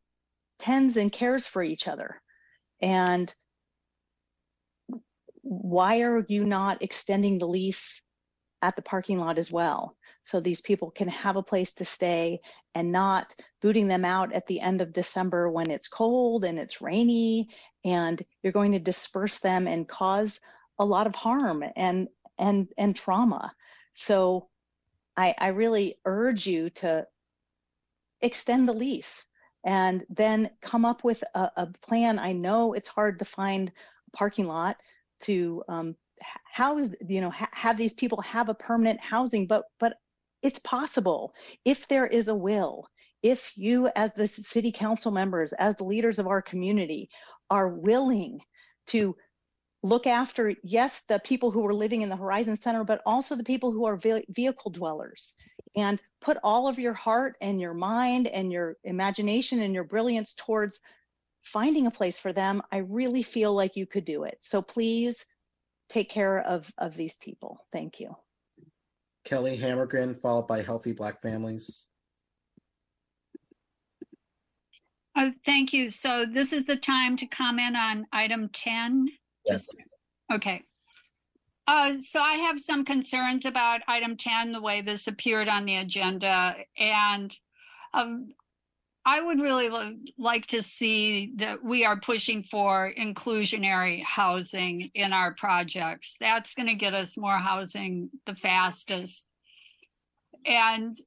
tends and cares for each other. And why are you not extending the lease at the parking lot as well? So these people can have a place to stay and not booting them out at the end of December when it's cold and it's rainy and you're going to disperse them and cause a lot of harm and and and trauma. So I, I really urge you to extend the lease and then come up with a, a plan. I know it's hard to find a parking lot to um, house, you know, ha have these people have a permanent housing, but but it's possible if there is a will. If you, as the city council members, as the leaders of our community, are willing to look after, yes, the people who are living in the Horizon Center, but also the people who are ve vehicle dwellers and put all of your heart and your mind and your imagination and your brilliance towards finding a place for them, I really feel like you could do it. So please take care of, of these people. Thank you. Kelly Hammergren, followed by Healthy Black Families. Oh, thank you. So this is the time to comment on item ten? Yes. Okay. Uh, so I have some concerns about item ten, the way this appeared on the agenda, and um, I would really lo- like to see that we are pushing for inclusionary housing in our projects. That's going to get us more housing the fastest. And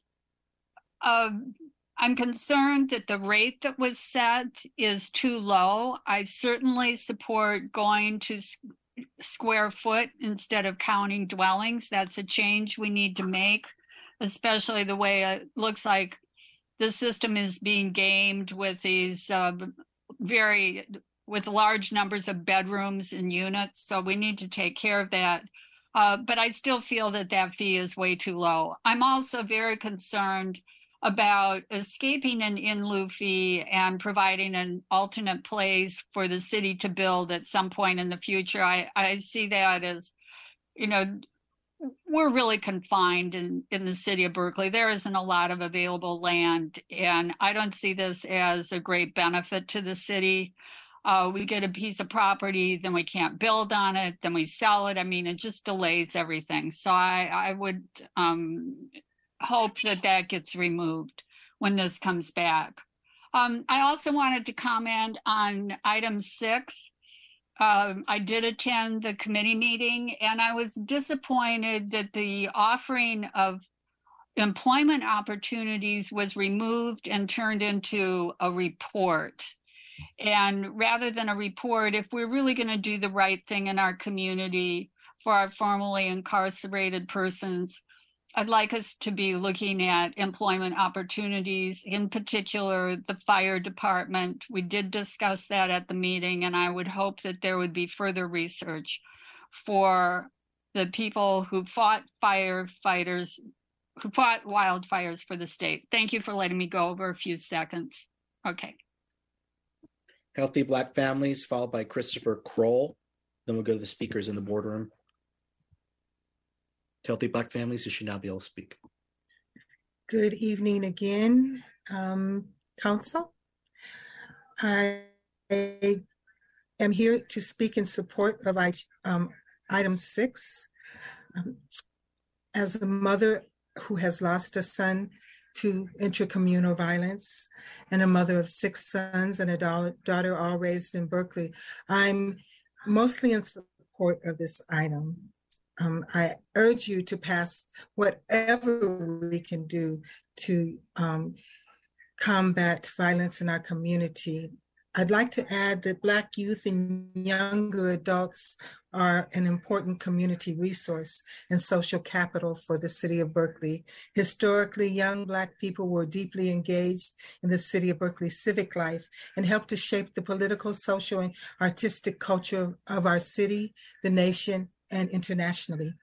um, I'm concerned that the rate that was set is too low. I certainly support going to square foot instead of counting dwellings. That's a change we need to make, especially the way it looks like the system is being gamed with these uh, very with large numbers of bedrooms and units. So we need to take care of that. Uh, but I still feel that that fee is way too low. I'm also very concerned about escaping an in fee and providing an alternate place for the city to build at some point in the future. I, I see that as, you know, we're really confined in, in the city of Berkeley. There isn't a lot of available land, and I don't see this as a great benefit to the city. Uh, we get a piece of property, then we can't build on it, then we sell it. I mean, it just delays everything. So I, I would um, hope that that gets removed when this comes back. Um, I also wanted to comment on item six. Um, I did attend the committee meeting and I was disappointed that the offering of employment opportunities was removed and turned into a report. And rather than a report, if we're really going to do the right thing in our community for our formerly incarcerated persons, I'd like us to be looking at employment opportunities, in particular, the fire department. We did discuss that at the meeting, and I would hope that there would be further research for the people who fought firefighters, who fought wildfires for the state. Thank you for letting me go over a few seconds. Okay. Healthy Black Families, followed by Christopher Kroll. Then we'll go to the speakers in the boardroom. Healthy Black Families, you should now be able to speak. Good evening again, um, council. I am here to speak in support of I, um, item six. Um, As a mother who has lost a son to intracommunal violence and a mother of six sons and a dau- daughter all raised in Berkeley, I'm mostly in support of this item. Um, I urge you to pass whatever we can do to um, combat violence in our community. I'd like to add that Black youth and younger adults are an important community resource and social capital for the city of Berkeley. Historically, young Black people were deeply engaged in the city of Berkeley civic life and helped to shape the political, social, and artistic culture of, of our city, the nation, and internationally.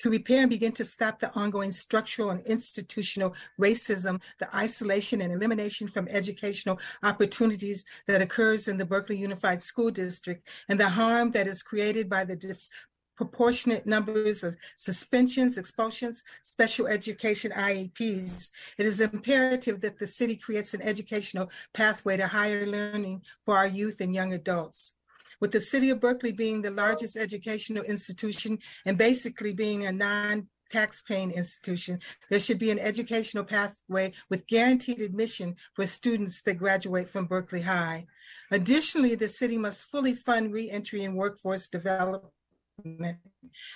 To repair and begin to stop the ongoing structural and institutional racism, the isolation and elimination from educational opportunities that occurs in the Berkeley Unified School District, and the harm that is created by the disproportionate numbers of suspensions, expulsions, special education IEPs, it is imperative that the city creates an educational pathway to higher learning for our youth and young adults with the city of Berkeley being the oh. largest educational institution and basically being a non tax-paying institution, there should be an educational pathway with guaranteed admission for students that graduate from Berkeley High. Additionally, the city must fully fund reentry and workforce development,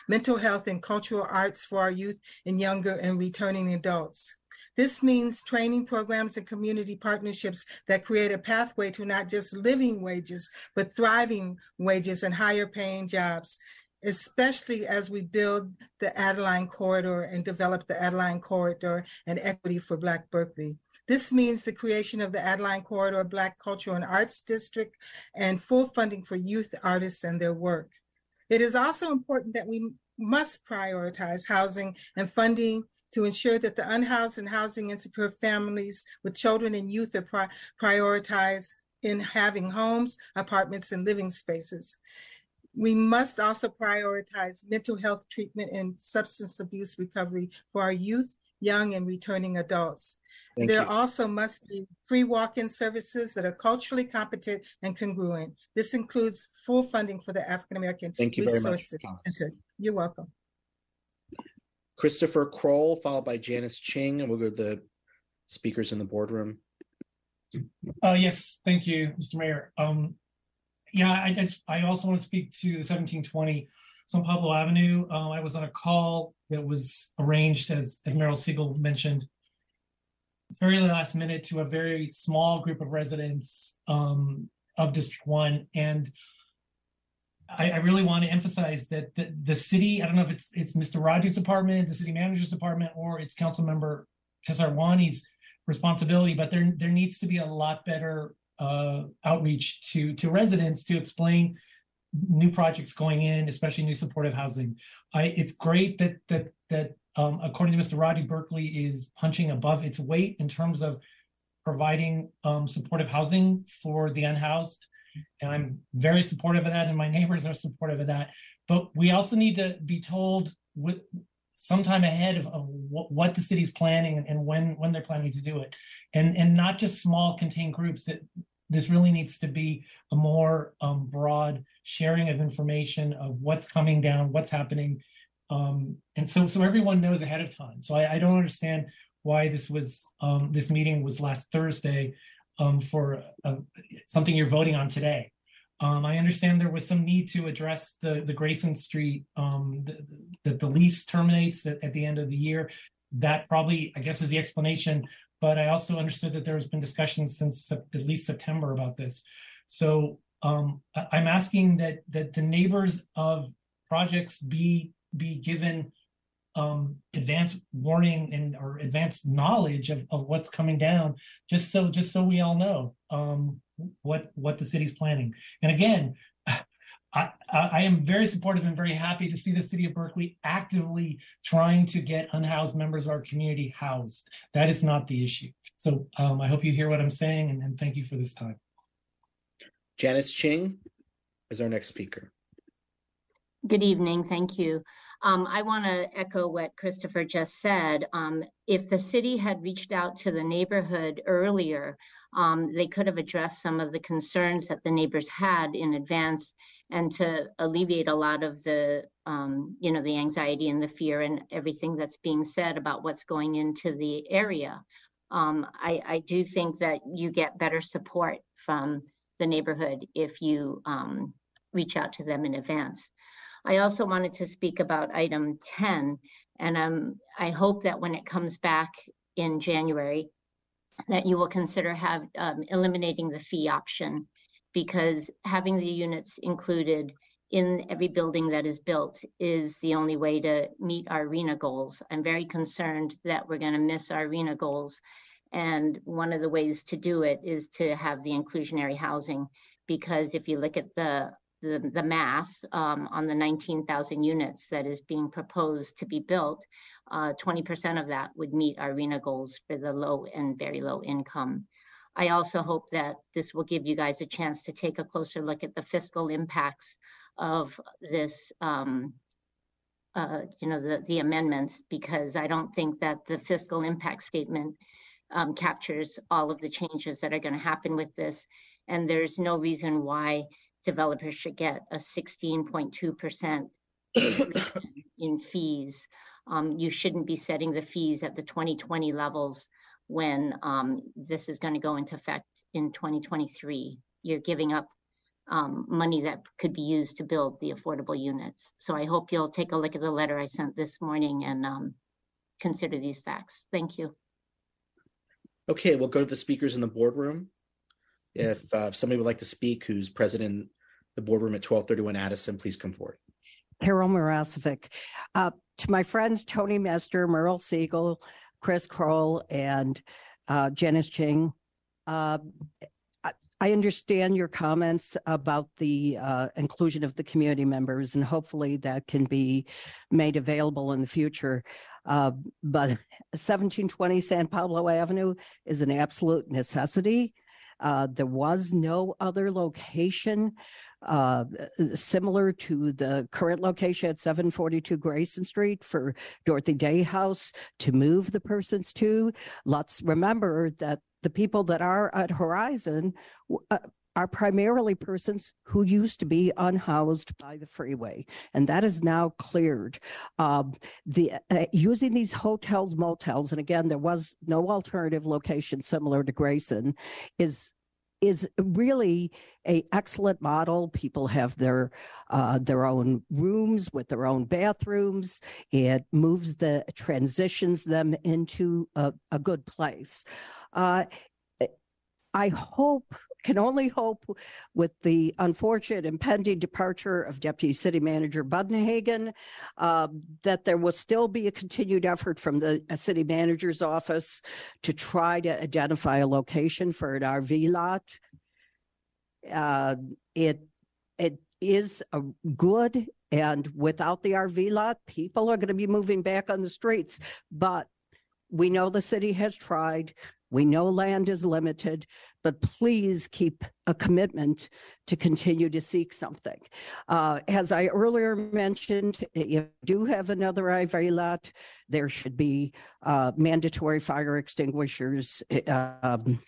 mental health and cultural arts for our youth and younger and returning adults. This means training programs and community partnerships that create a pathway to not just living wages, but thriving wages and higher paying jobs, especially as we build the Adeline Corridor and develop the Adeline Corridor and equity for Black Berkeley. This means the creation of the Adeline Corridor Black Cultural and Arts District and full funding for youth artists and their work. It is also important that we must prioritize housing and funding to ensure that the unhoused and housing insecure families with children and youth are pri- prioritized in having homes, apartments, and living spaces. We must also prioritize mental health treatment and substance abuse recovery for our youth, young, and returning adults. Thank There you. also must be free walk-in services that are culturally competent and congruent. This includes full funding for the African American Thank you Resource Center. You're welcome. Christopher Kroll, followed by Janice Ching, and we'll go to the speakers in the boardroom. Uh, yes, thank you, Mr. Mayor. Um, yeah, I just, I also want to speak to the seventeen twenty San Pablo Avenue. Um, I was on a call that was arranged, as Admiral Siegel mentioned, very last minute to a very small group of residents, um, of District One, and I, I really want to emphasize that the, the city, I don't know if it's, it's Mr. Rogers' department, the city manager's department, or it's council member Kesarwani's responsibility, but there, there needs to be a lot better uh, outreach to, to residents to explain new projects going in, especially new supportive housing. I, it's great that, that, that, um, according to Mr. Radu, Berkeley is punching above its weight in terms of providing, um, supportive housing for the unhoused. And I'm very supportive of that, and my neighbors are supportive of that. But we also need to be told with sometime ahead of, of what, what the city's planning and, and when when they're planning to do it, and and not just small contained groups. That this really needs to be a more um, broad sharing of information of what's coming down, what's happening, um, and so so everyone knows ahead of time. So I, I don't understand why this was um, this meeting was last Thursday um, for uh, something you're voting on today. Um, I understand there was some need to address the, the Grayson Street, um, th- th- that the lease terminates at, at the end of the year. That probably, I guess, is the explanation. But I also understood that there has been discussion since at least September about this. So um, I- I'm asking that that the neighbors of projects be be given um advance warning and or advanced knowledge of, of what's coming down just so just so we all know um what what the city's planning and again I, I I am very supportive and very happy to see the city of Berkeley actively trying to get unhoused members of our community housed. That is not the issue. So um, I hope you hear what I'm saying and, and thank you for this time. Janice Ching is our next speaker. Good evening, thank you. Um, I want to echo what Christopher just said. Um, if the city had reached out to the neighborhood earlier, um, they could have addressed some of the concerns that the neighbors had in advance and to alleviate a lot of the, um, you know, the anxiety and the fear and everything that's being said about what's going into the area. Um, I, I do think that you get better support from the neighborhood if you um, reach out to them in advance. I also wanted to speak about item 10, and um, I hope that when it comes back in January, that you will consider have um, eliminating the fee option because having the units included in every building that is built is the only way to meet our RHNA goals. I'm very concerned that we're going to miss our RHNA goals. And one of the ways to do it is to have the inclusionary housing because if you look at the the, the math um, on the 19,000 units that is being proposed to be built, uh, 20% of that would meet our RHNA goals for the low and very low income. I also hope that this will give you guys a chance to take a closer look at the fiscal impacts of this, um, uh, you know, the, the amendments, because I don't think that the fiscal impact statement um, captures all of the changes that are going to happen with this. And there's no reason why developers should get a 16.2% in fees. Um, you shouldn't be setting the fees at the 2020 levels when um, this is going to go into effect in 2023. You're giving up um, money that could be used to build the affordable units. So I hope you'll take a look at the letter I sent this morning and um, consider these facts. Thank you. Okay, we'll go to the speakers in the boardroom. If uh, if somebody would like to speak, who's present in the boardroom at twelve thirty-one Addison, please come forward. Carol Marasovic. Uh, to my friends, Tony Mester, Merle Siegel, Chris Kroll, and uh, Janice Ching. Uh, I- I understand your comments about the uh, inclusion of the community members, and hopefully that can be made available in the future. Uh, But seventeen twenty San Pablo Avenue is an absolute necessity. Uh, There was no other location uh, similar to the current location at seven forty-two Grayson Street for Dorothy Day House to move the persons to. Let's remember that the people that are at Horizon uh, are primarily persons who used to be unhoused by the freeway, and that is now cleared. Um, the, uh, using these hotels, motels, and again, there was no alternative location similar to Grayson, is is really a excellent model. People have their uh, their own rooms with their own bathrooms. It moves the transitions them into a, a good place. Uh, I hope, can only hope with the unfortunate impending departure of Deputy City Manager Buddenhagen, uh, that there will still be a continued effort from the uh, city manager's office to try to identify a location for an RV lot. Uh, it, it is a good, and without the RV lot, people are going to be moving back on the streets. But we know the city has tried. We know land is limited, but please keep a commitment to continue to seek something. Uh, as I earlier mentioned, if you do have another RV lot, there should be uh, mandatory fire extinguishers, um,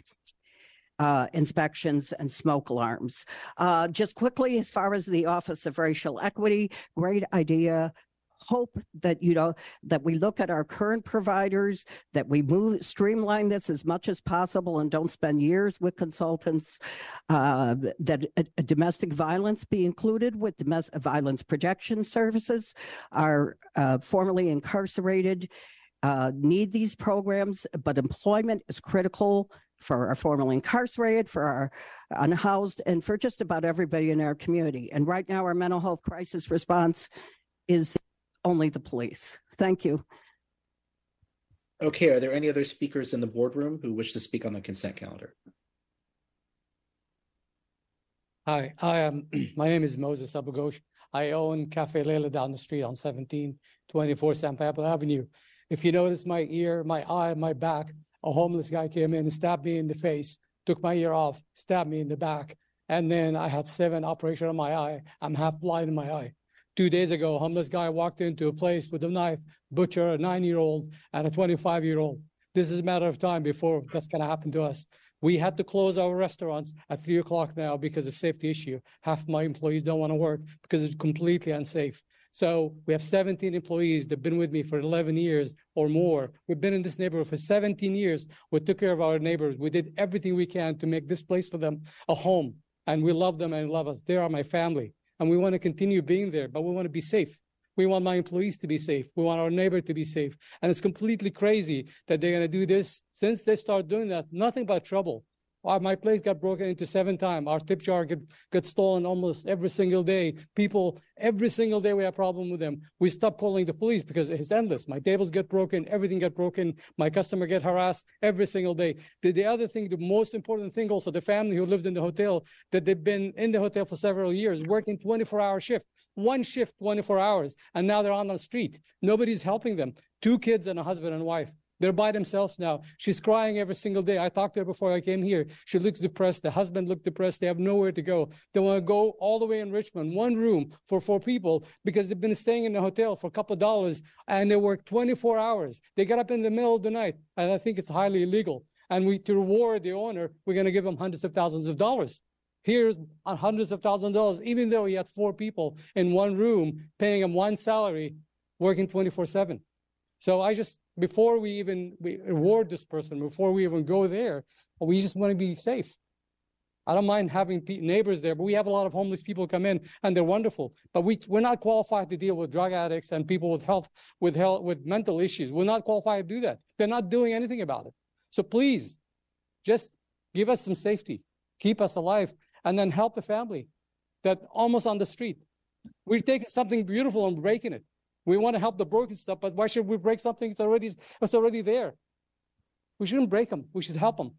uh, inspections and smoke alarms. Uh, just quickly, as far as the Office of Racial Equity, great idea hope that you know that we look at our current providers that we move streamline this as much as possible and don't spend years with consultants uh, that uh, domestic violence be included with domestic violence protection services are uh, formerly incarcerated uh, need these programs but employment is critical for our formerly incarcerated, for our unhoused, and for just about everybody in our community. And right now, our mental health crisis response is only the police. Thank you. Okay, are there any other speakers in the boardroom who wish to speak on the consent calendar? Hi, I am, my name is Moses Abugosh. I own Cafe Leila down the street on seventeen twenty-four San Pablo Avenue. If you notice my ear, my eye, my back, a homeless guy came in and stabbed me in the face, took my ear off, stabbed me in the back. And then I had seven operation on my eye. I'm half blind in my eye. Two days ago, a homeless guy walked into a place with a knife, butcher a nine-year-old and a twenty-five-year-old. This is a matter of time before that's gonna happen to us. We had to close our restaurants at three o'clock now because of safety issue. Half my employees don't want to work because it's completely unsafe. So we have seventeen employees that've been with me for eleven years or more. We've been in this neighborhood for seventeen years. We took care of our neighbors. We did everything we can to make this place for them a home. And we love them and love us. They are my family. And we want to continue being there, but we want to be safe. We want my employees to be safe. We want our neighbor to be safe. And it's completely crazy that they're going to do this. Since they start doing that, nothing but trouble. Our, my place got broken into seven times. Our tip jar get, get stolen almost every single day. People, every single day we have problem with them. We stop calling the police because it's endless. My tables get broken, everything get broken. My customer get harassed every single day. The, the other thing, the most important thing also, the family who lived in the hotel, that they've been in the hotel for several years, working 24 hour shift, one shift, 24 hours, and now they're on the street. Nobody's helping them. Two kids and a husband and wife. They're by themselves now. She's crying every single day. I talked to her before I came here. She looks depressed. The husband looked depressed. They have nowhere to go. They want to go all the way in Richmond, one room for four people because they've been staying in the hotel for a couple of dollars and they work 24 hours. They get up in the middle of the night, and I think it's highly illegal. And we to reward the owner, we're going to give them hundreds of thousands of dollars. Here's uh, hundreds of thousands of dollars, even though he had four people in one room, paying him one salary, working 24 7. So I just, before we even we reward this person, before we even go there, we just want to be safe. I don't mind having neighbors there, but we have a lot of homeless people come in and they're wonderful. But we, we're not qualified to deal with drug addicts and people with health, with health, with mental issues. We're not qualified to do that. They're not doing anything about it. So please, just give us some safety, keep us alive, and then help the family that almost on the street. We're taking something beautiful and breaking it. We want to help the broken stuff, but why should we break something that's already that's already there? We shouldn't break them. We should help them.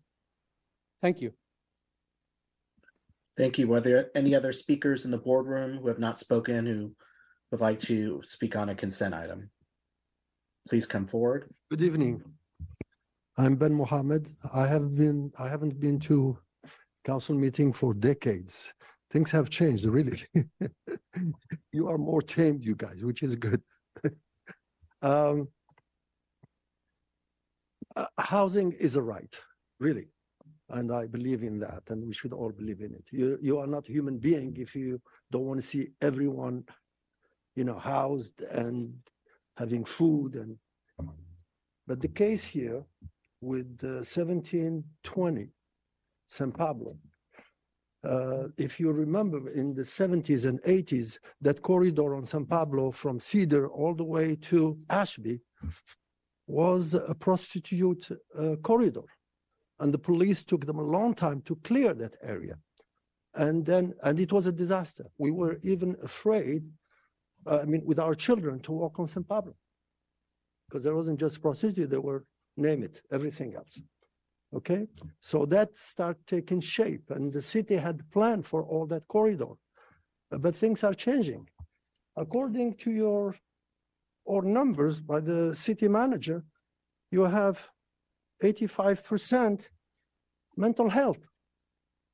Thank you. Thank you. Were there any other speakers in the boardroom who have not spoken who would like to speak on a consent item? Please come forward. Good evening. I'm Ben Mohammed. I have been, I haven't been to council meeting for decades. Things have changed, really. You are more tamed, you guys, which is good. Um, uh, Housing is a right, really. And I believe in that, and we should all believe in it. You, you are not a human being if you don't want to see everyone, you know, housed and having food and, but the case here with seventeen twenty San Pablo, uh, if you remember in the seventies and eighties, that corridor on San Pablo from Cedar all the way to Ashby was a prostitute uh, corridor. And the police took them a long time to clear that area. And then, and it was a disaster. We were even afraid, uh, I mean, with our children to walk on San Pablo. Because there wasn't just prostitute, there were, name it, everything else. Okay, so that started taking shape and the city had planned for all that corridor. But things are changing. According to your, or numbers by the city manager, you have eighty-five percent mental health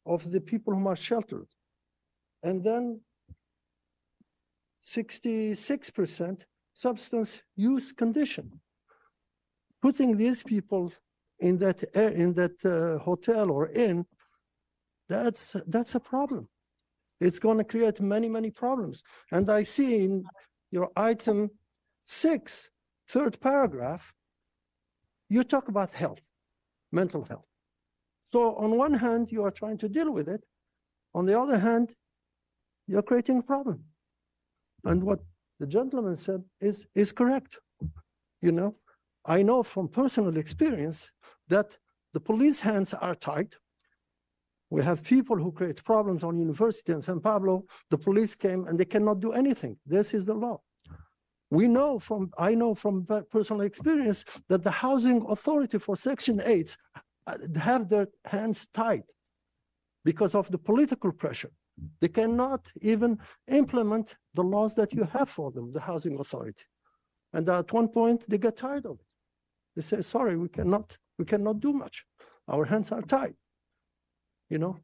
of the people who are sheltered. And then sixty-six percent substance use condition. Putting these people in that, in that uh, hotel or inn, that's, that's a problem. It's going to create many, many problems. And I see in your item six, third paragraph, you talk about health, mental health. So on one hand, you are trying to deal with it. On the other hand, you're creating a problem. And what the gentleman said is, is correct. You know, I know from personal experience that the police hands are tied. We have people who create problems on university in San Pablo. The police came and they cannot do anything. This is the law. We know from, I know from personal experience that the housing authority for section eight uh, have their hands tied because of the political pressure. They cannot even implement the laws that you have for them, the housing authority. And at one point, they get tired of it. They say, sorry, we cannot, we cannot do much. Our hands are tied. You know,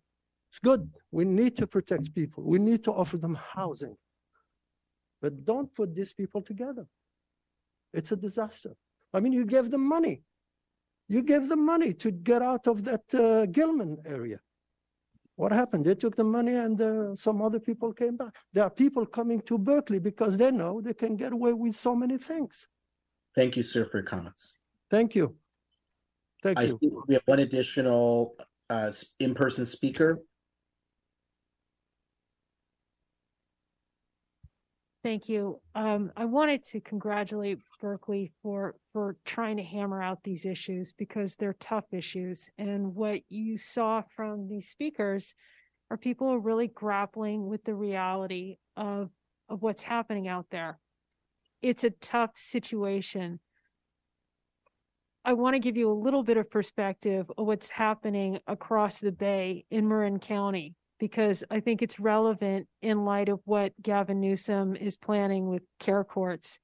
it's good. We need to protect people. We need to offer them housing. But don't put these people together. It's a disaster. I mean, you gave them money. You gave them money to get out of that uh, Gilman area. What happened? They took the money and uh, some other people came back. There are people coming to Berkeley because they know they can get away with so many things. Thank you, sir, for your comments. Thank you. Thank I you. see we have one additional uh s- in-person speaker. Thank you. Um, I wanted to congratulate Berkeley for, for trying to hammer out these issues because they're tough issues. And what you saw from these speakers are people who are really grappling with the reality of, of what's happening out there. It's a tough situation. I want to give you a little bit of perspective of what's happening across the bay in Marin County because I think it's relevant in light of what Gavin Newsom is planning with care courts.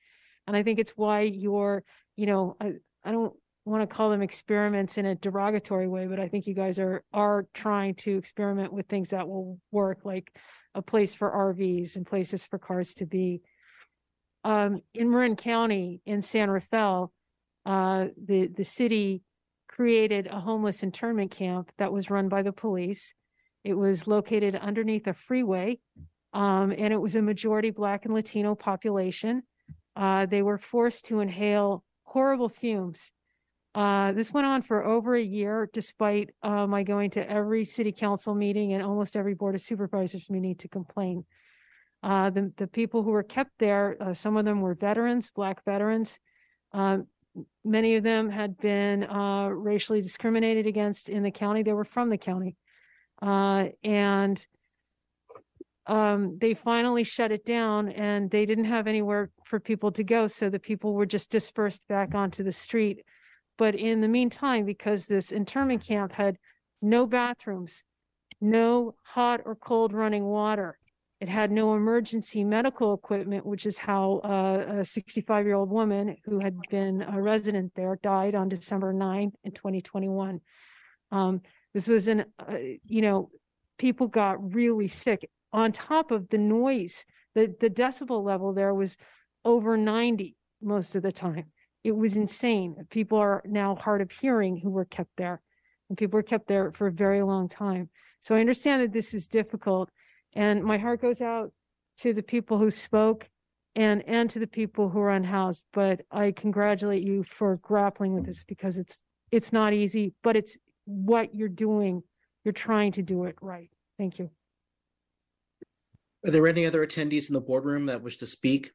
And I think it's why you're, you know, I, I don't want to call them experiments in a derogatory way, but I think you guys are are trying to experiment with things that will work, like a place for RVs and places for cars to be. Um, in Marin County in San Rafael, uh, the the city created a homeless internment camp that was run by the police. It was located underneath a freeway, um, and it was a majority Black and Latino population. Uh, they were forced to inhale horrible fumes. Uh, this went on for over a year, despite uh, my going to every city council meeting and almost every board of supervisors meeting to complain. Uh, the, the people who were kept there, uh, some of them were veterans, Black veterans. Um, many of them had been uh, racially discriminated against in the county. They were from the county. Uh, and um, they finally shut it down and they didn't have anywhere for people to go. So the people were just dispersed back onto the street. But in the meantime, because this internment camp had no bathrooms, no hot or cold running water, it had no emergency medical equipment, which is how uh, a 65 year old woman who had been a resident there died on December 9th in 2021. Um, this was an, uh, you know, people got really sick. on top of the noise, the, the decibel level there was over 90 most of the time. It was insane. People are now hard of hearing who were kept there. And people were kept there for a very long time. So I understand that this is difficult. And my heart goes out to the people who spoke and and to the people who are unhoused. But I congratulate you for grappling with this because it's it's not easy, but it's what you're doing. You're trying to do it right. Thank you. Are there any other attendees in the boardroom that wish to speak?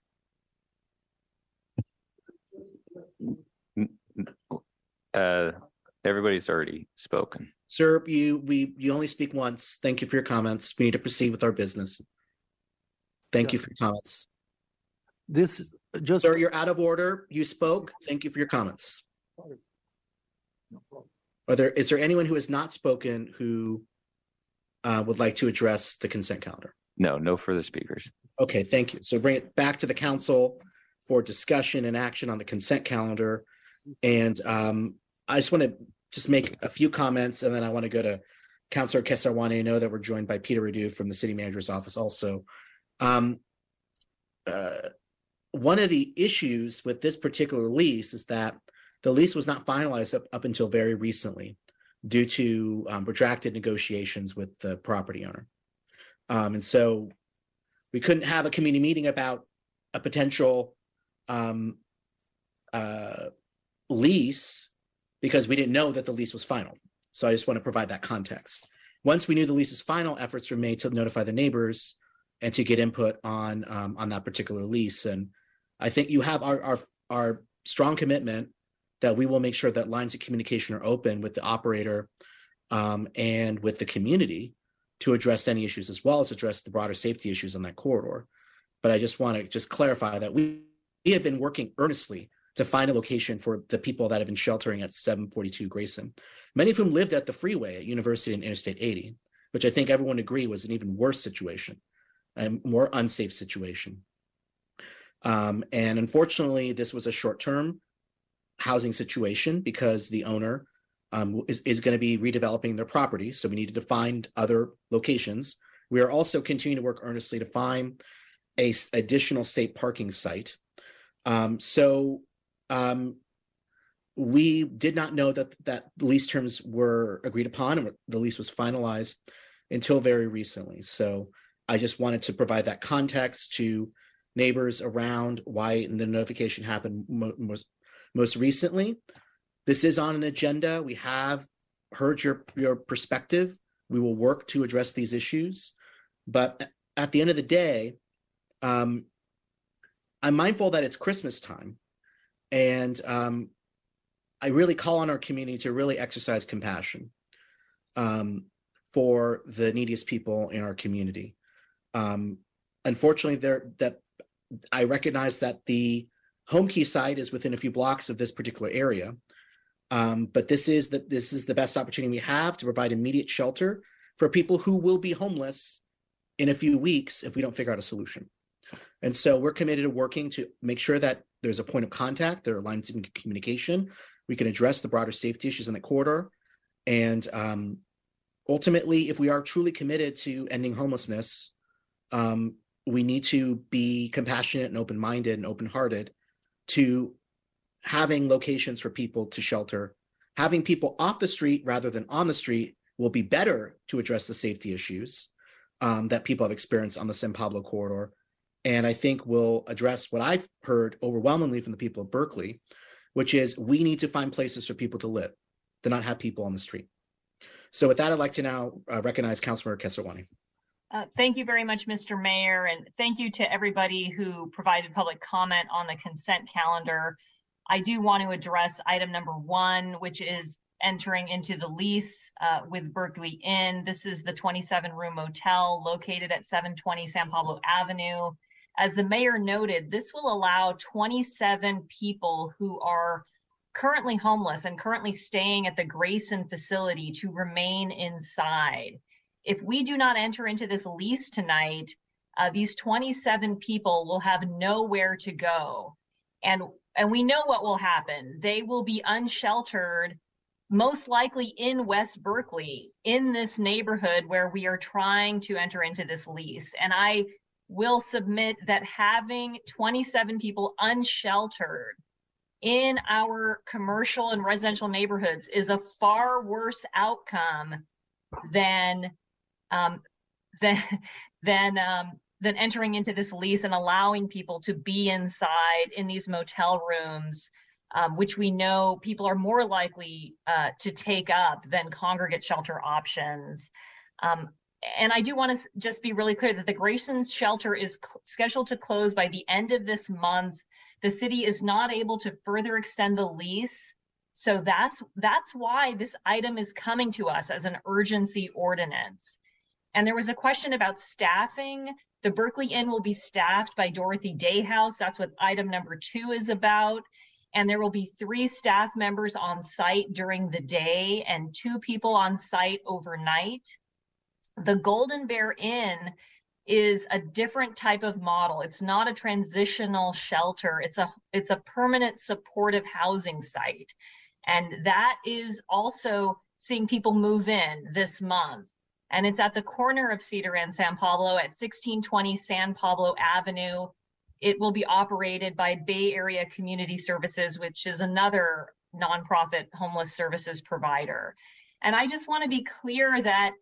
Uh, everybody's already spoken. Sir, you, we, you only speak once. Thank you for your comments. We need to proceed with our business. Thank you for your comments. This is just. Sir, you're out of order. You spoke. Thank you for your comments. Are there, is there anyone who has not spoken who uh, would like to address the consent calendar? No, no further speakers. Okay, thank you. So bring it back to the council for discussion and action on the consent calendar. And um, I just want to just make a few comments and then I want to go to Councilor Kesarwani. I know that we're joined by Peter Radu from the city manager's office also. Um, uh, one of the issues with this particular lease is that the lease was not finalized up, up until very recently due to um, protracted negotiations with the property owner. Um, and so we couldn't have a community meeting about a potential um, uh, lease because we didn't know that the lease was final. So I just want to provide that context. Once we knew the lease is final, efforts were made to notify the neighbors and to get input on um, on that particular lease. And I think you have our our our strong commitment that we will make sure that lines of communication are open with the operator um, and with the community to address any issues as well as address the broader safety issues on that corridor. But I just want to just clarify that we, we have been working earnestly to find a location for the people that have been sheltering at 742 Grayson, many of whom lived at the freeway at University and Interstate 80, which I think everyone agree was an even worse situation, a more unsafe situation. Um, and unfortunately, this was a short-term housing situation because the owner um, is, is going to be redeveloping their property. So we needed to find other locations. We are also continuing to work earnestly to find a additional safe parking site. Um, so um, we did not know that that lease terms were agreed upon and the lease was finalized until very recently. So I just wanted to provide that context to neighbors around why the notification happened mo- most most recently. This is on an agenda. We have heard your your perspective. We will work to address these issues, but at the end of the day, um, I'm mindful that it's Christmas time, and um, I really call on our community to really exercise compassion um, for the neediest people in our community. Um, unfortunately, there that I recognize that the Homekey site is within a few blocks of this particular area. Um, but this is the this is the best opportunity we have to provide immediate shelter for people who will be homeless in a few weeks if we don't figure out a solution. And so we're committed to working to make sure that there's a point of contact, there are lines of communication. We can address the broader safety issues in the corridor. And um, ultimately, if we are truly committed to ending homelessness, um, we need to be compassionate and open-minded and open-hearted to having locations for people to shelter having people off the street rather than on the street will be better to address the safety issues um, that people have experienced on the san pablo corridor and i think will address what i've heard overwhelmingly from the people of berkeley which is we need to find places for people to live to not have people on the street so with that i'd like to now uh, recognize councilmember kesarwani Uh, Thank you very much, Mr. Mayor, and thank you to everybody who provided public comment on the consent calendar. I do want to address item number one, which is entering into the lease uh, with Berkeley Inn. This is the 27-room motel located at 720 San Pablo Avenue. As the mayor noted, this will allow 27 people who are currently homeless and currently staying at the Grayson facility to remain inside if we do not enter into this lease tonight, uh, these 27 people will have nowhere to go. And, and we know what will happen. They will be unsheltered most likely in West Berkeley, in this neighborhood where we are trying to enter into this lease. And I will submit that having 27 people unsheltered in our commercial and residential neighborhoods is a far worse outcome than um, than than um, than entering into this lease and allowing people to be inside in these motel rooms, um, which we know people are more likely uh, to take up than congregate shelter options. Um, and I do want to just be really clear that the Grayson's shelter is scheduled to close by the end of this month. The city is not able to further extend the lease. So that's that's why this item is coming to us as an urgency ordinance. And there was a question about staffing. The Berkeley Inn will be staffed by Dorothy Day House. That's what item number two is about. And there will be three staff members on site during the day and two people on site overnight. The Golden Bear Inn is a different type of model. It's not a transitional shelter. It's a it's a permanent supportive housing site. And that is also seeing people move in this month. And it's at the corner of Cedar and San Pablo at 1620 San Pablo Avenue. It will be operated by Bay Area Community Services, which is another nonprofit homeless services provider. And I just want to be clear that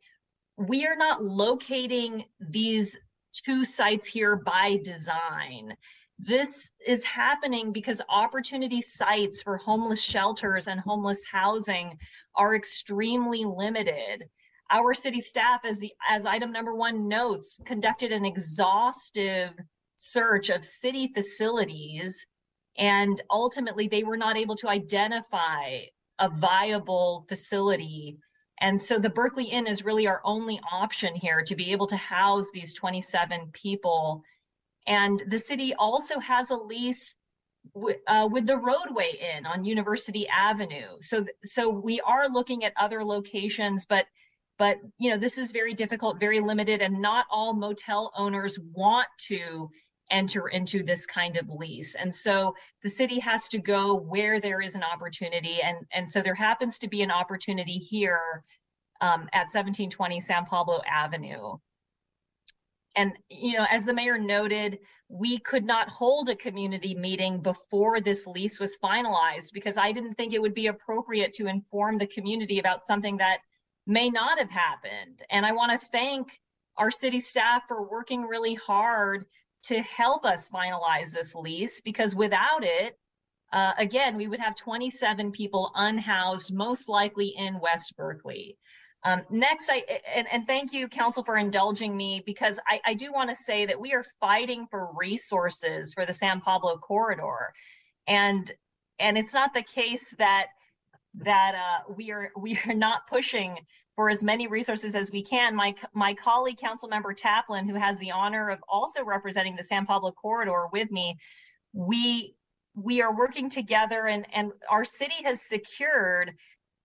we are not locating these two sites here by design. This is happening because opportunity sites for homeless shelters and homeless housing are extremely limited. Our city staff, as the as item number one notes, conducted an exhaustive search of city facilities, and ultimately they were not able to identify a viable facility and so the Berkeley Inn is really our only option here to be able to house these 27 people. And the city also has a lease uh, with the Rodeway Inn on University Avenue. So, so we are looking at other locations, but but you know this is very difficult, very limited, and not all motel owners want to enter into this kind of lease. And so the city has to go where there is an opportunity. And, and so there happens to be an opportunity here um, at 1720 San Pablo Avenue. And, you know, as the mayor noted, we could not hold a community meeting before this lease was finalized because I didn't think it would be appropriate to inform the community about something that may not have happened. And I want to thank our city staff for working really hard to help us finalize this lease because without it, uh, again, we would have 27 people unhoused, most likely in West Berkeley. Um, next, I and, and thank you, Council, for indulging me because I, I do want to say that we are fighting for resources for the San Pablo corridor, and and it's not the case that that uh, we are we are not pushing for as many resources as we can. My my colleague, Council Member Taplin, who has the honor of also representing the San Pablo corridor with me, we we are working together, and and our city has secured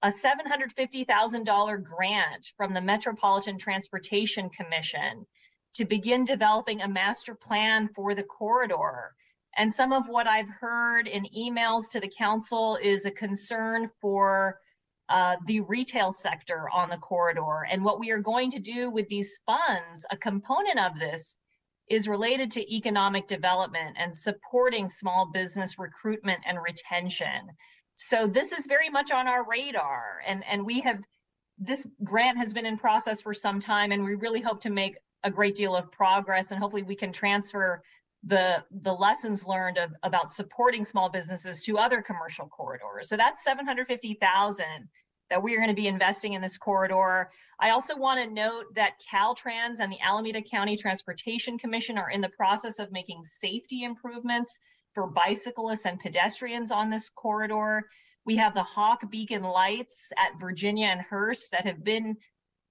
a $750,000 grant from the Metropolitan Transportation Commission to begin developing a master plan for the corridor. And some of what I've heard in emails to the council is a concern for uh, the retail sector on the corridor. And what we are going to do with these funds, a component of this is related to economic development and supporting small business recruitment and retention. So this is very much on our radar and, and we have, this grant has been in process for some time and we really hope to make a great deal of progress and hopefully we can transfer the the lessons learned of, about supporting small businesses to other commercial corridors. So that's 750,000 that we are going to be investing in this corridor. I also want to note that Caltrans and the Alameda County Transportation Commission are in the process of making safety improvements for bicyclists and pedestrians on this corridor. We have the Hawk Beacon lights at Virginia and Hearst that have been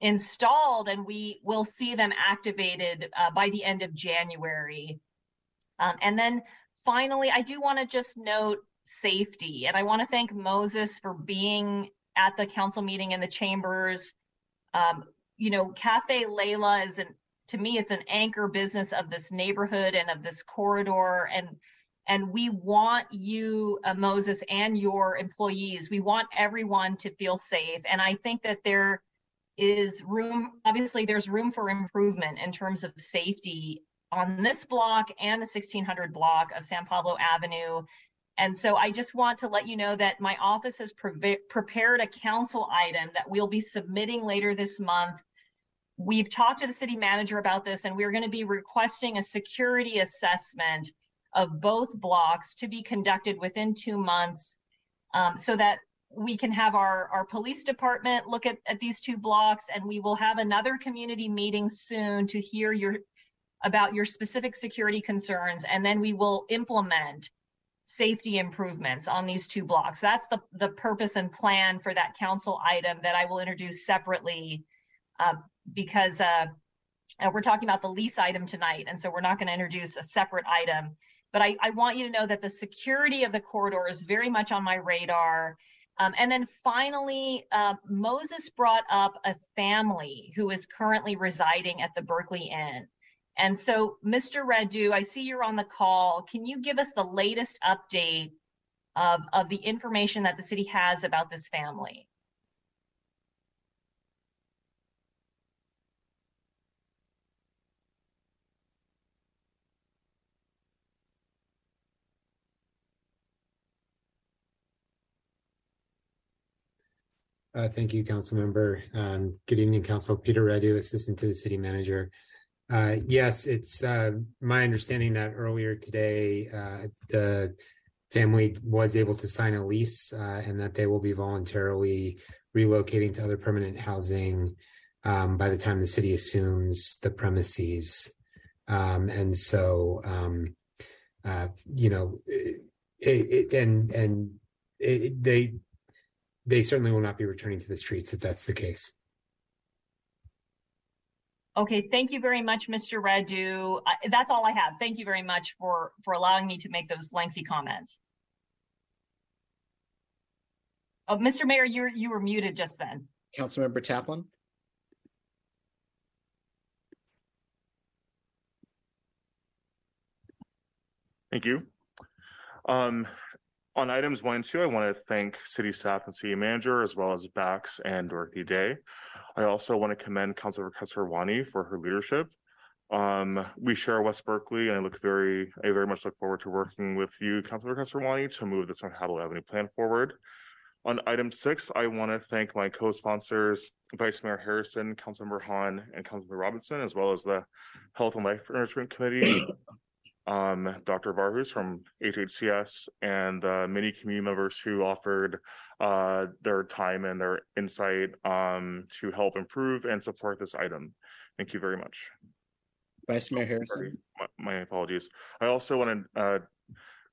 installed, and we will see them activated uh, by the end of January. Um, and then finally, I do want to just note safety, and I want to thank Moses for being at the council meeting in the chambers. Um, you know, Cafe Leila is an to me, it's an anchor business of this neighborhood and of this corridor. And And we want you, uh, Moses, and your employees, we want everyone to feel safe. And I think that there is room, obviously, there's room for improvement in terms of safety on this block and the 1600 block of San Pablo Avenue. And so I just want to let you know that my office has preve- prepared a council item that we'll be submitting later this month. We've talked to the city manager about this, and we're going to be requesting a security assessment of both blocks to be conducted within two months um, so that we can have our, our police department look at, at these two blocks and we will have another community meeting soon to hear your about your specific security concerns and then we will implement safety improvements on these two blocks. That's the, the purpose and plan for that council item that I will introduce separately uh, because uh, uh, we're talking about the lease item tonight. And so we're not going to introduce a separate item. But I, I want you to know that the security of the corridor is very much on my radar. Um, and then finally, uh, Moses brought up a family who is currently residing at the Berkeley Inn. And so, Mr. Radu, I see you're on the call. Can you give us the latest update of, of the information that the city has about this family? Uh, thank you, council member. Um, good evening, council. Peter Radu, assistant to the city manager. Uh, yes, it's uh, my understanding that earlier today, uh, the family was able to sign a lease uh, and that they will be voluntarily relocating to other permanent housing um, by the time the city assumes the premises. Um, and so, um, uh, you know, it, it, and and it, they they certainly will not be returning to the streets if that's the case. Okay, thank you very much, Mr. Radu. Uh, that's all I have. Thank you very much for, for allowing me to make those lengthy comments. Oh, Mr. Mayor, you were, you were muted just then. Councilmember Taplin? Thank you. Um, on items one and two, I want to thank city staff and city manager, as well as BACS and Dorothy Day. I also want to commend Councilor Kesarwani for her leadership. Um, we share West Berkeley, and I look very, I very much look forward to working with you, Councilor Kesarwani, to move San Pablo Avenue plan forward. On item six, I want to thank my co-sponsors, Vice Mayor Harrison, Councilmember Hahn, and Councilmember Robinson, as well as the Health and Life Enrichment Committee, um, Dr. Warhuus from HHCS, and uh, many community members who offered uh, their time and their insight um, to help improve and support this item. Thank you very much. Vice Mayor Harrison. Sorry, my, my apologies. I also want to uh,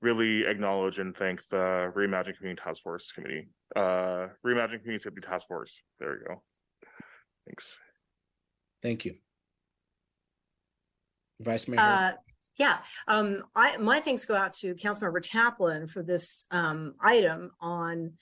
really acknowledge and thank the Reimagine Community Task Force Committee. Uh, Reimagine Community Safety Task Force. There we go. Thanks. Thank you. Vice Mayor. Harrison. Uh, yeah, um, I, my thanks go out to Councilmember Taplin for this, um, item on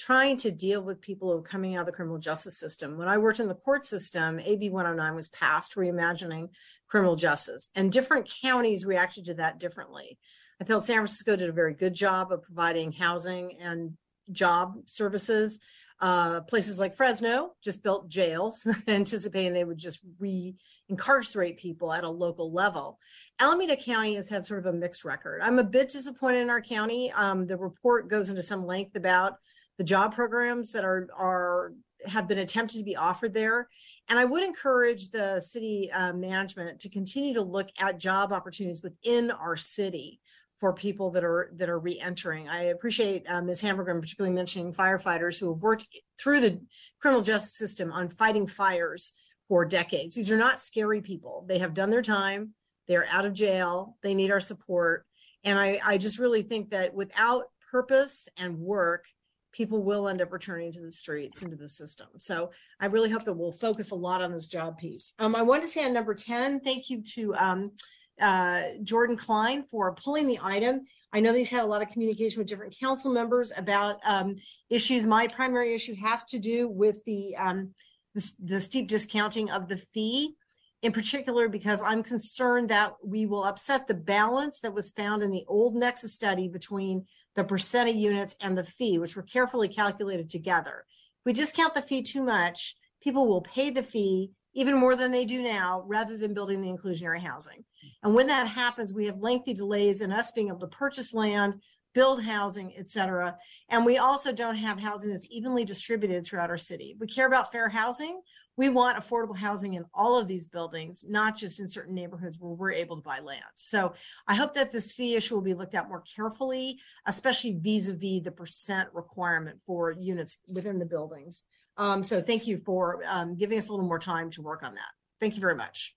trying to deal with people who are coming out of the criminal justice system. When I worked in the court system, AB 109 was passed, reimagining criminal justice, and different counties reacted to that differently. I felt San Francisco did a very good job of providing housing and job services. Uh, places like Fresno just built jails, anticipating they would just re incarcerate people at a local level. Alameda County has had sort of a mixed record. I'm a bit disappointed in our county. Um, the report goes into some length about the job programs that are are have been attempted to be offered there. And I would encourage the city uh, management to continue to look at job opportunities within our city for people that are that are re-entering. I appreciate uh, Ms. Hamburger particularly mentioning firefighters who have worked through the criminal justice system on fighting fires for decades. These are not scary people. They have done their time. They're out of jail. They need our support. And I, I just really think that without purpose and work, people will end up returning to the streets into the system. So I really hope that we'll focus a lot on this job piece. Um, I want to say on number 10, thank you to um, uh, Jordan Klein for pulling the item. I know he's had a lot of communication with different council members about um, issues. My primary issue has to do with the, um, the, the steep discounting of the fee. in particular because I'm concerned that we will upset the balance that was found in the old Nexus study between the percent of units and the fee, which were carefully calculated together. If we discount the fee too much, people will pay the fee even more than they do now, rather than building the inclusionary housing. And when that happens, we have lengthy delays in us being able to purchase land, build housing, et cetera. And we also don't have housing that's evenly distributed throughout our city. We care about fair housing. We want affordable housing in all of these buildings, not just in certain neighborhoods where we're able to buy land. So I hope that this fee issue will be looked at more carefully, especially vis-a-vis the percent requirement for units within the buildings. Um, so thank you for um, giving us a little more time to work on that. Thank you very much.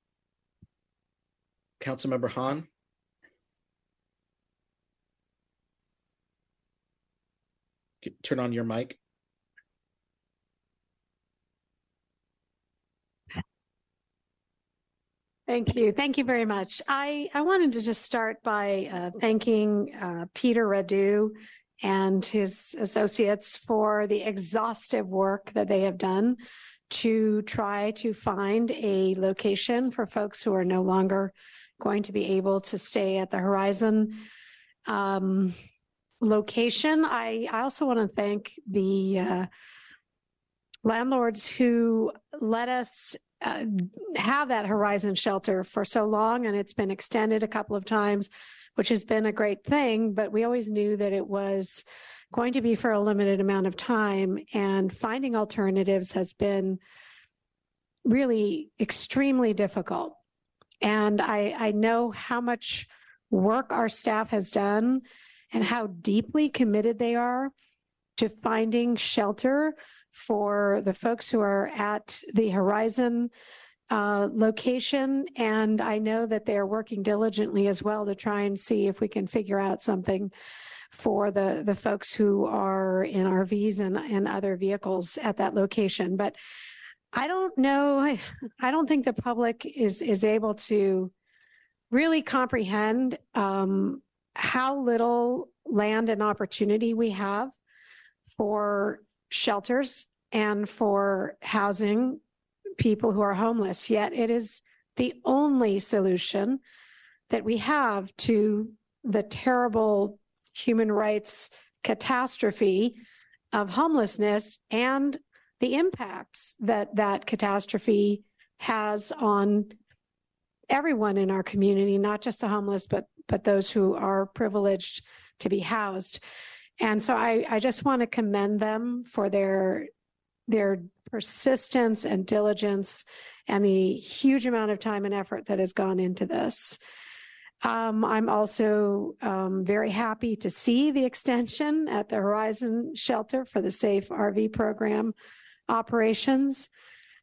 Councilmember Hahn. Turn on your mic. Thank you. Thank you very much. I, I wanted to just start by uh, thanking uh, Peter Radu and his associates for the exhaustive work that they have done to try to find a location for folks who are no longer going to be able to stay at the Horizon um, location. I, I also want to thank the uh, landlords who let us uh, have that Horizon shelter for so long, and it's been extended a couple of times, which has been a great thing. But we always knew that it was going to be for a limited amount of time, and finding alternatives has been really extremely difficult. And I, I know how much work our staff has done and how deeply committed they are to finding shelter for the folks who are at the Horizon uh, location. And I know that they're working diligently as well to try and see if we can figure out something for the, the folks who are in RVs and, and other vehicles at that location. But I don't know, I, don't think the public is, is able to really comprehend um, how little land and opportunity we have for shelters and for housing people who are homeless. Yet it is the only solution that we have to the terrible human rights catastrophe of homelessness and the impacts that that catastrophe has on everyone in our community, not just the homeless, but but those who are privileged to be housed. And so I, I just want to commend them for their their persistence and diligence and the huge amount of time and effort that has gone into this. Um, I'm also um, very happy to see the extension at the Horizon Shelter for the Safe RV program operations.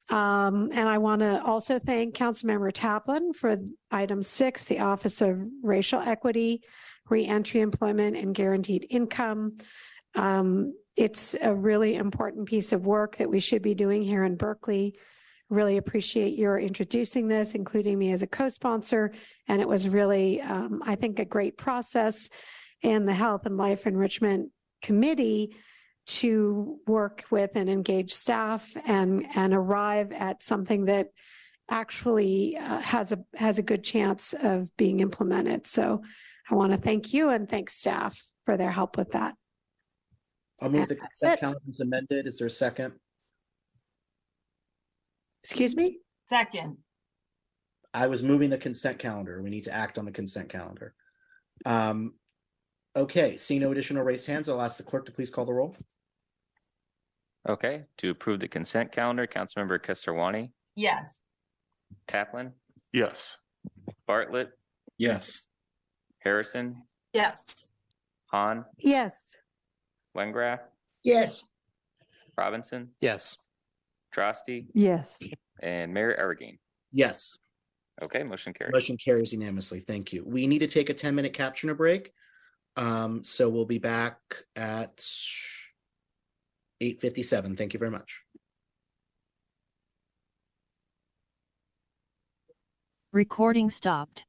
Um, and I want to also thank Councilmember Taplin for item six, the Office of Racial Equity, Reentry Employment and Guaranteed Income. Um, it's a really important piece of work that we should be doing here in Berkeley. Really appreciate your introducing this, including me as a co-sponsor. And it was really, um, I think, a great process in the Health and Life Enrichment Committee to work with and engage staff and and arrive at something that actually uh, has a has a good chance of being implemented. So I want to thank you and thank staff for their help with that. I'll move the consent calendar is amended. Is there a second? Excuse me? Second, I was moving the consent calendar. We need to act on the consent calendar. Um, okay, seeing no additional raised hands, I'll ask the clerk to please call the roll. Okay, to approve the consent calendar, Councilmember Kesarwani, yes. Taplin, Yes. Bartlett, Yes. Harrison, Yes. Hahn, Yes. Wengraf, Yes. Robinson, Yes. Droste, Yes. and Mayor Arreguín. Yes. Okay, motion carries. Motion carries unanimously. Thank you. We need to take a 10 minute captioner break. Um, so we'll be back at 8:57. Thank you very much. Recording stopped.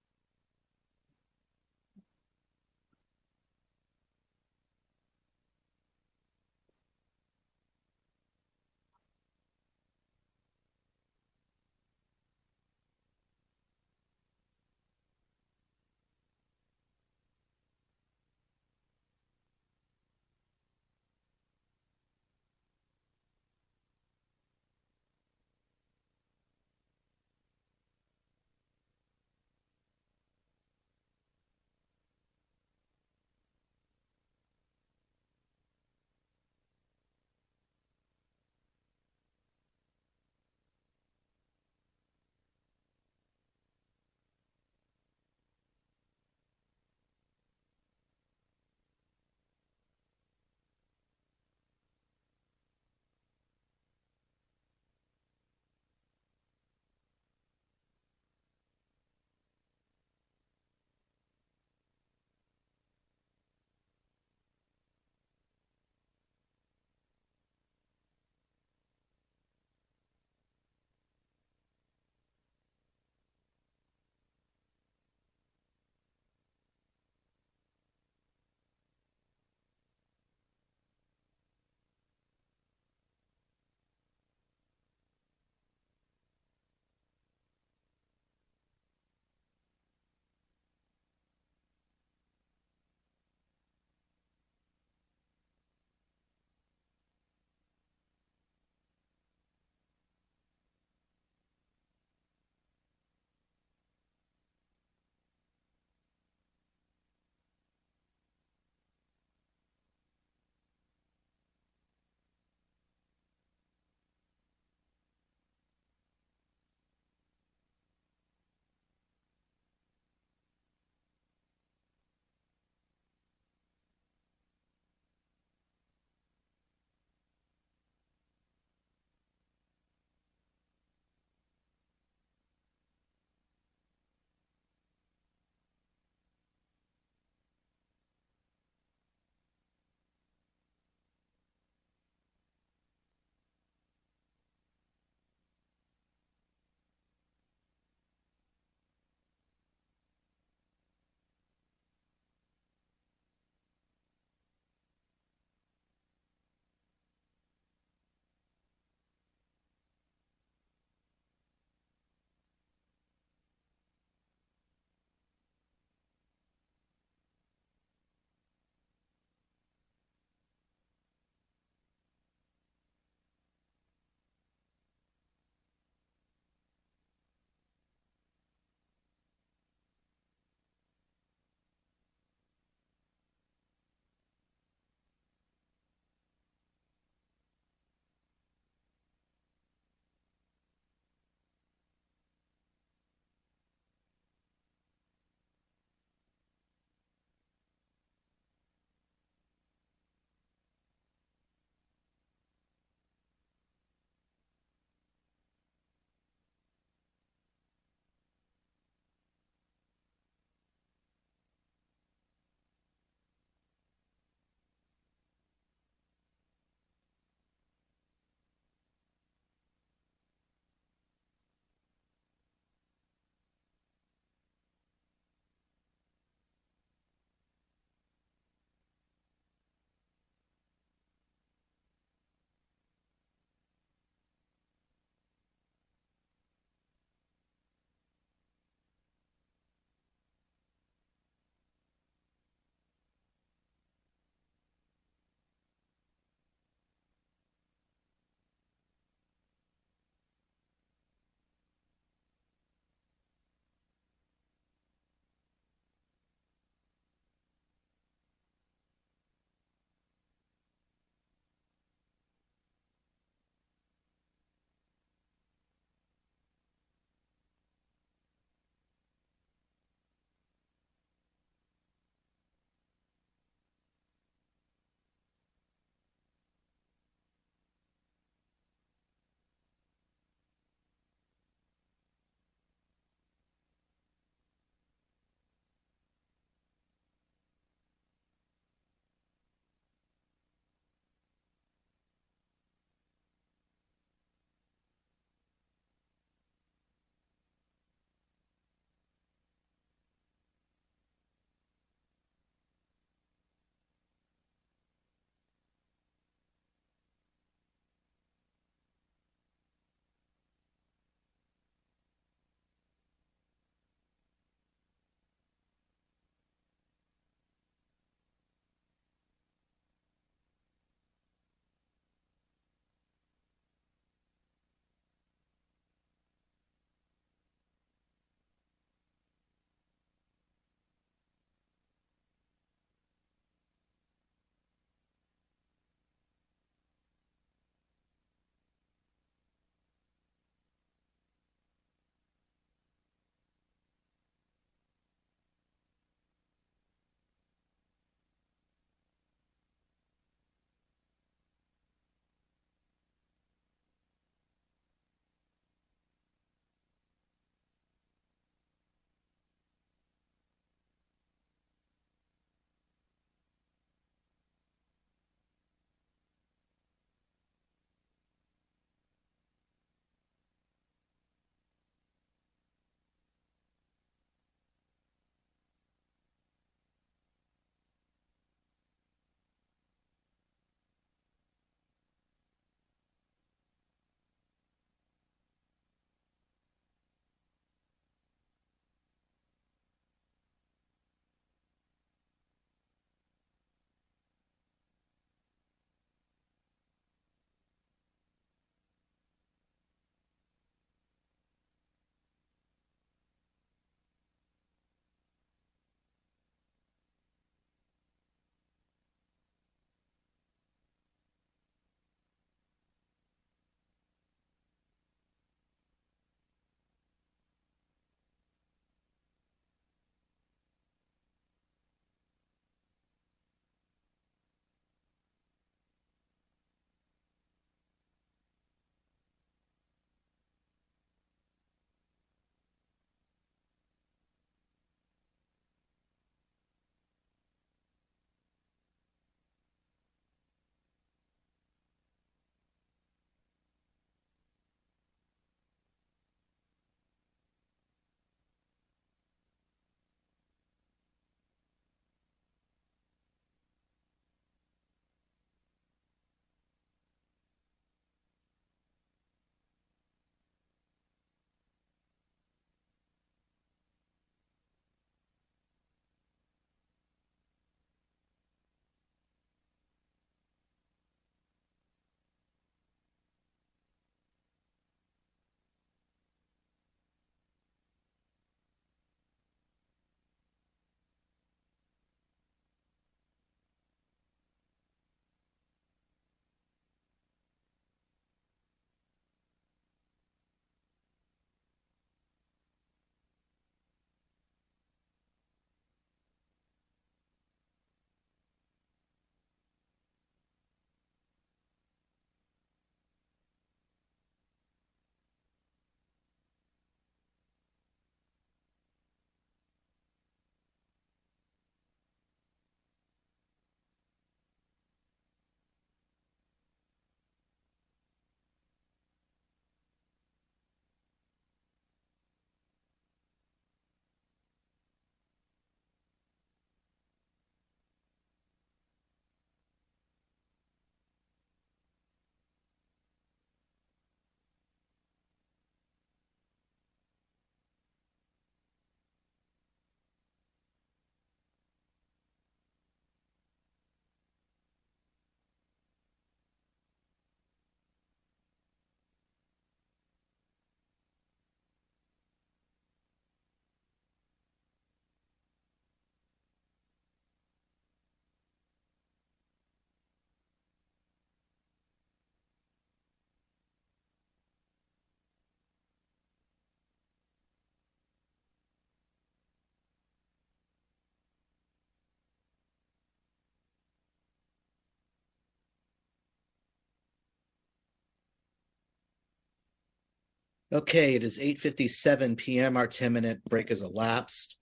Okay, it is eight fifty-seven PM. Our ten-minute break has elapsed.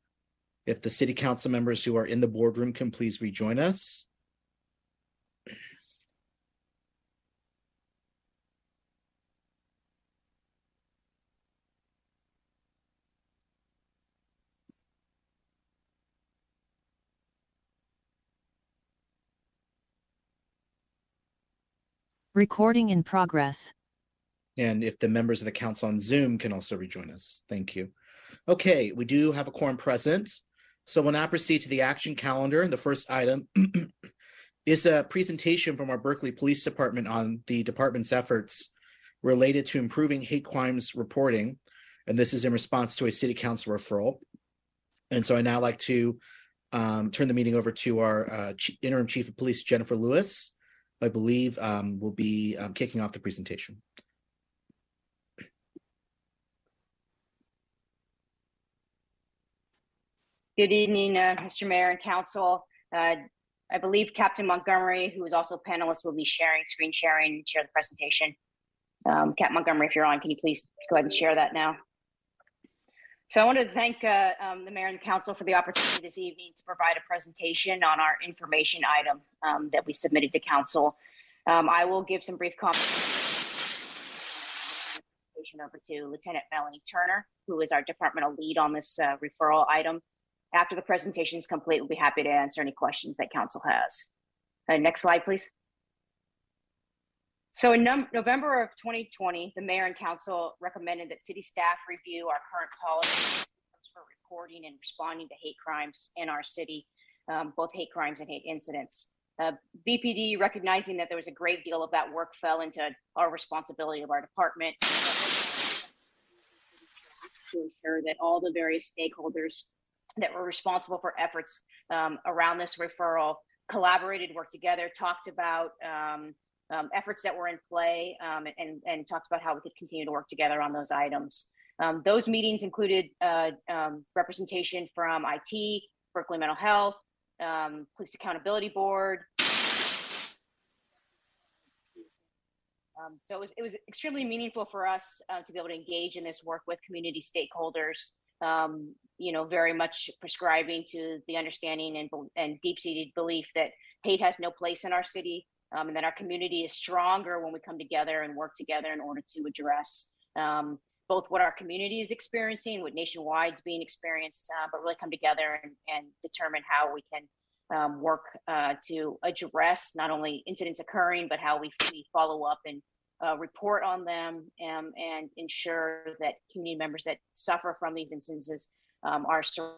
If the city council members who are in the boardroom can please rejoin us. Recording in progress. And if the members of the council on Zoom can also rejoin us. Thank you. Okay, we do have a quorum present. So we'll now proceed to the action calendar. The first item is a presentation from our Berkeley Police Department on the department's efforts related to improving hate crimes reporting. And this is in response to a city council referral. And so I now like to um, turn the meeting over to our uh, interim chief of police, Jennifer Lewis. I believe um, will be um, kicking off the presentation. Good evening, uh, Mr. Mayor and Council. Uh, I believe Captain Montgomery, who is also a panelist, will be sharing, screen sharing, and share the presentation. Um, Captain Montgomery, if you're on, can you please go ahead and share that now? So I wanted to thank uh, um, the Mayor and the Council for the opportunity this evening to provide a presentation on our information item um, that we submitted to Council. Um, I will give some brief comments over to Lieutenant Melanie Turner, who is our departmental lead on this uh, referral item. After the presentation is complete, we'll be happy to answer any questions that council has. Uh, next slide, please. So in num- November of 2020, the mayor and council recommended that city staff review our current policies for reporting and responding to hate crimes in our city, um, both hate crimes and hate incidents. Uh, BPD, recognizing that there was a great deal of that work fell into our responsibility of our department to ensure that all the various stakeholders that were responsible for efforts um, around this referral collaborated, worked together, talked about um, um, efforts that were in play, um, and, and talked about how we could continue to work together on those items. Um, those meetings included uh, um, representation from IT, Berkeley Mental Health, Police Accountability Board. so it was, it was extremely meaningful for us uh, to be able to engage in this work with community stakeholders um, you know, very much prescribing to the understanding and, and deep-seated belief that hate has no place in our city, um, and that our community is stronger when we come together and work together in order to address um, both what our community is experiencing, what nationwide is being experienced, uh, but really come together and, and determine how we can um, work uh, to address not only incidents occurring, but how we, we follow up and uh, report on them um, and ensure that community members that suffer from these instances um, are sur-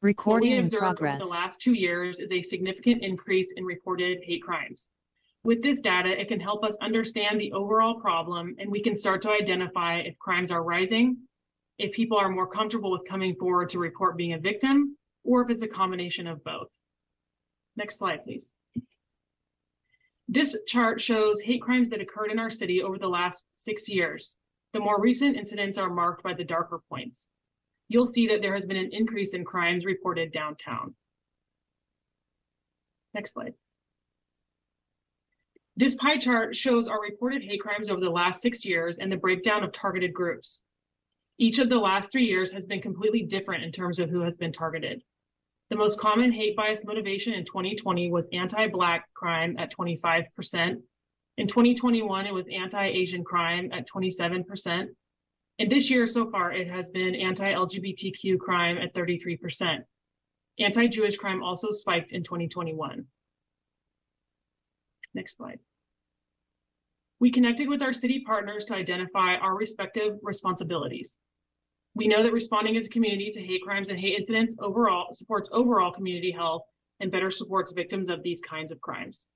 Recording in observed over progress. The last two years is a significant increase in reported hate crimes. With this data, it can help us understand the overall problem and we can start to identify if crimes are rising, if people are more comfortable with coming forward to report being a victim, or if it's a combination of both. Next slide, please. This chart shows hate crimes that occurred in our city over the last six years. The more recent incidents are marked by the darker points you'll see that there has been an increase in crimes reported downtown. Next slide. This pie chart shows our reported hate crimes over the last six years and the breakdown of targeted groups. Each of the last three years has been completely different in terms of who has been targeted. The most common hate bias motivation in 2020 was anti-Black crime at 25%, In 2021, it was anti-Asian crime at 27%. And this year so far, it has been anti-LGBTQ crime at 33%. Anti-Jewish crime also spiked in 2021. Next slide. We connected with our city partners to identify our respective responsibilities. We know that responding as a community to hate crimes and hate incidents overall supports overall community health and better supports victims of these kinds of crimes.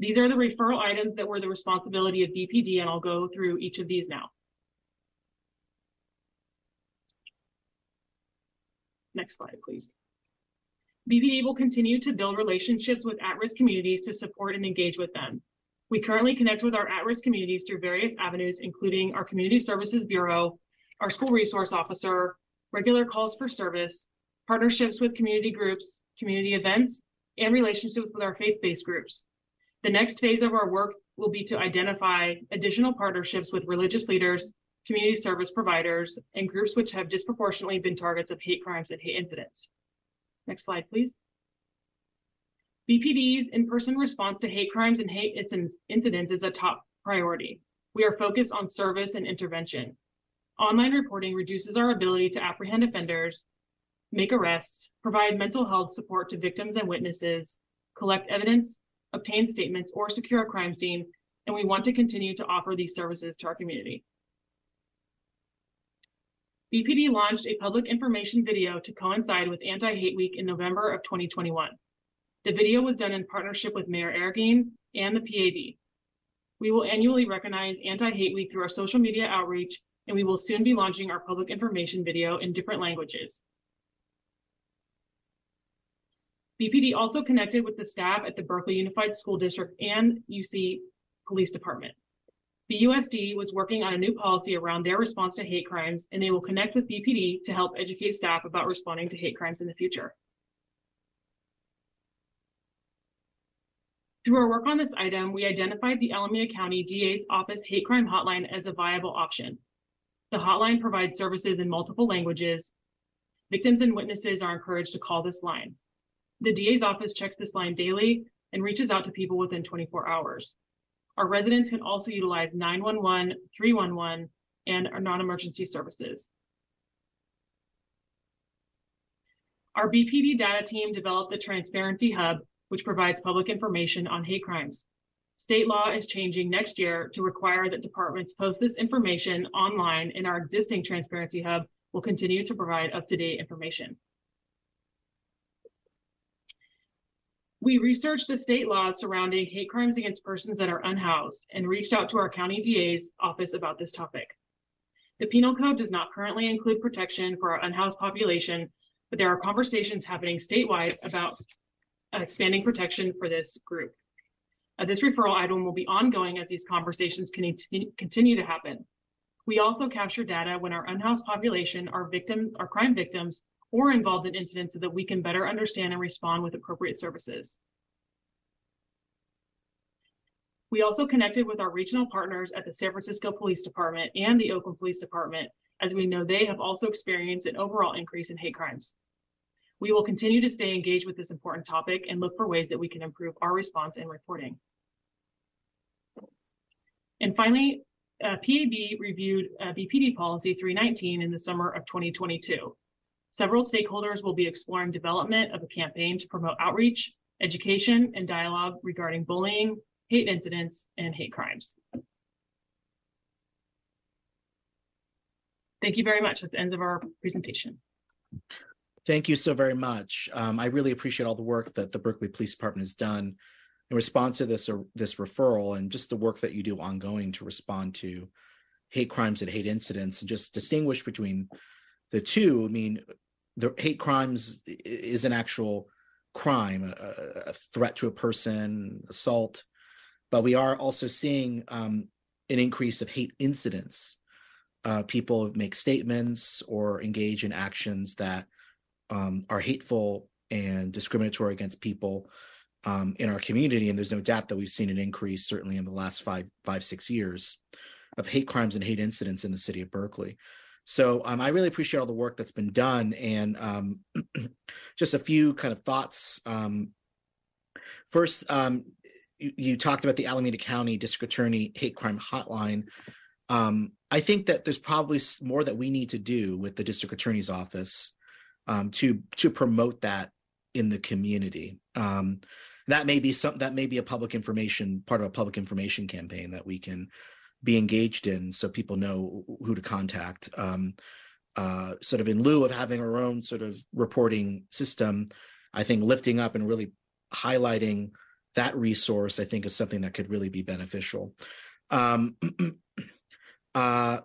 These are the referral items that were the responsibility of BPD, and I'll go through each of these now. Next slide, please. BPD will continue to build relationships with at-risk communities to support and engage with them. We currently connect with our at-risk communities through various avenues, including our Community Services Bureau, our School Resource Officer, regular calls for service, partnerships with community groups, community events, and relationships with our faith-based groups. The next phase of our work will be to identify additional partnerships with religious leaders, community service providers, and groups which have disproportionately been targets of hate crimes and hate incidents. Next slide, please. BPD's in-person response to hate crimes and hate incidents is a top priority. We are focused on service and intervention. Online reporting reduces our ability to apprehend offenders, make arrests, provide mental health support to victims and witnesses, collect evidence, obtain statements, or secure a crime scene, and we want to continue to offer these services to our community. BPD launched a public information video to coincide with Anti-Hate Week in November of 2021. The video was done in partnership with Mayor Arreguín and the PAB. We will annually recognize Anti-Hate Week through our social media outreach, and we will soon be launching our public information video in different languages. BPD also connected with the staff at the Berkeley Unified School District and UC Police Department. BUSD was working on a new policy around their response to hate crimes, and they will connect with BPD to help educate staff about responding to hate crimes in the future. Through our work on this item, we identified the Alameda County DA's Office Hate Crime Hotline as a viable option. The hotline provides services in multiple languages. Victims and witnesses are encouraged to call this line. The DA's office checks this line daily and reaches out to people within 24 hours. Our residents can also utilize 911, 311, and our non-emergency services. Our BPD data team developed the Transparency Hub, which provides public information on hate crimes. State law is changing next year to require that departments post this information online and our existing Transparency Hub will continue to provide up-to-date information. We researched the state laws surrounding hate crimes against persons that are unhoused and reached out to our county DA's office about this topic. The penal code does not currently include protection for our unhoused population, but there are conversations happening statewide about expanding protection for this group. Uh, this referral item will be ongoing as these conversations can continue to happen. We also capture data when our unhoused population are victims, are crime victims, or involved in incidents so that we can better understand and respond with appropriate services. We also connected with our regional partners at the San Francisco Police Department and the Oakland Police Department, as we know they have also experienced an overall increase in hate crimes. We will continue to stay engaged with this important topic and look for ways that we can improve our response and reporting. And finally, uh, PAB reviewed uh, BPD policy 319 in the summer of 2022. Several stakeholders will be exploring development of a campaign to promote outreach, education, and dialogue regarding bullying, hate incidents, and hate crimes. Thank you very much. That's the end of our presentation. Thank you so very much. Um, I really appreciate all the work that the Berkeley Police Department has done in response to this, this referral and just the work that you do ongoing to respond to hate crimes and hate incidents and just distinguish between the two, I mean, the hate crimes is an actual crime, a, a threat to a person, assault, but we are also seeing um, an increase of hate incidents. Uh, people make statements or engage in actions that um, are hateful and discriminatory against people um, in our community. And there's no doubt that we've seen an increase, certainly in the last five, five, six years, of hate crimes and hate incidents in the city of Berkeley. So um, I really appreciate all the work that's been done, and um, just a few kind of thoughts. Um, First, um, you, you talked about the Alameda County District Attorney Hate Crime Hotline. Um, I think that there's probably more that we need to do with the District Attorney's Office to to promote that in the community. Um, that may be some that may be a public information part of a public information campaign that we can be engaged in, so people know who to contact. Um, uh, sort of in lieu of having our own sort of reporting system, I think lifting up and really highlighting that resource, I think, is something that could really be beneficial. Um, uh,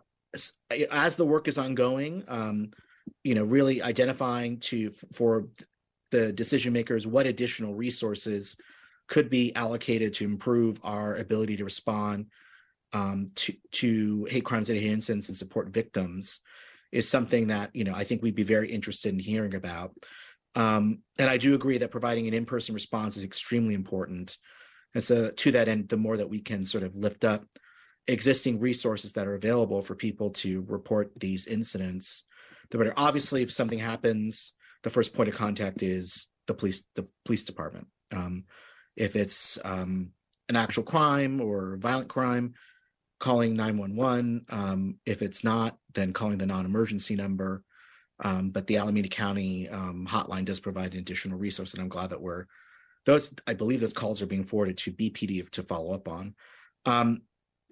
as the work is ongoing, um, you know, really identifying to for the decision makers what additional resources could be allocated to improve our ability to respond um, to to hate crimes and hate incidents and support victims is something that you know I think we'd be very interested in hearing about. Um, and I do agree that providing an in-person response is extremely important. And so to that end, the more that we can sort of lift up existing resources that are available for people to report these incidents, the better. Obviously, if something happens, the first point of contact is the police, the police department. Um, if it's um, an actual crime or violent crime, calling 911. Um, if it's not, then calling the non-emergency number. Um, but the Alameda County um, hotline does provide an additional resource, and I'm glad that we're those. I believe those calls are being forwarded to BPD to follow up on. Um,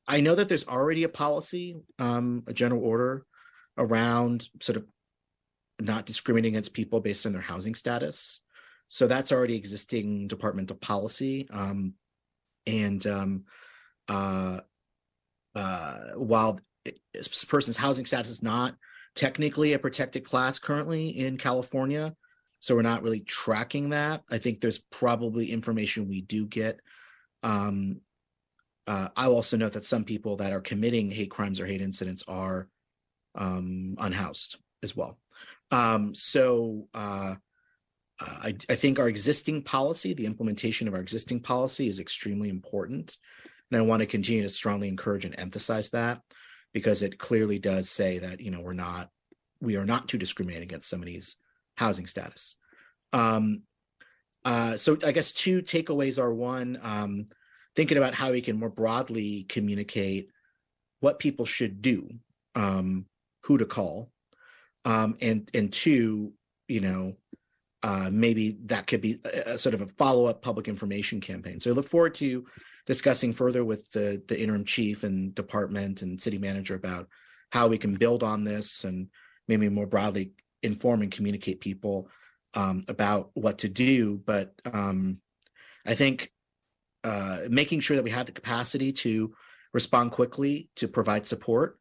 I know that there's already a policy, um, a general order around sort of not discriminating against people based on their housing status. So that's already existing departmental policy. Um, and uh, uh, while this person's housing status is not technically a protected class currently in California, so we're not really tracking that. I think there's probably information we do get. Um, uh, I'll also note that some people that are committing hate crimes or hate incidents are um, unhoused as well. Um, so uh, uh, I, I think our existing policy, the implementation of our existing policy is extremely important. And I want to continue to strongly encourage and emphasize that because it clearly does say that, you know, we're not, we are not to discriminate against somebody's housing status. Um, uh, so I guess two takeaways are one, um, thinking about how we can more broadly communicate what people should do, um, who to call, um, and and two, you know, uh, maybe that could be a, a sort of a follow up public information campaign. So I look forward to discussing further with the the interim chief and department and city manager about how we can build on this and maybe more broadly inform and communicate people um, about what to do. But um, I think uh, making sure that we have the capacity to respond quickly, to provide support,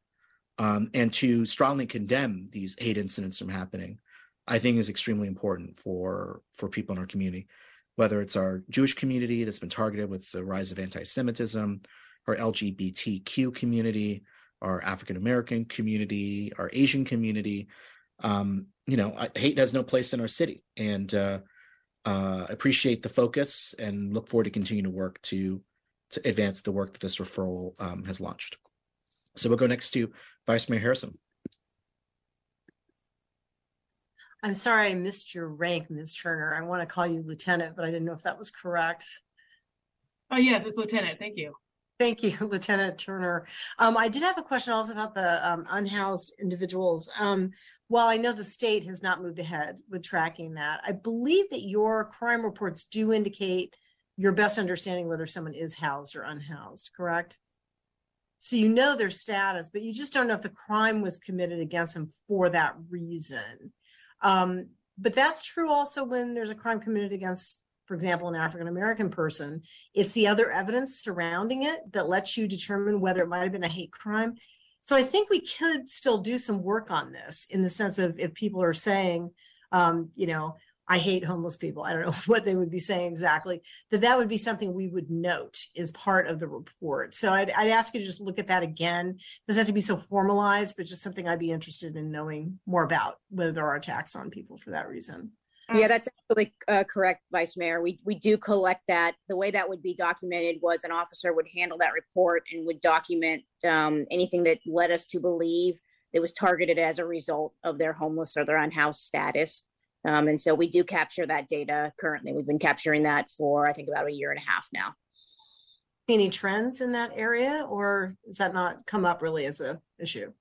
um, and to strongly condemn these hate incidents from happening, I think is extremely important for for people in our community, whether it's our Jewish community that's been targeted with the rise of anti-Semitism, our LGBTQ community, our African American community, our Asian community. Um, you know, hate has no place in our city, and uh, uh, appreciate the focus and look forward to continuing to work to to advance the work that this referral um, has launched. So we'll go next to Vice Mayor Harrison. I'm sorry I missed your rank, Ms. Turner. I want to call you lieutenant, but I didn't know if that was correct. Oh, yes, it's Lieutenant. Thank you. Thank you, Lieutenant Turner. Um, I did have a question also about the um, unhoused individuals. Um, while I know the state has not moved ahead with tracking that, I believe that your crime reports do indicate your best understanding whether someone is housed or unhoused, correct? So you know their status, but you just don't know if the crime was committed against them for that reason. Um, but that's true also when there's a crime committed against, for example, an African American person. It's the other evidence surrounding it that lets you determine whether it might have been a hate crime. So I think we could still do some work on this in the sense of if people are saying, um, you know, I hate homeless people. I don't know what they would be saying exactly. That that would be something we would note as part of the report. So I'd, I'd ask you to just look at that again. It doesn't have to be so formalized, but just something I'd be interested in knowing more about whether there are attacks on people for that reason. Yeah, that's absolutely uh, correct, Vice Mayor. We, we do collect that. The way that would be documented was an officer would handle that report and would document um, anything that led us to believe it was targeted as a result of their homeless or their unhoused status. Um, and so we do capture that data currently. We've been capturing that for, I think, about a year and a half now. Any trends in that area, or does that not come up really as a issue?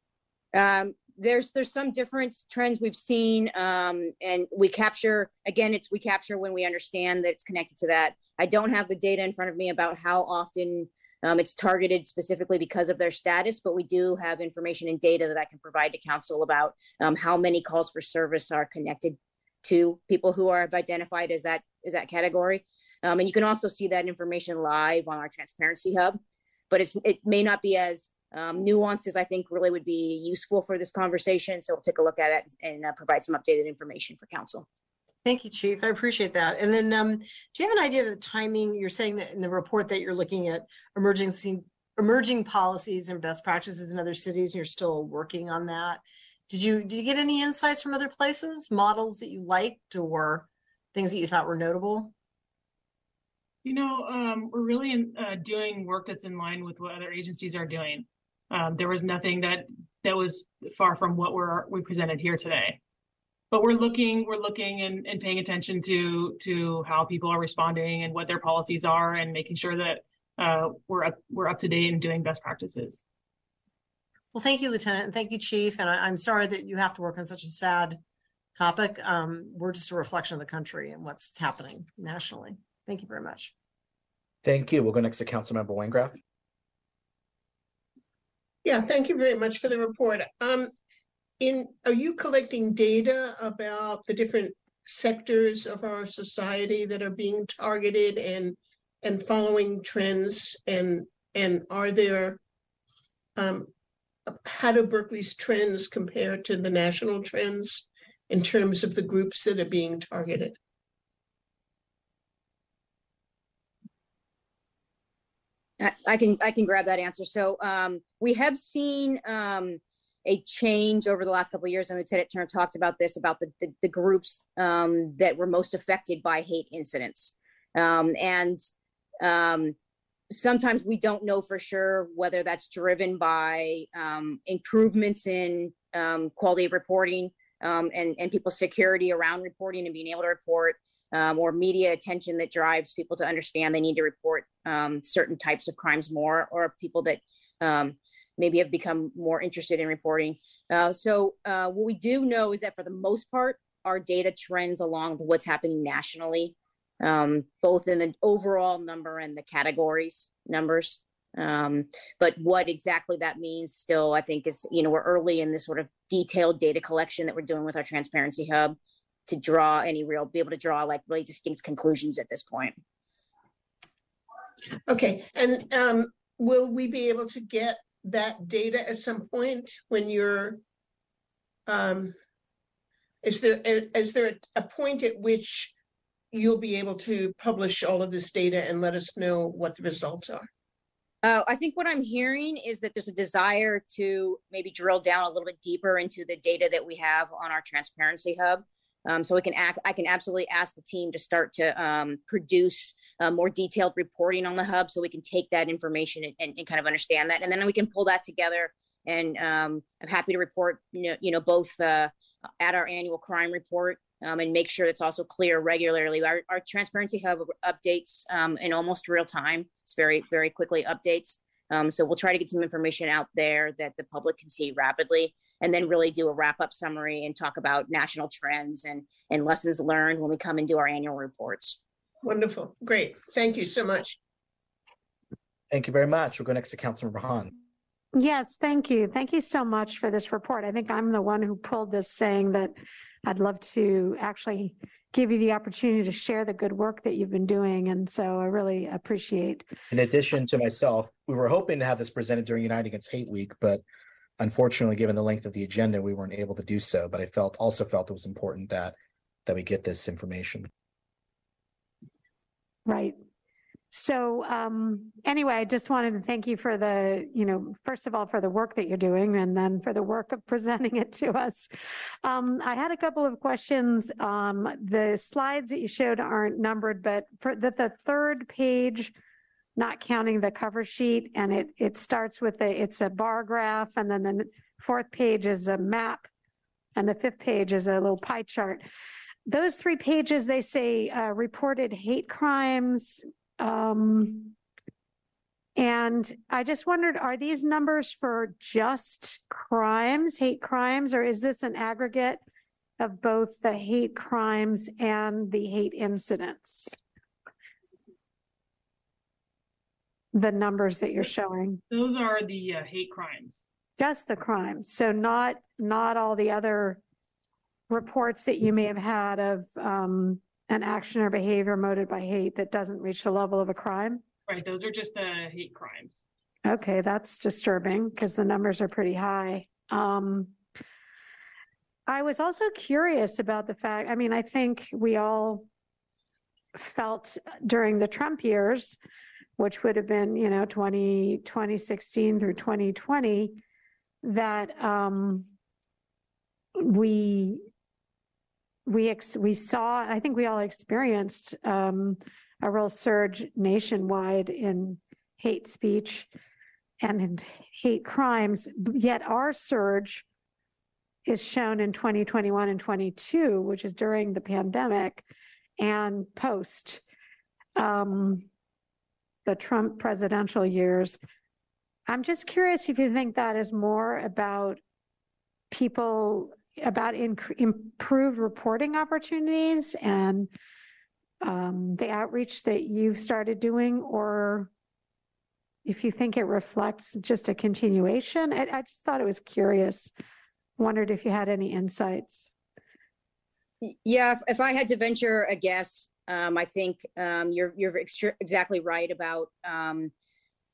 Um, there's there's some different trends we've seen, um, and we capture again. It's we capture when we understand that it's connected to that. I don't have the data in front of me about how often um, it's targeted specifically because of their status, but we do have information and data that I can provide to council about um, how many calls for service are connected to people who are identified as that as that category. Um, and you can also see that information live on our transparency hub, but it's it may not be as um, nuanced as I think really would be useful for this conversation. So we'll take a look at it and uh, provide some updated information for council. Thank you, Chief. I appreciate that. And then, um, do you have an idea of the timing? You're saying that in the report that you're looking at emergency, emerging policies and best practices in other cities, and you're still working on that. Did you, did you get any insights from other places, models that you liked or things that you thought were notable? You know, um, we're really in, uh, doing work that's in line with what other agencies are doing. Um, there was nothing that that was far from what we're we presented here today. But we're looking, we're looking and, and paying attention to to how people are responding and what their policies are, and making sure that uh, we're up we're up to date and doing best practices. Well, thank you, Lieutenant, and thank you, Chief. And I, I'm sorry that you have to work on such a sad topic. Um, we're just a reflection of the country and what's happening nationally. Thank you very much. Thank you. We'll go next to Councilmember Wengraf. Yeah, thank you very much for the report. Um, in, are you collecting data about the different sectors of our society that are being targeted and and following trends and and are there um how do Berkeley's trends compare to the national trends in terms of the groups that are being targeted? I- can I can grab that answer. So um, we have seen um, a change over the last couple of years, and Lieutenant Turner talked about this about the the, the groups um, that were most affected by hate incidents, um, and um, sometimes we don't know for sure whether that's driven by um, improvements in um, quality of reporting um, and and people's security around reporting and being able to report um, or media attention that drives people to understand they need to report um, certain types of crimes more, or people that um, maybe have become more interested in reporting. Uh, so, uh, what we do know is that for the most part, our data trends along with what's happening nationally, um, both in the overall number and the categories numbers. Um, but what exactly that means still, I think is, you know, we're early in this sort of detailed data collection that we're doing with our transparency hub to draw any real, be able to draw like really distinct conclusions at this point. Okay, and um, will we be able to get that data at some point when you're um, is there is there a point at which you'll be able to publish all of this data and let us know what the results are? Uh, I think what I'm hearing is that there's a desire to maybe drill down a little bit deeper into the data that we have on our transparency hub. Um, so we can act, I can absolutely ask the team to start to um, produce uh, more detailed reporting on the hub so we can take that information and, and, and kind of understand that. And then we can pull that together. And um, I'm happy to report, you know, you know both uh, at our annual crime report um, and make sure it's also clear regularly. Our, our transparency hub updates um, in almost real time. It's very, very quickly updates. Um, so we'll try to get some information out there that the public can see rapidly, and then really do a wrap up summary and talk about national trends and and lessons learned when we come and do our annual reports. Wonderful, great, thank you so much. Thank you very much. We'll go next to Councilmember Hahn. Yes, thank you. Thank you so much for this report. I think I'm the one who pulled this saying that I'd love to actually give you the opportunity to share the good work that you've been doing. And so I really appreciate. In addition to myself, we were hoping to have this presented during United Against Hate Week, but unfortunately, given the length of the agenda, we weren't able to do so. But I felt also felt it was important that that we get this information. Right. So um, anyway, I just wanted to thank you for the, you know, first of all, for the work that you're doing and then for the work of presenting it to us. Um, I had a couple of questions. Um, the slides that you showed aren't numbered, but for the, the third page, not counting the cover sheet, and it, it starts with a, it's a bar graph, and then the fourth page is a map, and the fifth page is a little pie chart. those three pages, they say, uh, reported hate crimes. Um, and I just wondered, are these numbers for just crimes, hate crimes, or is this an aggregate of both the hate crimes and the hate incidents? The numbers that you're showing, Those are the uh, hate crimes. just the crimes, so not, not all the other reports that you may have had of, um, an action or behavior motivated by hate that doesn't reach the level of a crime? Right, those are just the hate crimes. Okay, that's disturbing because the numbers are pretty high. Um, I was also curious about the fact, I mean, I think we all felt during the Trump years, which would have been, you know, 20, 2016 through 2020, that um, we we ex- we saw, I think we all experienced um, a real surge nationwide in hate speech and in hate crimes. Yet our surge is shown in 2021 and 22, which is during the pandemic and post um, the Trump presidential years. I'm just curious if you think that is more about people about inc- improved reporting opportunities and um, the outreach that you've started doing, or if you think it reflects just a continuation. I, I just thought it was curious. Wondered if you had any insights. Yeah, if, if I had to venture a guess, um, I think um, you're you're extre- exactly right about um,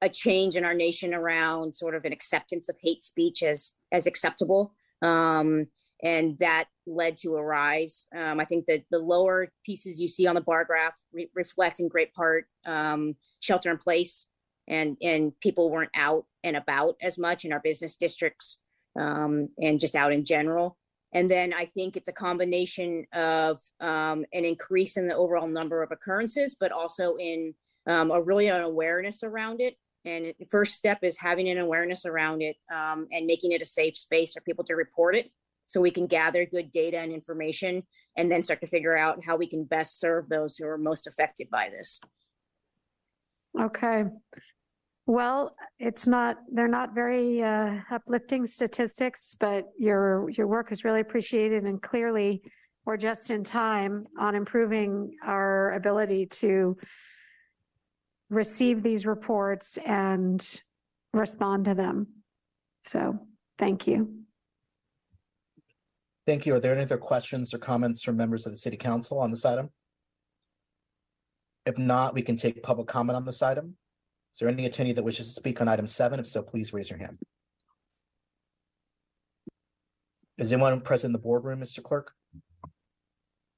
a change in our nation around sort of an acceptance of hate speech as as acceptable, um, and that led to a rise. Um, I think that the lower pieces you see on the bar graph re- reflect in great part um, shelter in place, and and people weren't out and about as much in our business districts um, and just out in general. And then I think it's a combination of um, an increase in the overall number of occurrences, but also in um, a really an awareness around it. And the first step is having an awareness around it um, and making it a safe space for people to report it so we can gather good data and information and then start to figure out how we can best serve those who are most affected by this. Okay. Well, it's not, they're not very uh, uplifting statistics, but your, your work is really appreciated and clearly we're just in time on improving our ability to receive these reports and respond to them. So, thank you. Thank you. Are there any other questions or comments from members of the city council on this item? If not, we can take public comment on this item. Is there any attendee that wishes to speak on item seven? If so, please raise your hand. Is anyone present in the boardroom, Mr. Clerk?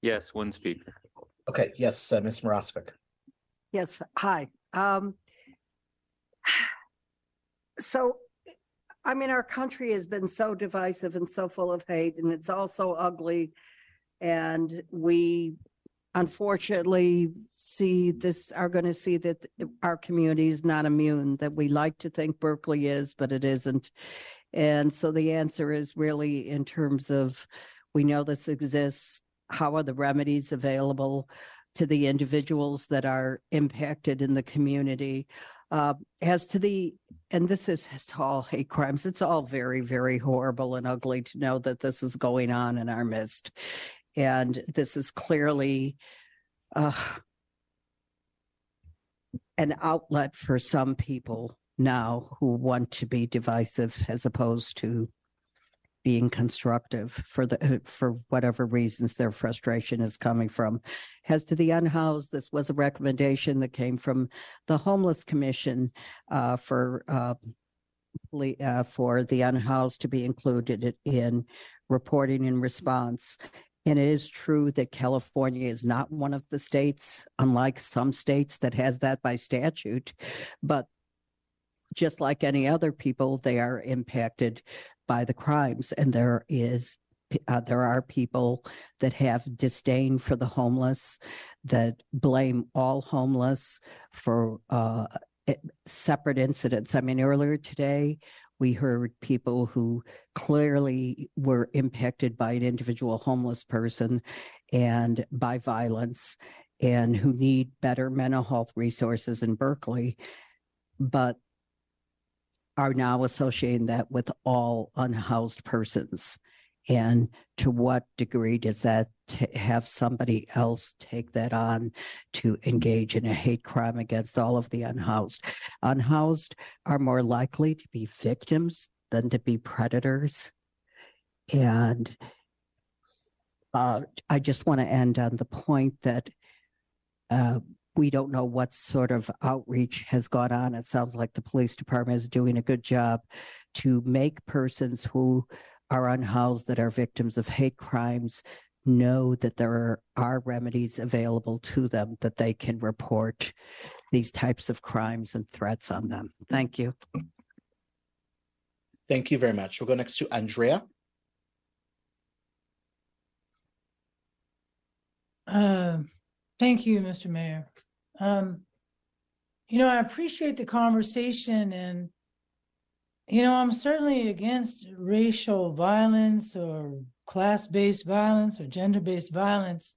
Yes, one speaker. Okay, yes, uh, Ms. Marosovic. Yes, hi. Um, so, I mean, our country has been so divisive and so full of hate, and it's all so ugly. And we unfortunately see this, are going to see that our community is not immune, that we like to think Berkeley is, but it isn't. And so the answer is really in terms of, we know this exists, how are the remedies available? To the individuals that are impacted in the community. Uh, as to the, and this is to all hate crimes, it's all very, very horrible and ugly to know that this is going on in our midst. And this is clearly uh, an outlet for some people now who want to be divisive as opposed to being constructive for the for whatever reasons their frustration is coming from. As to the unhoused, this was a recommendation that came from the homeless commission uh, for uh, uh, for the unhoused to be included in reporting and response. And it is true that California is not one of the states, unlike some states that has that by statute, but just like any other people, they are impacted by the crimes. And there is, uh, there are people that have disdain for the homeless, that blame all homeless for uh, separate incidents. I mean, earlier today, We heard people who clearly were impacted by an individual homeless person and by violence and who need better mental health resources in Berkeley, but are now associating that with all unhoused persons. And to what degree does that t- have somebody else take that on to engage in a hate crime against all of the unhoused? Unhoused are more likely to be victims than to be predators. And uh, I just want to end on the point that uh, we don't know what sort of outreach has gone on. It sounds like the police department is doing a good job to make persons who are unhoused that are victims of hate crimes know that there are, are remedies available to them that they can report these types of crimes and threats on them. Thank you. Thank you very much. We'll go next to Andrea. Uh, Thank you, Mr. Mayor. Um, you know, I appreciate the conversation and, you know, I'm certainly against racial violence or class-based violence or gender-based violence.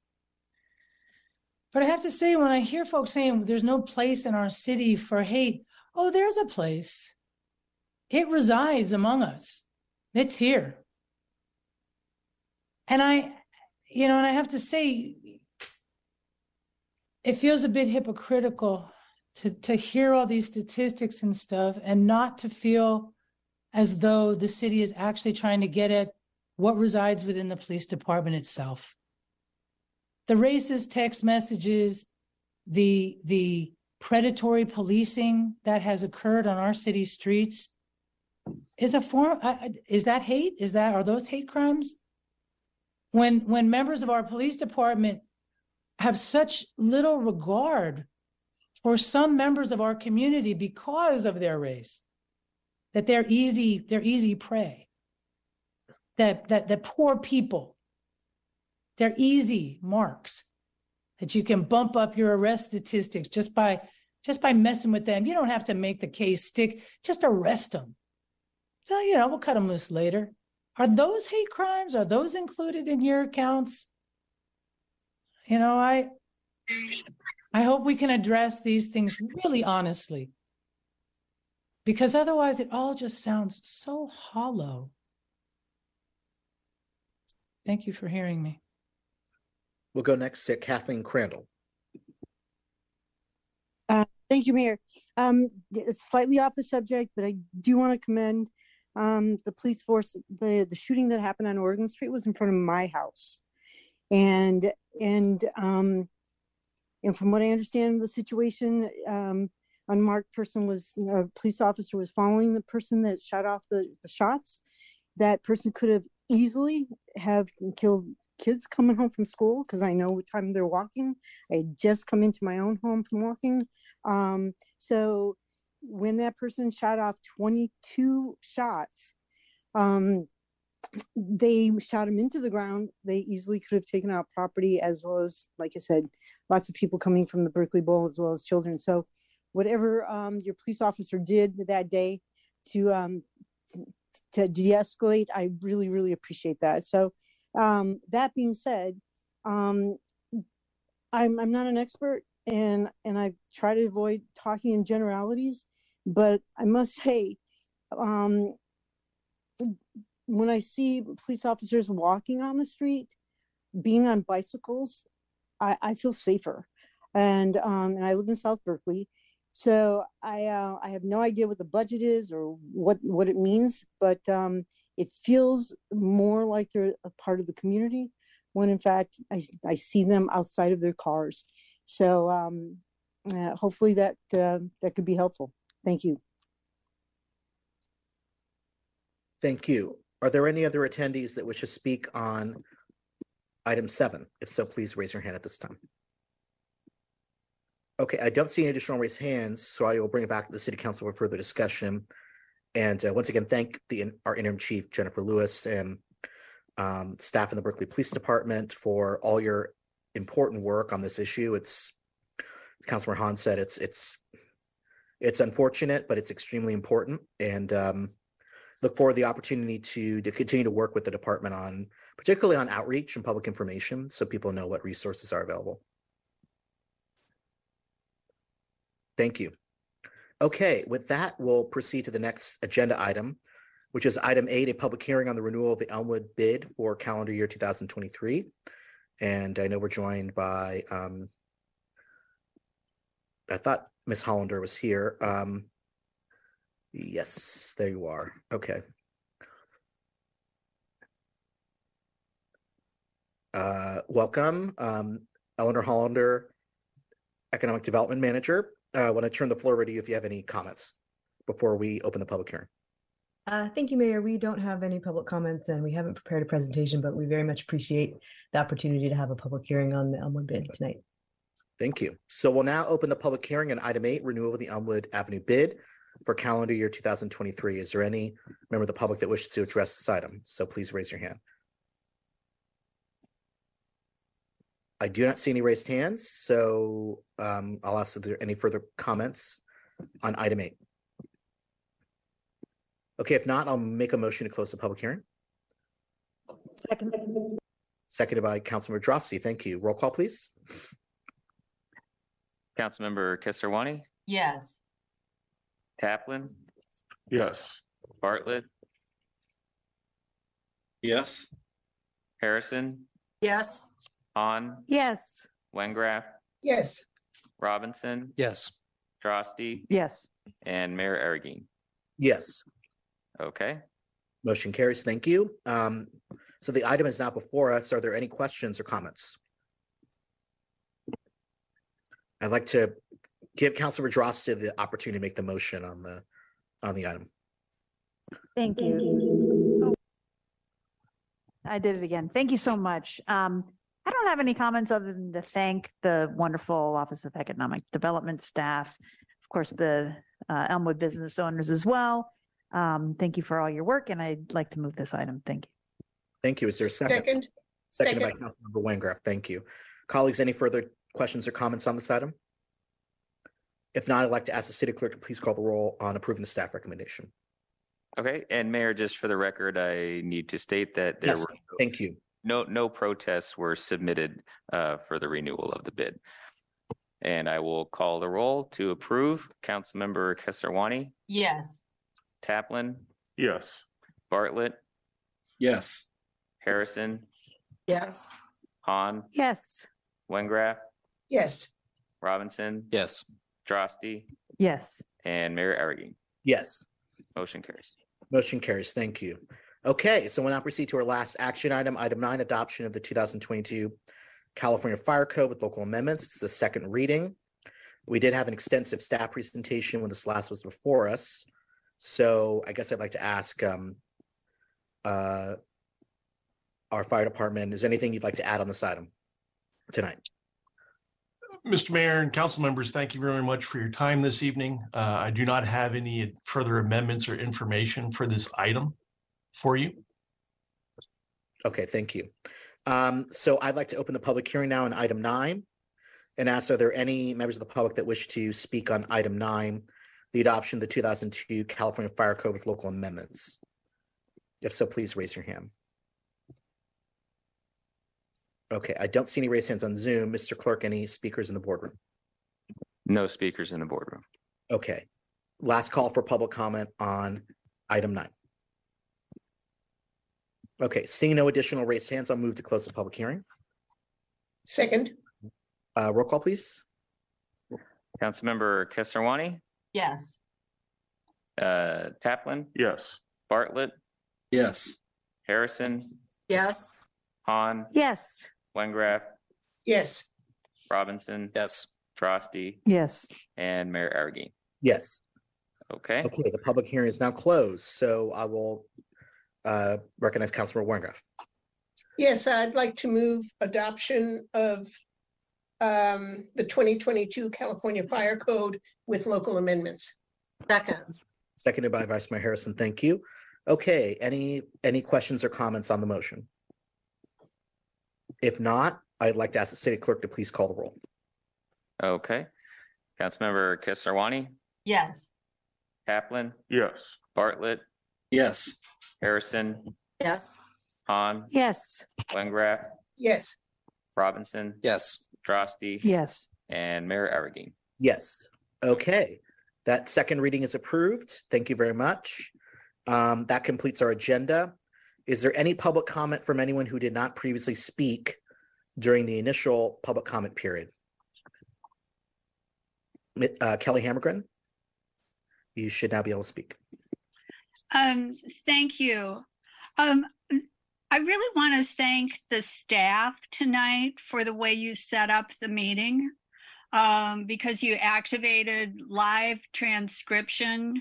But I have to say, when I hear folks saying there's no place in our city for hate, oh, there's a place. It resides among us. It's here. And I, you know, and I have to say, it feels a bit hypocritical to to hear all these statistics and stuff and not to feel as though the city is actually trying to get at what resides within the police department itself. The racist text messages the the predatory policing that has occurred on our city streets is a form uh, is that hate? Is that are those hate crimes? When when members of our police department have such little regard for some members of our community because of their race that they're easy they're easy prey. That that that poor people they're easy marks that you can bump up your arrest statistics just by just by messing with them. You don't have to make the case stick just arrest them. So you know we'll cut them loose later. Are those hate crimes? Are those included in your accounts you know, I I hope we can address these things really honestly. Because otherwise it all just sounds so hollow. Thank you for hearing me. We'll go next to Kathleen Crandall. Uh, thank you, Mayor. Um, it's slightly off the subject, but I do want to commend um, the police force. The the shooting that happened on Oregon Street was in front of my house, and and um, and from what I understand the situation, um, unmarked person was a police officer was following the person that shot off the, the shots. That person could have easily have killed kids coming home from school because I know what time they're walking. I just come into my own home from walking. Um, so when that person shot off 22 shots, um, they shot him into the ground. They easily could have taken out property as well as, like I said, lots of people coming from the Berkeley Bowl as well as children. So, whatever um, your police officer did that day to um, to de-escalate, I really, really appreciate that. So, um, that being said, um, I'm I'm not an expert, and and I try to avoid talking in generalities, but I must say, um, when I see police officers walking on the street, being on bicycles, I, I feel safer. And um, and I live in South Berkeley, so I uh, I have no idea what the budget is or what what it means, but um, it feels more like they're a part of the community when in fact I, I see them outside of their cars. So um, uh, hopefully that uh, that could be helpful. Thank you. Thank you. Are there any other attendees that wish to speak on item seven? If so, please raise your hand at this time. Okay, I don't see any additional raised hands, so I will bring it back to the city council for further discussion. And uh, once again, thank the our interim chief Jennifer Louis and um, staff in the Berkeley Police Department for all your important work on this issue. It's Councilor Hahn said it's it's it's unfortunate, but it's extremely important. And um, look forward to the opportunity to to continue to work with the department on particularly on outreach and public information so people know what resources are available. Thank you. Okay, with that, we'll proceed to the next agenda item, which is item eight, a public hearing on the renewal of the Elmwood bid for calendar year 2023. And I know we're joined by, um, I thought Miss Hollander was here. Um, yes, there you are. Okay. Uh, welcome, um, Eleanor Hollander, Economic Development Manager. Uh, I want to turn the floor over to you if you have any comments before we open the public hearing. Uh, thank you, Mayor. We don't have any public comments and we haven't prepared a presentation, but we very much appreciate the opportunity to have a public hearing on the Elmwood bid tonight. Thank you. So we'll now open the public hearing on item eight, renewal of the Elmwood Avenue bid for calendar year 2023. Is there any member of the public that wishes to address this item? So please raise your hand. I do not see any raised hands, so um, I'll ask if there are any further comments on item eight. Okay, if not, I'll make a motion to close the public hearing. Second. Seconded by Councilmember Droste. Thank you. Roll call, please. Councilmember Kesarwani, Yes. Taplin, Yes. Bartlett, Yes. Harrison, Yes. Hahn, Yes. Wengraf, Yes. Robinson, Yes. Droste, Yes. and Mayor Arreguín. Yes. Okay, Motion carries. Thank you. Um, so the item is now before us. Are there any questions or comments? I'd like to give Councilor Droste the opportunity to make the motion on the, on the item. Thank you. Oh. I did it again. Thank you so much. Um, I don't have any comments other than to thank the wonderful Office of Economic Development staff, of course, the uh, Elmwood business owners as well. Um, thank you for all your work, and I'd like to move this item. Thank you. Thank you. Is there a second? Second. Seconded by Second. Councilmember Wengraf. Thank you. Colleagues, any further questions or comments on this item? If not, I'd like to ask the city clerk to please call the roll on approving the staff recommendation. okay. And Mayor, just for the record, I need to state that there Yes, were thank you. no, no protests were submitted uh, for the renewal of the bid. And I will call the roll to approve. Councilmember Kesarwani, Yes. Taplin, Yes. Bartlett, Yes. Harrison, Yes. Hahn, Yes. Wengraf, Yes. Robinson, Yes. Droste, Yes. and Mayor Arreguín. Yes. Motion carries. Motion carries. Thank you. Okay, so we'll now proceed to our last action item, item nine, adoption of the two thousand twenty-two California Fire Code with local amendments. It's the second reading. We did have an extensive staff presentation when this last was before us. So I guess I'd like to ask um uh our fire department, is there anything you'd like to add on this item tonight? Mr. Mayor and council members, thank you very much for your time this evening. Uh, I do not have any further amendments or information for this item for you. Okay, thank you. Um, so I'd like to open the public hearing now on item nine and ask, are there any members of the public that wish to speak on item nine, the adoption of the two thousand two California Fire Code with local amendments? If so, please raise your hand. Okay, I don't see any raised hands on Zoom. Mr. Clerk, any speakers in the boardroom? No speakers in the boardroom. Okay, last call for public comment on item nine. Okay, seeing no additional raised hands, I'll move to close the public hearing. Second. Uh, roll call, please. Councilmember Kesarwani, Yes. uh, Taplin, Yes. Bartlett, Yes. Harrison, Yes. Hahn, Yes. Wengraf, Yes. Robinson, Yes. Droste, Yes. and Mayor Arreguín. Yes. Okay, Okay, the public hearing is now closed, so I will uh, recognize Councilor Wengraf. Yes, I'd like to move adoption of um, the twenty twenty-two California Fire Code with local amendments. Second. Seconded by Vice Mayor Harrison. Thank you. Okay, any, any questions or comments on the motion? If not, I'd like to ask the city clerk to please call the roll. okay. Councilmember Kesarwani, Yes. Taplin, Yes. Bartlett, Yes. Harrison, Yes. Hahn, Yes. Wengraf, Yes. Robinson, Yes. Droste, Yes. and Mayor Arreguín. Yes. Okay. That second reading is approved. Thank you very much. Um, that completes our agenda. Is there any public comment from anyone who did not previously speak during the initial public comment period? Uh, Kelly Hammergren? You should now be able to speak. Um, thank you. Um, I really want to thank the staff tonight for the way you set up the meeting. Um, because you activated live transcription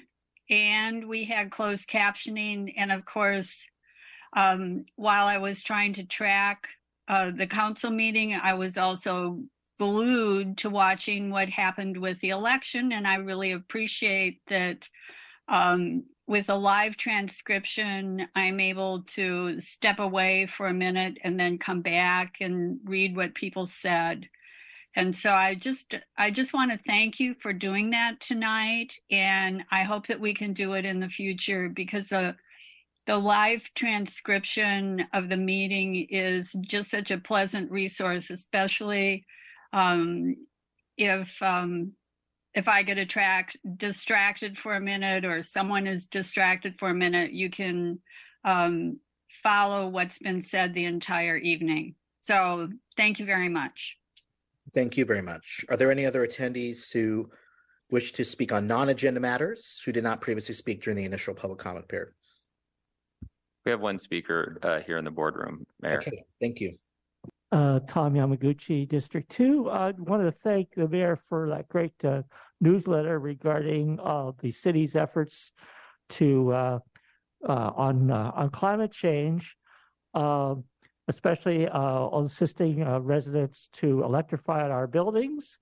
and we had closed captioning. And of course, um, while I was trying to track uh, the council meeting, I was also glued to watching what happened with the election. And I really appreciate that um, with a live transcription, I'm able to step away for a minute and then come back and read what people said. And so I just I just want to thank you for doing that tonight and I hope that we can do it in the future because the the live transcription of the meeting is just such a pleasant resource especially um, if um, if I get attract distracted for a minute or someone is distracted for a minute, you can um, follow what's been said the entire evening. So thank you very much. Thank you very much. Are there any other attendees who wish to speak on non-agenda matters who did not previously speak during the initial public comment period? We have one speaker uh, here in the boardroom, Mayor. Okay, thank you. uh, Tom Yamaguchi, District Two. I wanted to thank the mayor for that great uh, newsletter regarding uh, the city's efforts to uh, uh, on uh, on climate change, um, especially uh, on assisting uh, residents to electrify our buildings.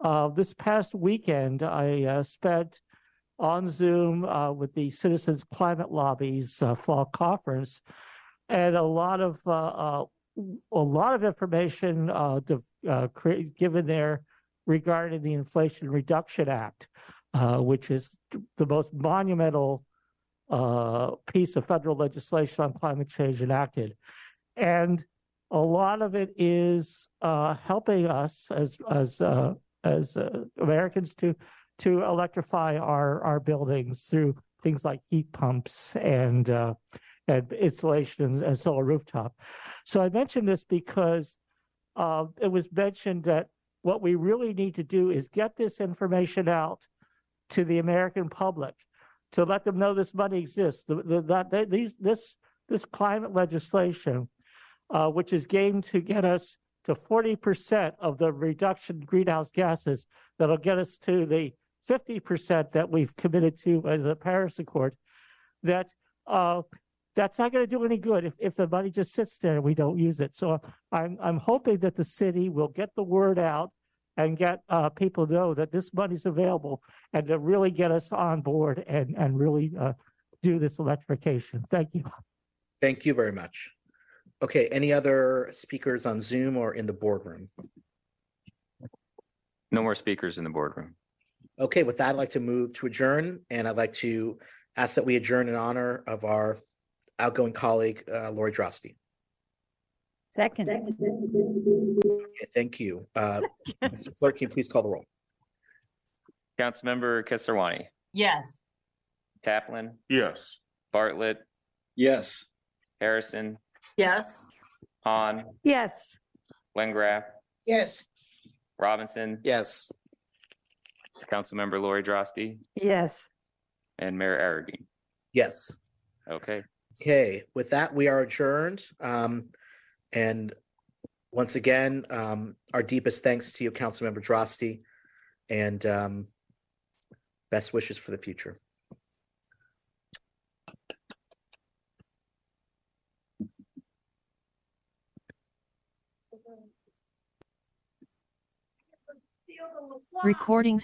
Uh, this past weekend, I uh, spent on Zoom uh, with the Citizens Climate Lobby's uh, fall conference, and a lot of uh, uh, a lot of information uh, uh, given there regarding the Inflation Reduction Act, which is the most monumental piece of federal legislation on climate change enacted, and a lot of it is helping us as as as Americans to to electrify our our buildings through things like heat pumps and uh, and insulation and solar rooftop. So I mention this because uh, it was mentioned that what we really need to do is get this information out to the American public to let them know this money exists. The, the, that they, these this this climate legislation, uh, which is aimed to get us to forty percent of the reduction greenhouse gases, that'll get us to the fifty percent that we've committed to in the Paris Accord. That uh, that's not going to do any good if, if the money just sits there and we don't use it. So I'm I'm hoping that the city will get the word out and get uh, people to know that this money's available and to really get us on board and and really uh, do this electrification. Thank you. Thank you very much. Okay, any other speakers on Zoom or in the boardroom? No more speakers in the boardroom. Okay, with that, I'd like to move to adjourn, and I'd like to ask that we adjourn in honor of our outgoing colleague, uh, Lori Droste. Second. Okay, thank you. Uh, Mr. Clerk, can you please call the roll? Councilmember Kesarwani, Yes. Taplin, Yes. Bartlett, Yes. Harrison, Yes. Hahn, Yes. Wengraf, Yes. Robinson, Yes. Councilmember Lori Droste, Yes. and Mayor Arreguín. Yes. Okay. Okay, with that, we are adjourned. Um, and once again, um, our deepest thanks to you, Councilmember Droste, and um, best wishes for the future. Recording